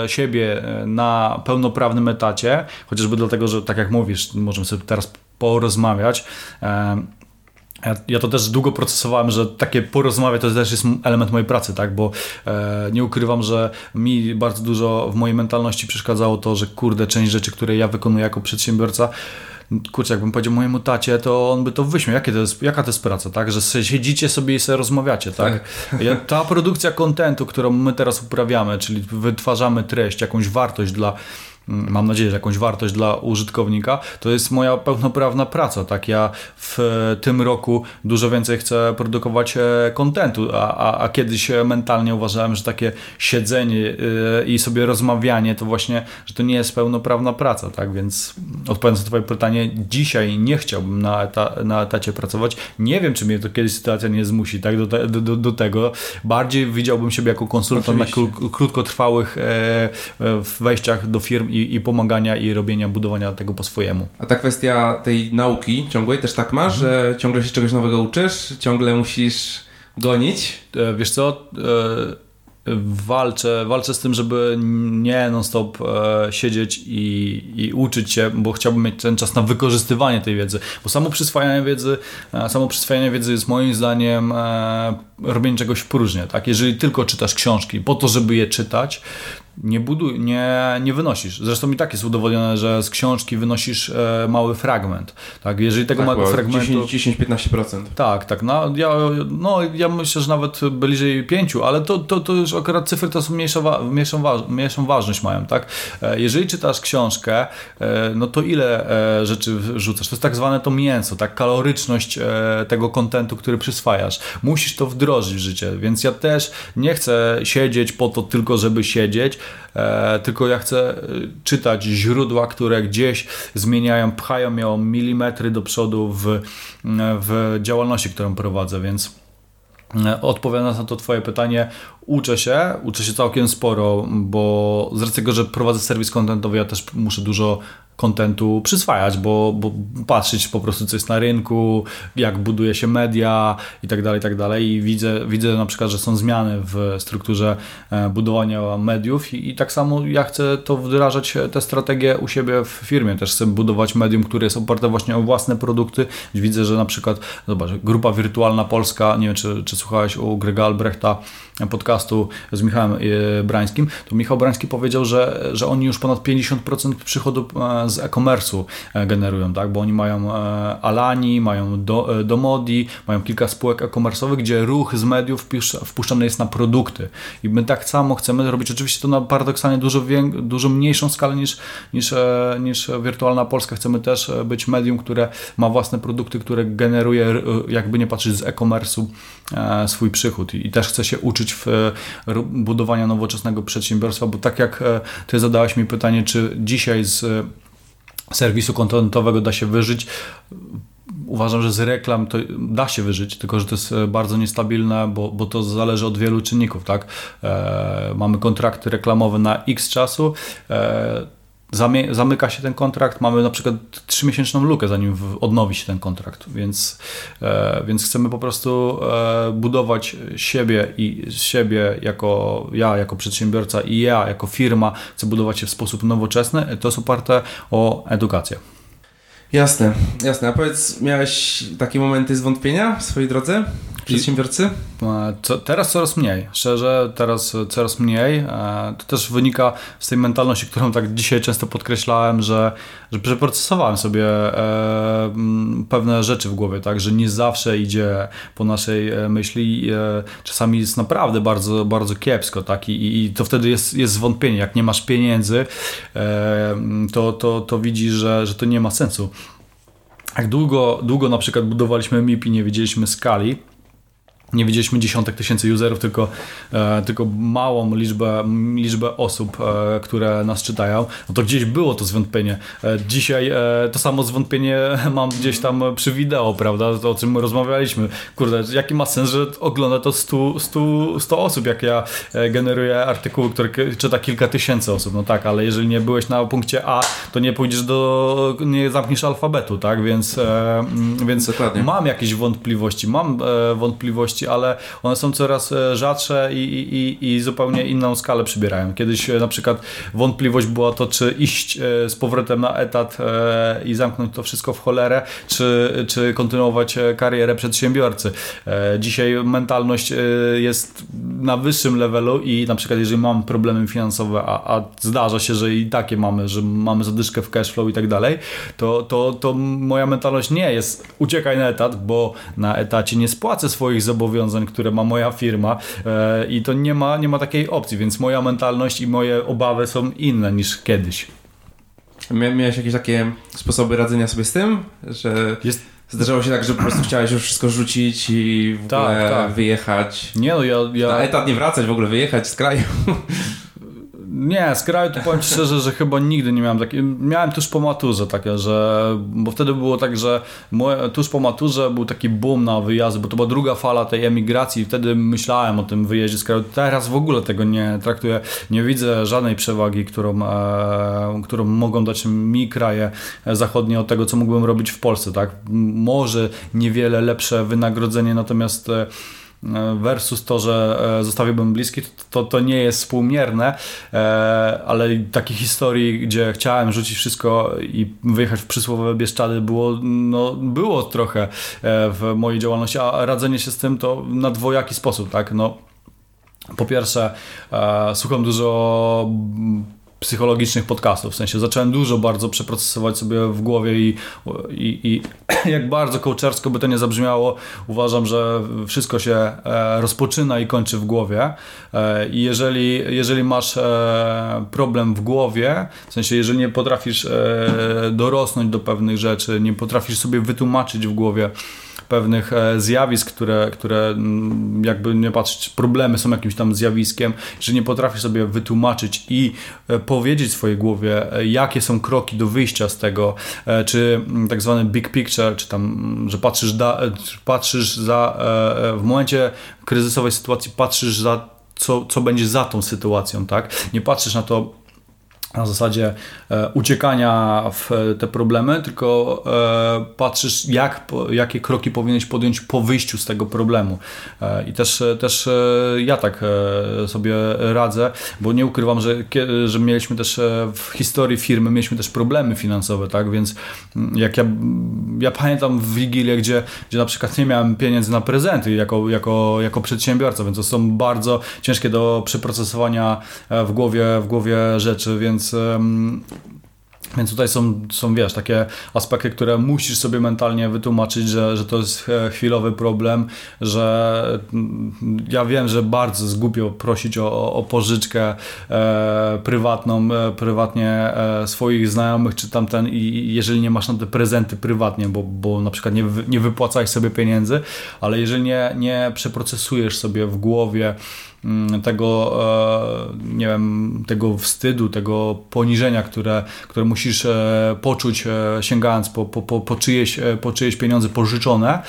Speaker 2: siebie na pełnoprawnym etacie, chociażby dlatego, że tak jak mówisz, możemy sobie teraz porozmawiać. Ja, to też długo procesowałem, że takie porozmawiać to też jest element mojej pracy, tak? Bo e, nie ukrywam, że mi bardzo dużo w mojej mentalności przeszkadzało to, że kurde, część rzeczy, które ja wykonuję jako przedsiębiorca, kurczę, jakbym powiedział mojemu tacie, to on by to wyśmiał. Jakie to jest, jaka to jest praca, tak? Że siedzicie sobie i sobie rozmawiacie, tak? tak. Ta produkcja kontentu, którą my teraz uprawiamy, czyli wytwarzamy treść, jakąś wartość dla mam nadzieję, że jakąś wartość dla użytkownika, to jest moja pełnoprawna praca. Tak, ja w tym roku dużo więcej chcę produkować e, kontentu, a, a, a kiedyś mentalnie uważałem, że takie siedzenie e, i sobie rozmawianie to właśnie, że to nie jest pełnoprawna praca, tak, więc odpowiadając na twoje pytanie, dzisiaj nie chciałbym na, eta, na etacie pracować. Nie wiem, czy mnie to kiedyś sytuacja nie zmusi, tak, do, te, do, do tego. Bardziej widziałbym siebie jako konsultant Oczywiście. na krótkotrwałych e, wejściach do firm i, i pomagania i robienia, budowania tego po swojemu.
Speaker 1: A ta kwestia tej nauki ciągłej też tak masz, mhm. że ciągle się czegoś nowego uczysz, ciągle musisz gonić?
Speaker 2: E, wiesz co, e, walczę, walczę z tym, żeby nie non-stop e, siedzieć i, i uczyć się, bo chciałbym mieć ten czas na wykorzystywanie tej wiedzy, bo samo przyswajanie wiedzy, samo przyswajanie wiedzy jest moim zdaniem robienie czegoś w próżnię, tak? Jeżeli tylko czytasz książki po to, żeby je czytać, nie, buduj, nie, nie wynosisz. Zresztą i tak jest udowodnione, że z książki wynosisz e, mały fragment. Tak, jeżeli tego tak, małego fragmentu.
Speaker 1: 10-15%.
Speaker 2: Tak, tak. No ja, no, ja myślę, że nawet bliżej 5, ale to, to, to już akurat cyfry to są mniejszą, mniejszą, mniejszą ważność mają, tak? E, jeżeli czytasz książkę, e, no to ile e, rzeczy rzucasz? To jest tak zwane to mięso, tak? Kaloryczność e, tego kontentu, który przyswajasz. Musisz to wdrożyć w życie, więc ja też nie chcę siedzieć po to tylko, żeby siedzieć, E, tylko ja chcę e, czytać źródła, które gdzieś zmieniają, pchają o milimetry do przodu w, w działalności, którą prowadzę, więc e, odpowiadając na to Twoje pytanie, uczę się, uczę się całkiem sporo, bo z racji tego, że prowadzę serwis kontentowy, ja też muszę dużo kontentu przyswajać, bo, bo patrzeć po prostu, co jest na rynku, jak buduje się media i tak dalej, i tak dalej. I widzę, widzę na przykład, że są zmiany w strukturze e, budowania mediów i, i tak samo ja chcę to wdrażać, e, tę strategię u siebie w firmie. Też chcę budować medium, które jest oparte właśnie o własne produkty. Widzę, że na przykład, zobacz, Grupa Wirtualna Polska, nie wiem, czy, czy słuchałeś u Grega Albrechta podcastu z Michałem e, Brańskim, to Michał Brański powiedział, że, że oni już ponad 50% przychodu z e-commerce'u e, generują, tak? bo oni mają e, Alani, mają do, e, Domodi, mają kilka spółek e-commerce'owych, gdzie ruch z mediów wpuszczany jest na produkty. I my tak samo chcemy robić, oczywiście to na paradoksalnie dużo, dużo mniejszą skalę niż, niż, niż Wirtualna Polska. Chcemy też być medium, które ma własne produkty, które generuje, jakby nie patrzeć z e-commerce'u swój przychód. I też chcę się uczyć w budowania nowoczesnego przedsiębiorstwa, bo tak jak Ty zadałeś mi pytanie, czy dzisiaj z serwisu kontentowego da się wyżyć. Uważam, że z reklam to da się wyżyć, tylko że to jest e, bardzo niestabilne, bo, bo to zależy od wielu czynników. Tak? E, mamy kontrakty reklamowe na x czasu. E, zamyka się ten kontrakt, mamy na przykład trzymiesięczną lukę, zanim odnowi się ten kontrakt, więc, e, więc chcemy po prostu e, budować siebie i siebie jako ja, jako przedsiębiorca i ja, jako firma, chcę budować się w sposób nowoczesny, to jest oparte o edukację.
Speaker 1: Jasne, jasne. A powiedz, miałeś takie momenty zwątpienia w swojej drodze? Przedsiębiorcy?
Speaker 2: E, co, teraz coraz mniej. Szczerze, teraz coraz mniej. E, to też wynika z tej mentalności, którą tak dzisiaj często podkreślałem, że, że przeprocesowałem sobie e, pewne rzeczy w głowie, tak, że nie zawsze idzie po naszej myśli. Czasami jest naprawdę bardzo, bardzo kiepsko, tak, i, i to wtedy jest, jest zwątpienie. Jak nie masz pieniędzy, to, to, to widzisz, że, że to nie ma sensu. Jak długo, długo na przykład budowaliśmy MIP i nie wiedzieliśmy skali, nie widzieliśmy dziesiątek tysięcy userów, tylko, e, tylko małą liczbę, liczbę osób, e, które nas czytają, no to gdzieś było to zwątpienie. E, dzisiaj e, to samo zwątpienie mam gdzieś tam przy wideo, prawda, to, o czym rozmawialiśmy. Kurde, jaki ma sens, że ogląda to 100, 100, 100 osób, jak ja e, generuję artykuły, które czyta kilka tysięcy osób, no tak, ale jeżeli nie byłeś na punkcie A, to nie pójdziesz do, nie zamkniesz alfabetu, tak, więc, e, mm, więc
Speaker 1: Dokładnie.
Speaker 2: mam jakieś wątpliwości, mam e, ale one są coraz e, rzadsze i, i, i zupełnie inną skalę przybierają. Kiedyś e, na przykład wątpliwość była to, czy iść e, z powrotem na etat i zamknąć to wszystko w cholerę, czy, czy kontynuować karierę przedsiębiorcy. Dzisiaj mentalność jest na wyższym levelu i na przykład jeżeli mam problemy finansowe, a, a zdarza się, że i takie mamy, że mamy zadyszkę w cashflow i tak dalej, to, to, to moja mentalność nie jest uciekaj na etat, bo na etacie nie spłacę swoich zobowiązań, które ma moja firma e, i to nie ma, nie ma takiej opcji, więc moja mentalność i moje obawy są inne niż kiedyś.
Speaker 1: Mia- Miałeś jakieś takie sposoby radzenia sobie z tym, że
Speaker 2: Jest
Speaker 1: zdarzało się tak, że po prostu chciałeś już wszystko rzucić i w
Speaker 2: Tak,
Speaker 1: ogóle
Speaker 2: tak.
Speaker 1: wyjechać.
Speaker 2: Nie no, ja, ja...
Speaker 1: Na etat nie wracać, w ogóle wyjechać z kraju.
Speaker 2: Nie, z kraju to powiem Ci szczerze, że chyba nigdy nie miałem takiego. Miałem tuż po maturze takie, że. Bo wtedy było tak, że moje, tuż po maturze był taki boom na wyjazdy, bo to była druga fala tej emigracji i wtedy myślałem o tym wyjeździe z kraju. Teraz w ogóle tego nie traktuję. Nie widzę żadnej przewagi, którą, e, którą mogą dać mi kraje zachodnie od tego, co mógłbym robić w Polsce. Tak? Może niewiele lepsze wynagrodzenie, natomiast. E, versus to, że e, zostawiłbym bliskich, to, to nie jest współmierne, e, ale takich historii, gdzie chciałem rzucić wszystko i wyjechać w przysłowiowe Bieszczady było, no, było trochę e, w mojej działalności, a radzenie się z tym to na dwojaki sposób, tak, no po pierwsze, słucham dużo psychologicznych podcastów, w sensie zacząłem dużo bardzo przeprocesować sobie w głowie i, i, i jak bardzo kołczersko by to nie zabrzmiało, uważam, że wszystko się e, rozpoczyna i kończy w głowie. E, i jeżeli, jeżeli masz e, problem w głowie, w sensie jeżeli nie potrafisz dorosnąć do pewnych rzeczy, nie potrafisz sobie wytłumaczyć w głowie pewnych e, zjawisk, które, które mm, jakby nie patrzeć, problemy są jakimś tam zjawiskiem, że nie potrafisz sobie wytłumaczyć i e, powiedzieć swojej głowie, e, jakie są kroki do wyjścia z tego, czy mm, tak zwany big picture, czy tam, mm, że patrzysz, da, patrzysz za, w momencie kryzysowej sytuacji patrzysz za co, co będzie za tą sytuacją, tak? Nie patrzysz na to na zasadzie e, uciekania w e, te problemy, tylko e, patrzysz, jak, jakie kroki powinieneś podjąć po wyjściu z tego problemu. I też, też ja tak sobie radzę, bo nie ukrywam, że, że mieliśmy też w historii firmy, mieliśmy też problemy finansowe, tak, więc mm, jak ja, ja pamiętam w Wigilię, gdzie, gdzie na przykład nie miałem pieniędzy na prezenty jako, jako, jako przedsiębiorca, więc to są bardzo ciężkie do przeprocesowania w głowie, w głowie rzeczy, więc em, więc tutaj są, są, wiesz, takie aspekty, które musisz sobie mentalnie wytłumaczyć, że, że to jest e, chwilowy problem, że mm, ja wiem, że bardzo zgubio prosić o, o- pożyczkę e, prywatną, e, prywatnie e, swoich znajomych, czy tamten i i jeżeli nie masz na te prezenty prywatnie, bo, bo na przykład nie, nie wypłacałeś sobie pieniędzy, ale jeżeli nie, nie przeprocesujesz sobie w głowie tego, e, nie wiem, tego wstydu, tego poniżenia, które, które musisz e, poczuć e, sięgając po, po, po, po, czyjeś, po czyjeś pieniądze pożyczone,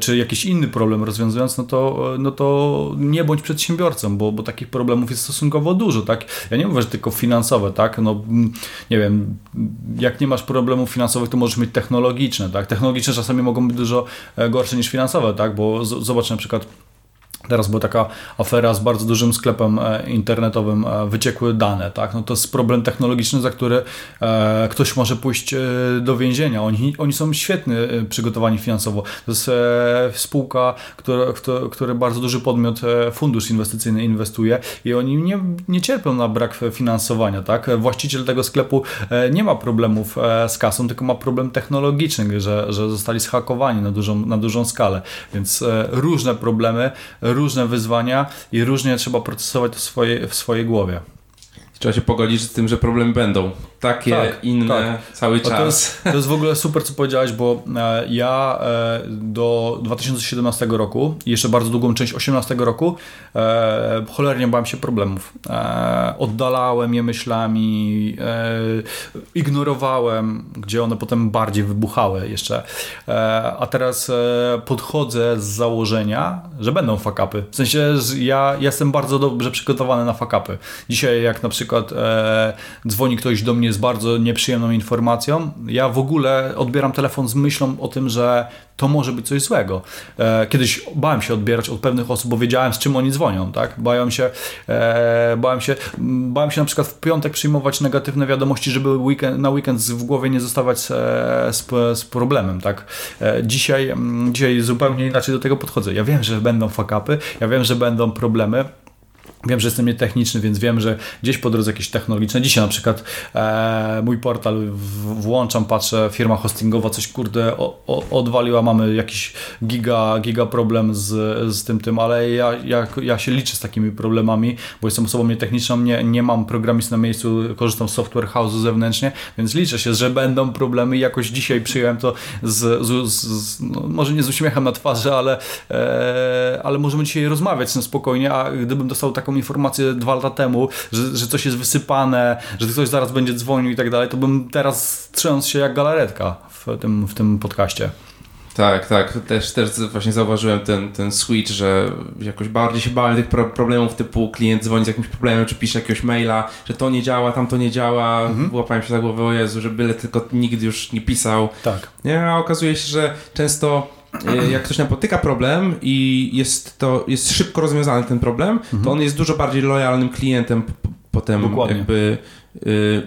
Speaker 2: czy jakiś inny problem rozwiązując, no to, no to nie bądź przedsiębiorcą, bo, bo takich problemów jest stosunkowo dużo, tak? Ja nie mówię, że tylko finansowe, tak? No, mm, nie wiem, jak nie masz problemów finansowych, to możesz mieć technologiczne, tak? Technologiczne czasami mogą być dużo gorsze niż finansowe, tak? Bo z- zobacz na przykład Teraz była taka afera z bardzo dużym sklepem e, internetowym, e, wyciekły dane, tak? No to jest problem technologiczny, za który e, ktoś może pójść do więzienia. Oni, oni są świetnie przygotowani finansowo. To jest spółka, która, który bardzo duży podmiot, fundusz inwestycyjny inwestuje i oni nie, nie cierpią na brak finansowania, tak? Właściciel tego sklepu nie ma problemów z kasą, tylko ma problem technologiczny, że, że zostali zhakowani na dużą, na dużą skalę. Więc różne problemy, różne wyzwania i różnie trzeba procesować to w swojej, w swojej głowie.
Speaker 1: Trzeba się pogodzić z tym, że problemy będą. Takie tak, inne tak. cały czas.
Speaker 2: To jest, to jest, w ogóle super, co powiedziałeś, bo e, ja e, do 2017 roku jeszcze bardzo długą część 2018 roku e, cholernie bałem się problemów. Oddalałem je myślami, ignorowałem, gdzie one potem bardziej wybuchały jeszcze. A teraz podchodzę z założenia, że będą fakapy. W sensie, że ja jestem bardzo dobrze przygotowany na fakapy. Dzisiaj jak na przykład dzwoni ktoś do mnie z bardzo nieprzyjemną informacją, ja w ogóle odbieram telefon z myślą o tym, że to może być coś złego. E, kiedyś bałem się odbierać od pewnych osób, bo wiedziałem z czym oni dzwonią, tak? Bałem się, e, bałem się, bałem się na przykład w piątek przyjmować negatywne wiadomości, żeby weekend, na weekend w głowie nie zostawać z, z, z problemem, tak? E, dzisiaj, dzisiaj zupełnie inaczej do tego podchodzę. Ja wiem, że będą fakapy, ja wiem, że będą problemy, Wiem, że jestem nietechniczny, więc wiem, że gdzieś po drodze jakieś technologiczne. Dzisiaj na przykład e, mój portal włączam, patrzę, firma hostingowa coś kurde o, o, odwaliła, mamy jakiś giga, giga problem z, z tym tym, ale ja, ja, ja się liczę z takimi problemami, bo jestem osobą nietechniczną, nie, nie mam programistów na miejscu, korzystam z software house'u zewnętrznie, więc liczę się, że będą problemy i jakoś dzisiaj przyjąłem to z, z, z no, może nie z uśmiechem na twarzy, ale, e, ale możemy dzisiaj rozmawiać spokojnie, a gdybym dostał taką taką informację dwa lata temu, że, że coś jest wysypane, że ktoś zaraz będzie dzwonił i tak dalej, to bym teraz trząsł się jak galaretka w tym, w tym podcaście.
Speaker 1: Tak, tak. Też, też właśnie zauważyłem ten, ten switch, że jakoś bardziej się bałem tych pro problemów typu klient dzwoni z jakimś problemem, czy pisze jakiegoś maila, że to nie działa, tam to nie działa. Mhm. Łapałem się za głowę, o Jezu, że byle tylko nigdy już nie pisał.
Speaker 2: Tak.
Speaker 1: Nie, a okazuje się, że często jak ktoś napotyka problem i jest to jest szybko rozwiązany ten problem, mhm. to on jest dużo bardziej lojalnym klientem potem Dokładnie. jakby y,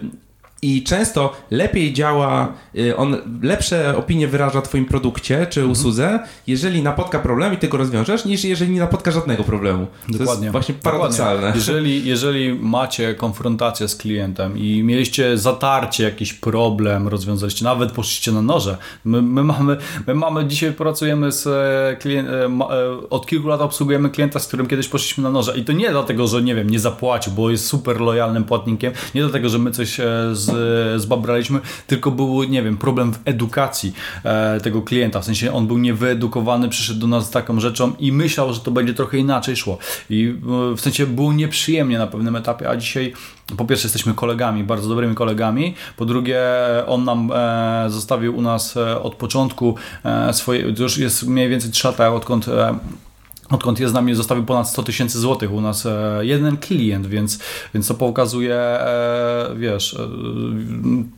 Speaker 1: i często lepiej działa, y, on lepsze opinie wyraża o Twoim produkcie czy mhm. usłudze, jeżeli napotka problem i Ty go rozwiążesz, niż jeżeli nie napotka żadnego problemu. Dokładnie. To jest właśnie paradoksalne.
Speaker 2: Jeżeli, jeżeli macie konfrontację z klientem i mieliście zatarcie, jakiś problem, rozwiązaliście, nawet poszliście na noże. My, my mamy, my mamy, dzisiaj pracujemy z e, klient, e, e, od kilku lat obsługujemy klienta, z którym kiedyś poszliśmy na noże. I to nie dlatego, że nie wiem, nie zapłacił, bo jest super lojalnym płatnikiem, nie dlatego, że my coś z zbabraliśmy, tylko był, nie wiem, problem w edukacji e, tego klienta. W sensie on był niewyedukowany, przyszedł do nas z taką rzeczą i myślał, że to będzie trochę inaczej szło. I e, w sensie było nieprzyjemnie na pewnym etapie, a dzisiaj po pierwsze jesteśmy kolegami, bardzo dobrymi kolegami, po drugie on nam e, zostawił u nas od początku swoje, już jest mniej więcej 3 lata odkąd odkąd jest z nami, zostawił ponad 100 tysięcy złotych u nas e, jeden klient, więc, więc to pokazuje, e, wiesz, e,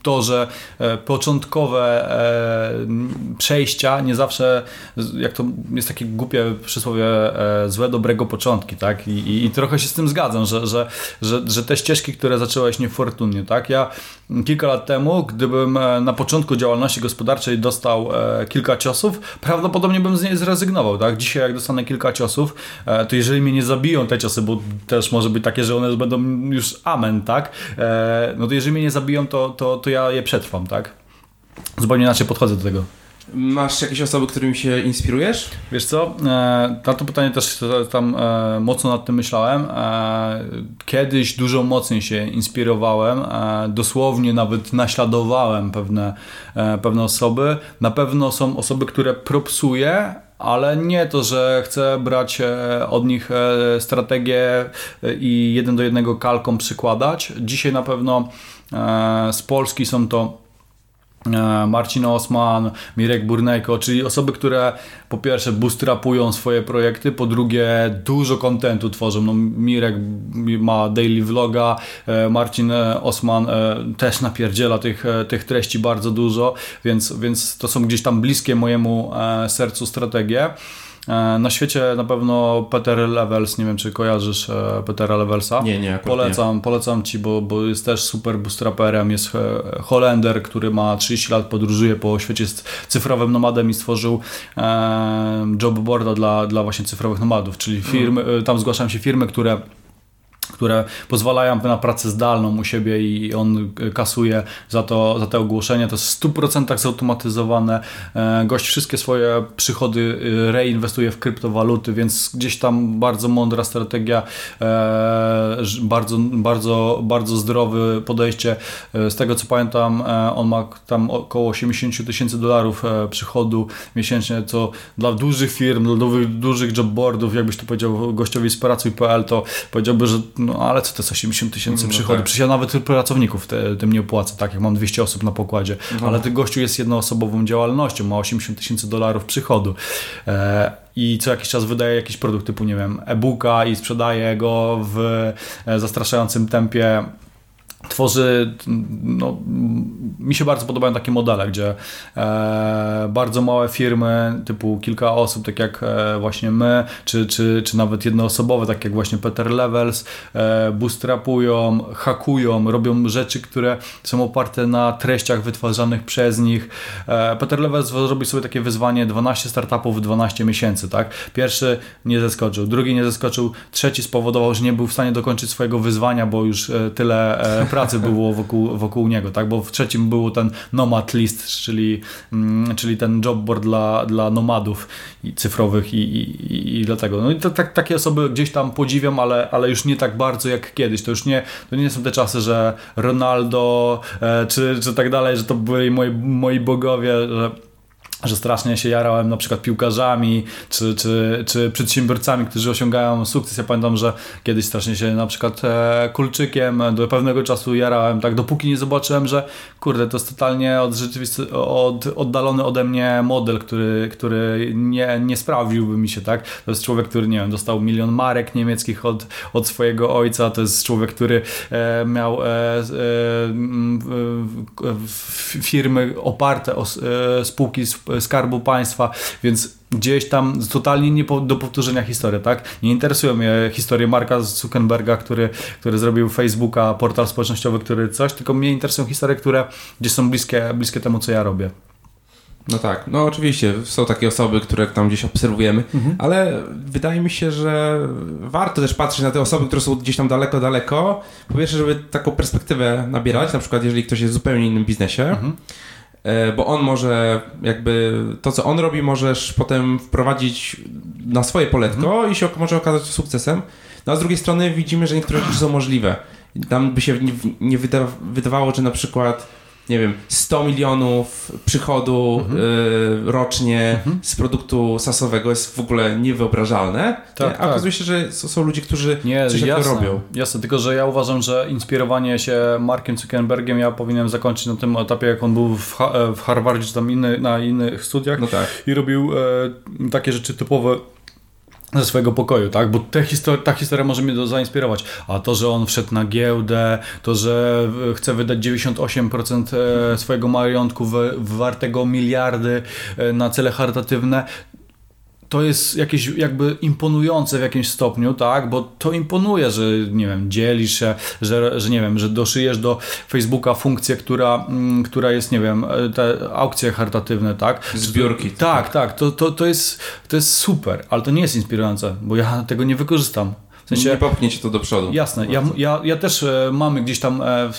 Speaker 2: to, że początkowe przejścia nie zawsze, jak to jest takie głupie przysłowie, złe dobrego początki, tak? I, i, i trochę się z tym zgadzam, że, że, że, że te ścieżki, które zaczęłaś niefortunnie, tak? Ja kilka lat temu, gdybym na początku działalności gospodarczej dostał kilka ciosów, prawdopodobnie bym z niej zrezygnował, tak? Dzisiaj jak dostanę kilka ciosów, e, to jeżeli mnie nie zabiją te ciosy, bo też może być takie, że one będą już amen, tak? E, no to jeżeli mnie nie zabiją, to, to, to ja je przetrwam, tak? Zupełnie inaczej podchodzę do tego.
Speaker 1: Masz jakieś osoby, którymi się inspirujesz?
Speaker 2: Wiesz co, e, na to pytanie też tam mocno nad tym myślałem. Kiedyś dużo mocniej się inspirowałem, dosłownie nawet naśladowałem pewne, pewne osoby. Na pewno są osoby, które propsuję, ale nie to, że chcę brać e, od nich e, strategię e, i jeden do jednego kalką przykładać. Dzisiaj na pewno z Polski są to Marcin Osman, Mirek Burnejko, czyli osoby, które po pierwsze bootstrapują swoje projekty, po drugie dużo kontentu tworzą. No, Mirek ma daily vloga, e, Marcin e, Osman też napierdziela tych, tych treści bardzo dużo, więc, więc to są gdzieś tam bliskie mojemu sercu strategie. E, na świecie na pewno Peter Levels, nie wiem czy kojarzysz e, Petera Levelsa.
Speaker 1: Nie, nie,
Speaker 2: Polecam, nie. polecam Ci, bo, bo jest też super bootstraperem, jest e, Holender, który ma 30 lat, podróżuje po świecie, jest cyfrowym nomadem i stworzył e, job boarda dla, dla właśnie cyfrowych nomadów, czyli firmy, mm. tam zgłaszają się firmy, które które pozwalają na pracę zdalną u siebie i on kasuje za, to, za te ogłoszenia. To jest w 100% zautomatyzowane. E, gość wszystkie swoje przychody e, reinwestuje w kryptowaluty, więc gdzieś tam bardzo mądra strategia, e, bardzo, bardzo, bardzo zdrowe podejście. Z tego co pamiętam, on ma tam około 80 tysięcy dolarów przychodu miesięcznie, co dla dużych firm, dla dużych jobboardów, jakbyś to powiedział gościowi z pracuj.pl, to powiedziałby, że no ale co to jest 80 tysięcy no, przychody? Tak. Przecież ja nawet pracowników te, tym nie opłacę, tak jak mam 200 osób na pokładzie, no. ale ten gościu jest jednoosobową działalnością, ma 80 tysięcy dolarów przychodu. E, i co jakiś czas wydaje jakiś produkt typu, nie wiem, e-booka i sprzedaje go w e, zastraszającym tempie tworzy, no, mi się bardzo podobają takie modele, gdzie e, bardzo małe firmy, typu kilka osób, tak jak e, właśnie my, czy, czy, czy nawet jednoosobowe, tak jak właśnie Peter Levels, e, bootstrapują, hakują, robią rzeczy, które są oparte na treściach wytwarzanych przez nich. E, Peter Levels zrobił sobie takie wyzwanie 12 startupów w 12 miesięcy, tak? Pierwszy nie zeskoczył, drugi nie zeskoczył, trzeci spowodował, że nie był w stanie dokończyć swojego wyzwania, bo już e, tyle e, pracy było wokół, wokół niego, tak? Bo w trzecim był ten Nomad List, czyli, mm, czyli ten jobboard dla, dla nomadów cyfrowych i, i, i dlatego. No i to, tak, takie osoby gdzieś tam podziwiam, ale, ale już nie tak bardzo jak kiedyś. To już nie, to nie są te czasy, że Ronaldo e, czy, czy tak dalej, że to byli moi, moi bogowie, że że strasznie się jarałem na przykład piłkarzami czy, czy, czy przedsiębiorcami, którzy osiągają sukces. Ja pamiętam, że kiedyś strasznie się na przykład e, kulczykiem do pewnego czasu jarałem, tak dopóki nie zobaczyłem, że kurde, to jest totalnie od rzeczywisty, od, oddalony ode mnie model, który, który nie, nie sprawdziłby mi się, tak? To jest człowiek, który, nie wiem, dostał milion marek niemieckich od, od swojego ojca, to jest człowiek, który e, miał e, e, firmy oparte o e, spółki Skarbu Państwa, więc gdzieś tam totalnie nie do powtórzenia historii, tak? Nie interesują mnie historie Marka Zuckerberga, który, który zrobił Facebooka, portal społecznościowy, który coś, tylko mnie interesują historie, które gdzieś są bliskie, bliskie temu, co ja robię.
Speaker 1: No tak, no oczywiście są takie osoby, które tam gdzieś obserwujemy, mhm. ale wydaje mi się, że warto też patrzeć na te osoby, które są gdzieś tam daleko, daleko. Po pierwsze, żeby taką perspektywę nabierać, na przykład jeżeli ktoś jest w zupełnie innym biznesie. Mhm E, bo on może jakby to, co on robi, możesz potem wprowadzić na swoje poletko mhm. i się może okazać sukcesem. No a z drugiej strony widzimy, że niektóre rzeczy są możliwe. Tam by się nie, nie wydawało, że na przykład nie wiem, 100 milionów przychodu mhm. y, rocznie mhm. z produktu sasowego jest w ogóle niewyobrażalne. Tak, nie? A tak. okazuje się, że są ludzie, którzy nie, coś jasne, robią.
Speaker 2: Jasne, tylko że ja uważam, że inspirowanie się Markiem Zuckerbergiem ja powinienem zakończyć na tym etapie, jak on był w, w Harvardzie czy tam inny, na innych studiach
Speaker 1: no tak.
Speaker 2: i robił e, takie rzeczy typowe ze swojego pokoju, tak? Bo te histori ta historia może mnie zainspirować. A to, że on wszedł na giełdę, to, że chce wydać 98% e, swojego majątku wartego miliardy e, na cele charytatywne, to jest jakieś jakby imponujące w jakimś stopniu, tak, bo to imponuje, że nie wiem, dzielisz się, że, że nie wiem, że doszyjesz do Facebooka funkcję, która, mm, która jest, nie wiem, te aukcje charytatywne, tak.
Speaker 1: Zbiórki.
Speaker 2: Tak, tak, to, to, to, jest, to jest super, ale to nie jest inspirujące, bo ja tego nie wykorzystam.
Speaker 1: W sensie, nie popchnie cię to do przodu.
Speaker 2: Jasne. Ja, ja, ja też e, mamy gdzieś tam e,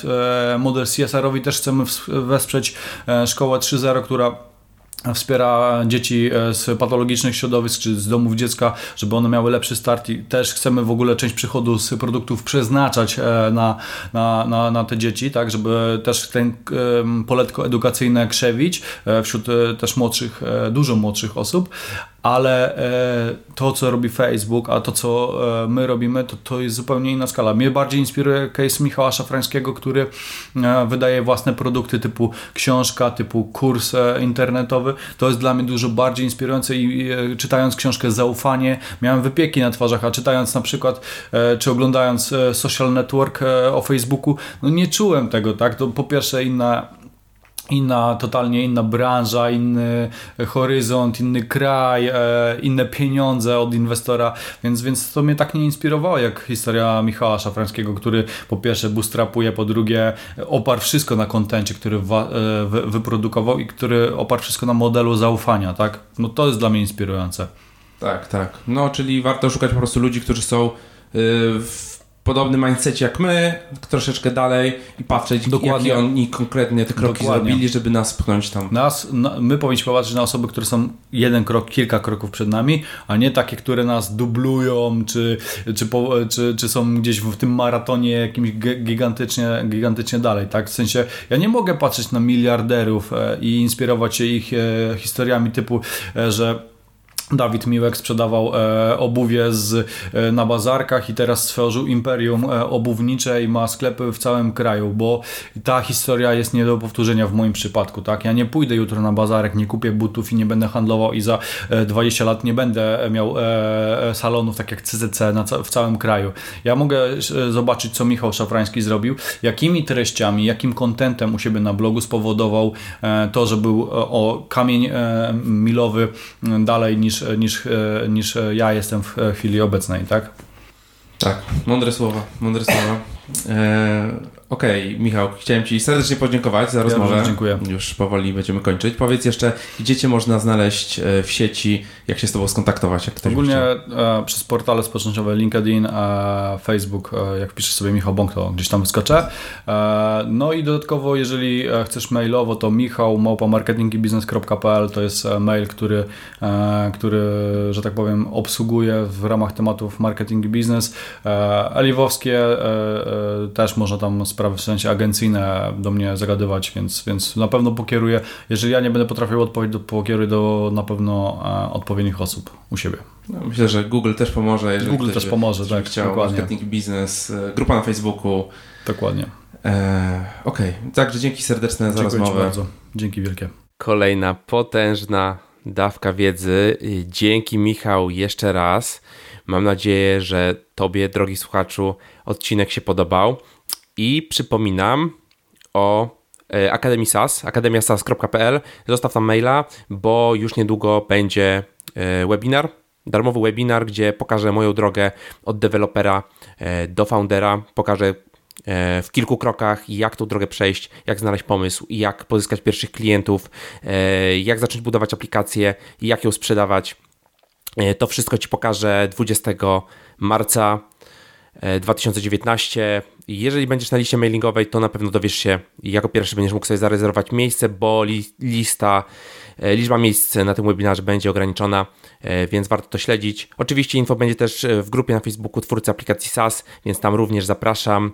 Speaker 2: e, model CSR-owi, też chcemy wesprzeć szkołę 3.0, która wspiera dzieci e, z patologicznych środowisk czy z domów dziecka, żeby one miały lepszy start i też chcemy w ogóle część przychodu z produktów przeznaczać e, na, na, na, na te dzieci, tak, żeby też ten poletko edukacyjne krzewić e, wśród też młodszych, dużo młodszych osób, ale e, to, co robi Facebook, a to, co e, my robimy, to, to jest zupełnie inna skala. Mnie bardziej inspiruje case Michała Szafrańskiego, który e, wydaje własne produkty typu książka, typu kurs internetowy. To jest dla mnie dużo bardziej inspirujące i czytając książkę Zaufanie, miałem wypieki na twarzach, a czytając na przykład, czy oglądając Social Network o Facebooku, no nie czułem tego, tak? To po pierwsze inna inna, totalnie inna branża, inny horyzont, inny kraj, e, inne pieniądze od inwestora, więc, więc to mnie tak nie inspirowało jak historia Michała Szafrańskiego, który po pierwsze bootstrapuje, po drugie oparł wszystko na kontencie, który e, wy, wyprodukował i który oparł wszystko na modelu zaufania, tak? No to jest dla mnie inspirujące.
Speaker 1: Tak, tak. No, czyli warto szukać po prostu ludzi, którzy są y, w podobnym mindsetie jak my, troszeczkę dalej i patrzeć, Dokładnie. jakie oni konkretnie te kroki Dokładnie. zrobili, żeby nas pchnąć tam.
Speaker 2: Nas, na, my powinniśmy patrzeć na osoby, które są jeden krok, kilka kroków przed nami, a nie takie, które nas dublują, czy, czy, po, czy, czy są gdzieś w tym maratonie jakimś gigantycznie, gigantycznie dalej. Tak? W sensie, ja nie mogę patrzeć na miliarderów e, i inspirować się ich e, historiami typu, e, że Dawid Miłek sprzedawał e, obuwie z, e, na bazarkach i teraz stworzył imperium e, obuwnicze i ma sklepy w całym kraju, bo ta historia jest nie do powtórzenia w moim przypadku. Tak? Ja nie pójdę jutro na bazarek, nie kupię butów i nie będę handlował i za e, 20 lat nie będę miał e, salonów tak jak CZC na, w całym kraju. Ja mogę e, zobaczyć, co Michał Szafrański zrobił, jakimi treściami, jakim kontentem u siebie na blogu spowodował e, to, że był o kamień milowy dalej niż niż, niż, e, niż ja jestem w chwili obecnej, tak?
Speaker 1: Tak, mądre słowa, mądre słowa. E, Okej, okay, Michał, chciałem Ci serdecznie podziękować za rozmowę.
Speaker 2: Ja dziękuję.
Speaker 1: Już powoli będziemy kończyć. Powiedz jeszcze, gdzie Cię można znaleźć e, w sieci, jak się z Tobą skontaktować? Jak
Speaker 2: ktoś Ogólnie e, przez portale społecznościowe LinkedIn, e, Facebook, e, jak wpiszesz sobie Michał Bąk, to gdzieś tam wyskoczę. E, no i dodatkowo, jeżeli chcesz mailowo, to michał marketingibiznes.pl to jest mail, który, który, że tak powiem, obsługuje w ramach tematów marketing i biznes. Eliwowskie też można tam sprawy w sensie agencyjne do mnie zagadywać, więc, więc na pewno pokieruję. Jeżeli ja nie będę potrafił odpowiedzieć, to pokieruję do na pewno e, odpowiednich osób u siebie.
Speaker 1: No, myślę, że Google też pomoże.
Speaker 2: Jeżeli Google też pomoże, tak.
Speaker 1: Chciał dokładnie. marketing biznes, e, grupa na Facebooku.
Speaker 2: Dokładnie.
Speaker 1: E, Okej, okay. także dzięki serdeczne za
Speaker 2: Dziękuję
Speaker 1: rozmowę.
Speaker 2: bardzo. Dzięki wielkie.
Speaker 1: Kolejna potężna dawka wiedzy. Dzięki Michał jeszcze raz. Mam nadzieję, że Tobie, drogi słuchaczu, odcinek się podobał. I przypominam o e, Akademii SAS, akademiasas.pl. Zostaw tam maila, bo już niedługo będzie e, webinar, darmowy webinar, gdzie pokażę moją drogę od dewelopera e, do foundera. Pokażę w kilku krokach, jak tą drogę przejść, jak znaleźć pomysł, jak pozyskać pierwszych klientów, jak zacząć budować aplikację, jak ją sprzedawać. To wszystko Ci pokażę 20 marca 2019. Jeżeli będziesz na liście mailingowej, to na pewno dowiesz się, jako pierwszy będziesz mógł sobie zarezerwować miejsce, bo li, lista, e, liczba miejsc na tym webinarze będzie ograniczona, e, więc warto to śledzić. Oczywiście info będzie też e, w grupie na Facebooku twórcy aplikacji SaaS, więc tam również zapraszam.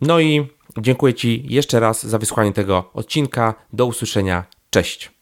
Speaker 1: No i dziękuję Ci jeszcze raz za wysłuchanie tego odcinka. Do usłyszenia. Cześć.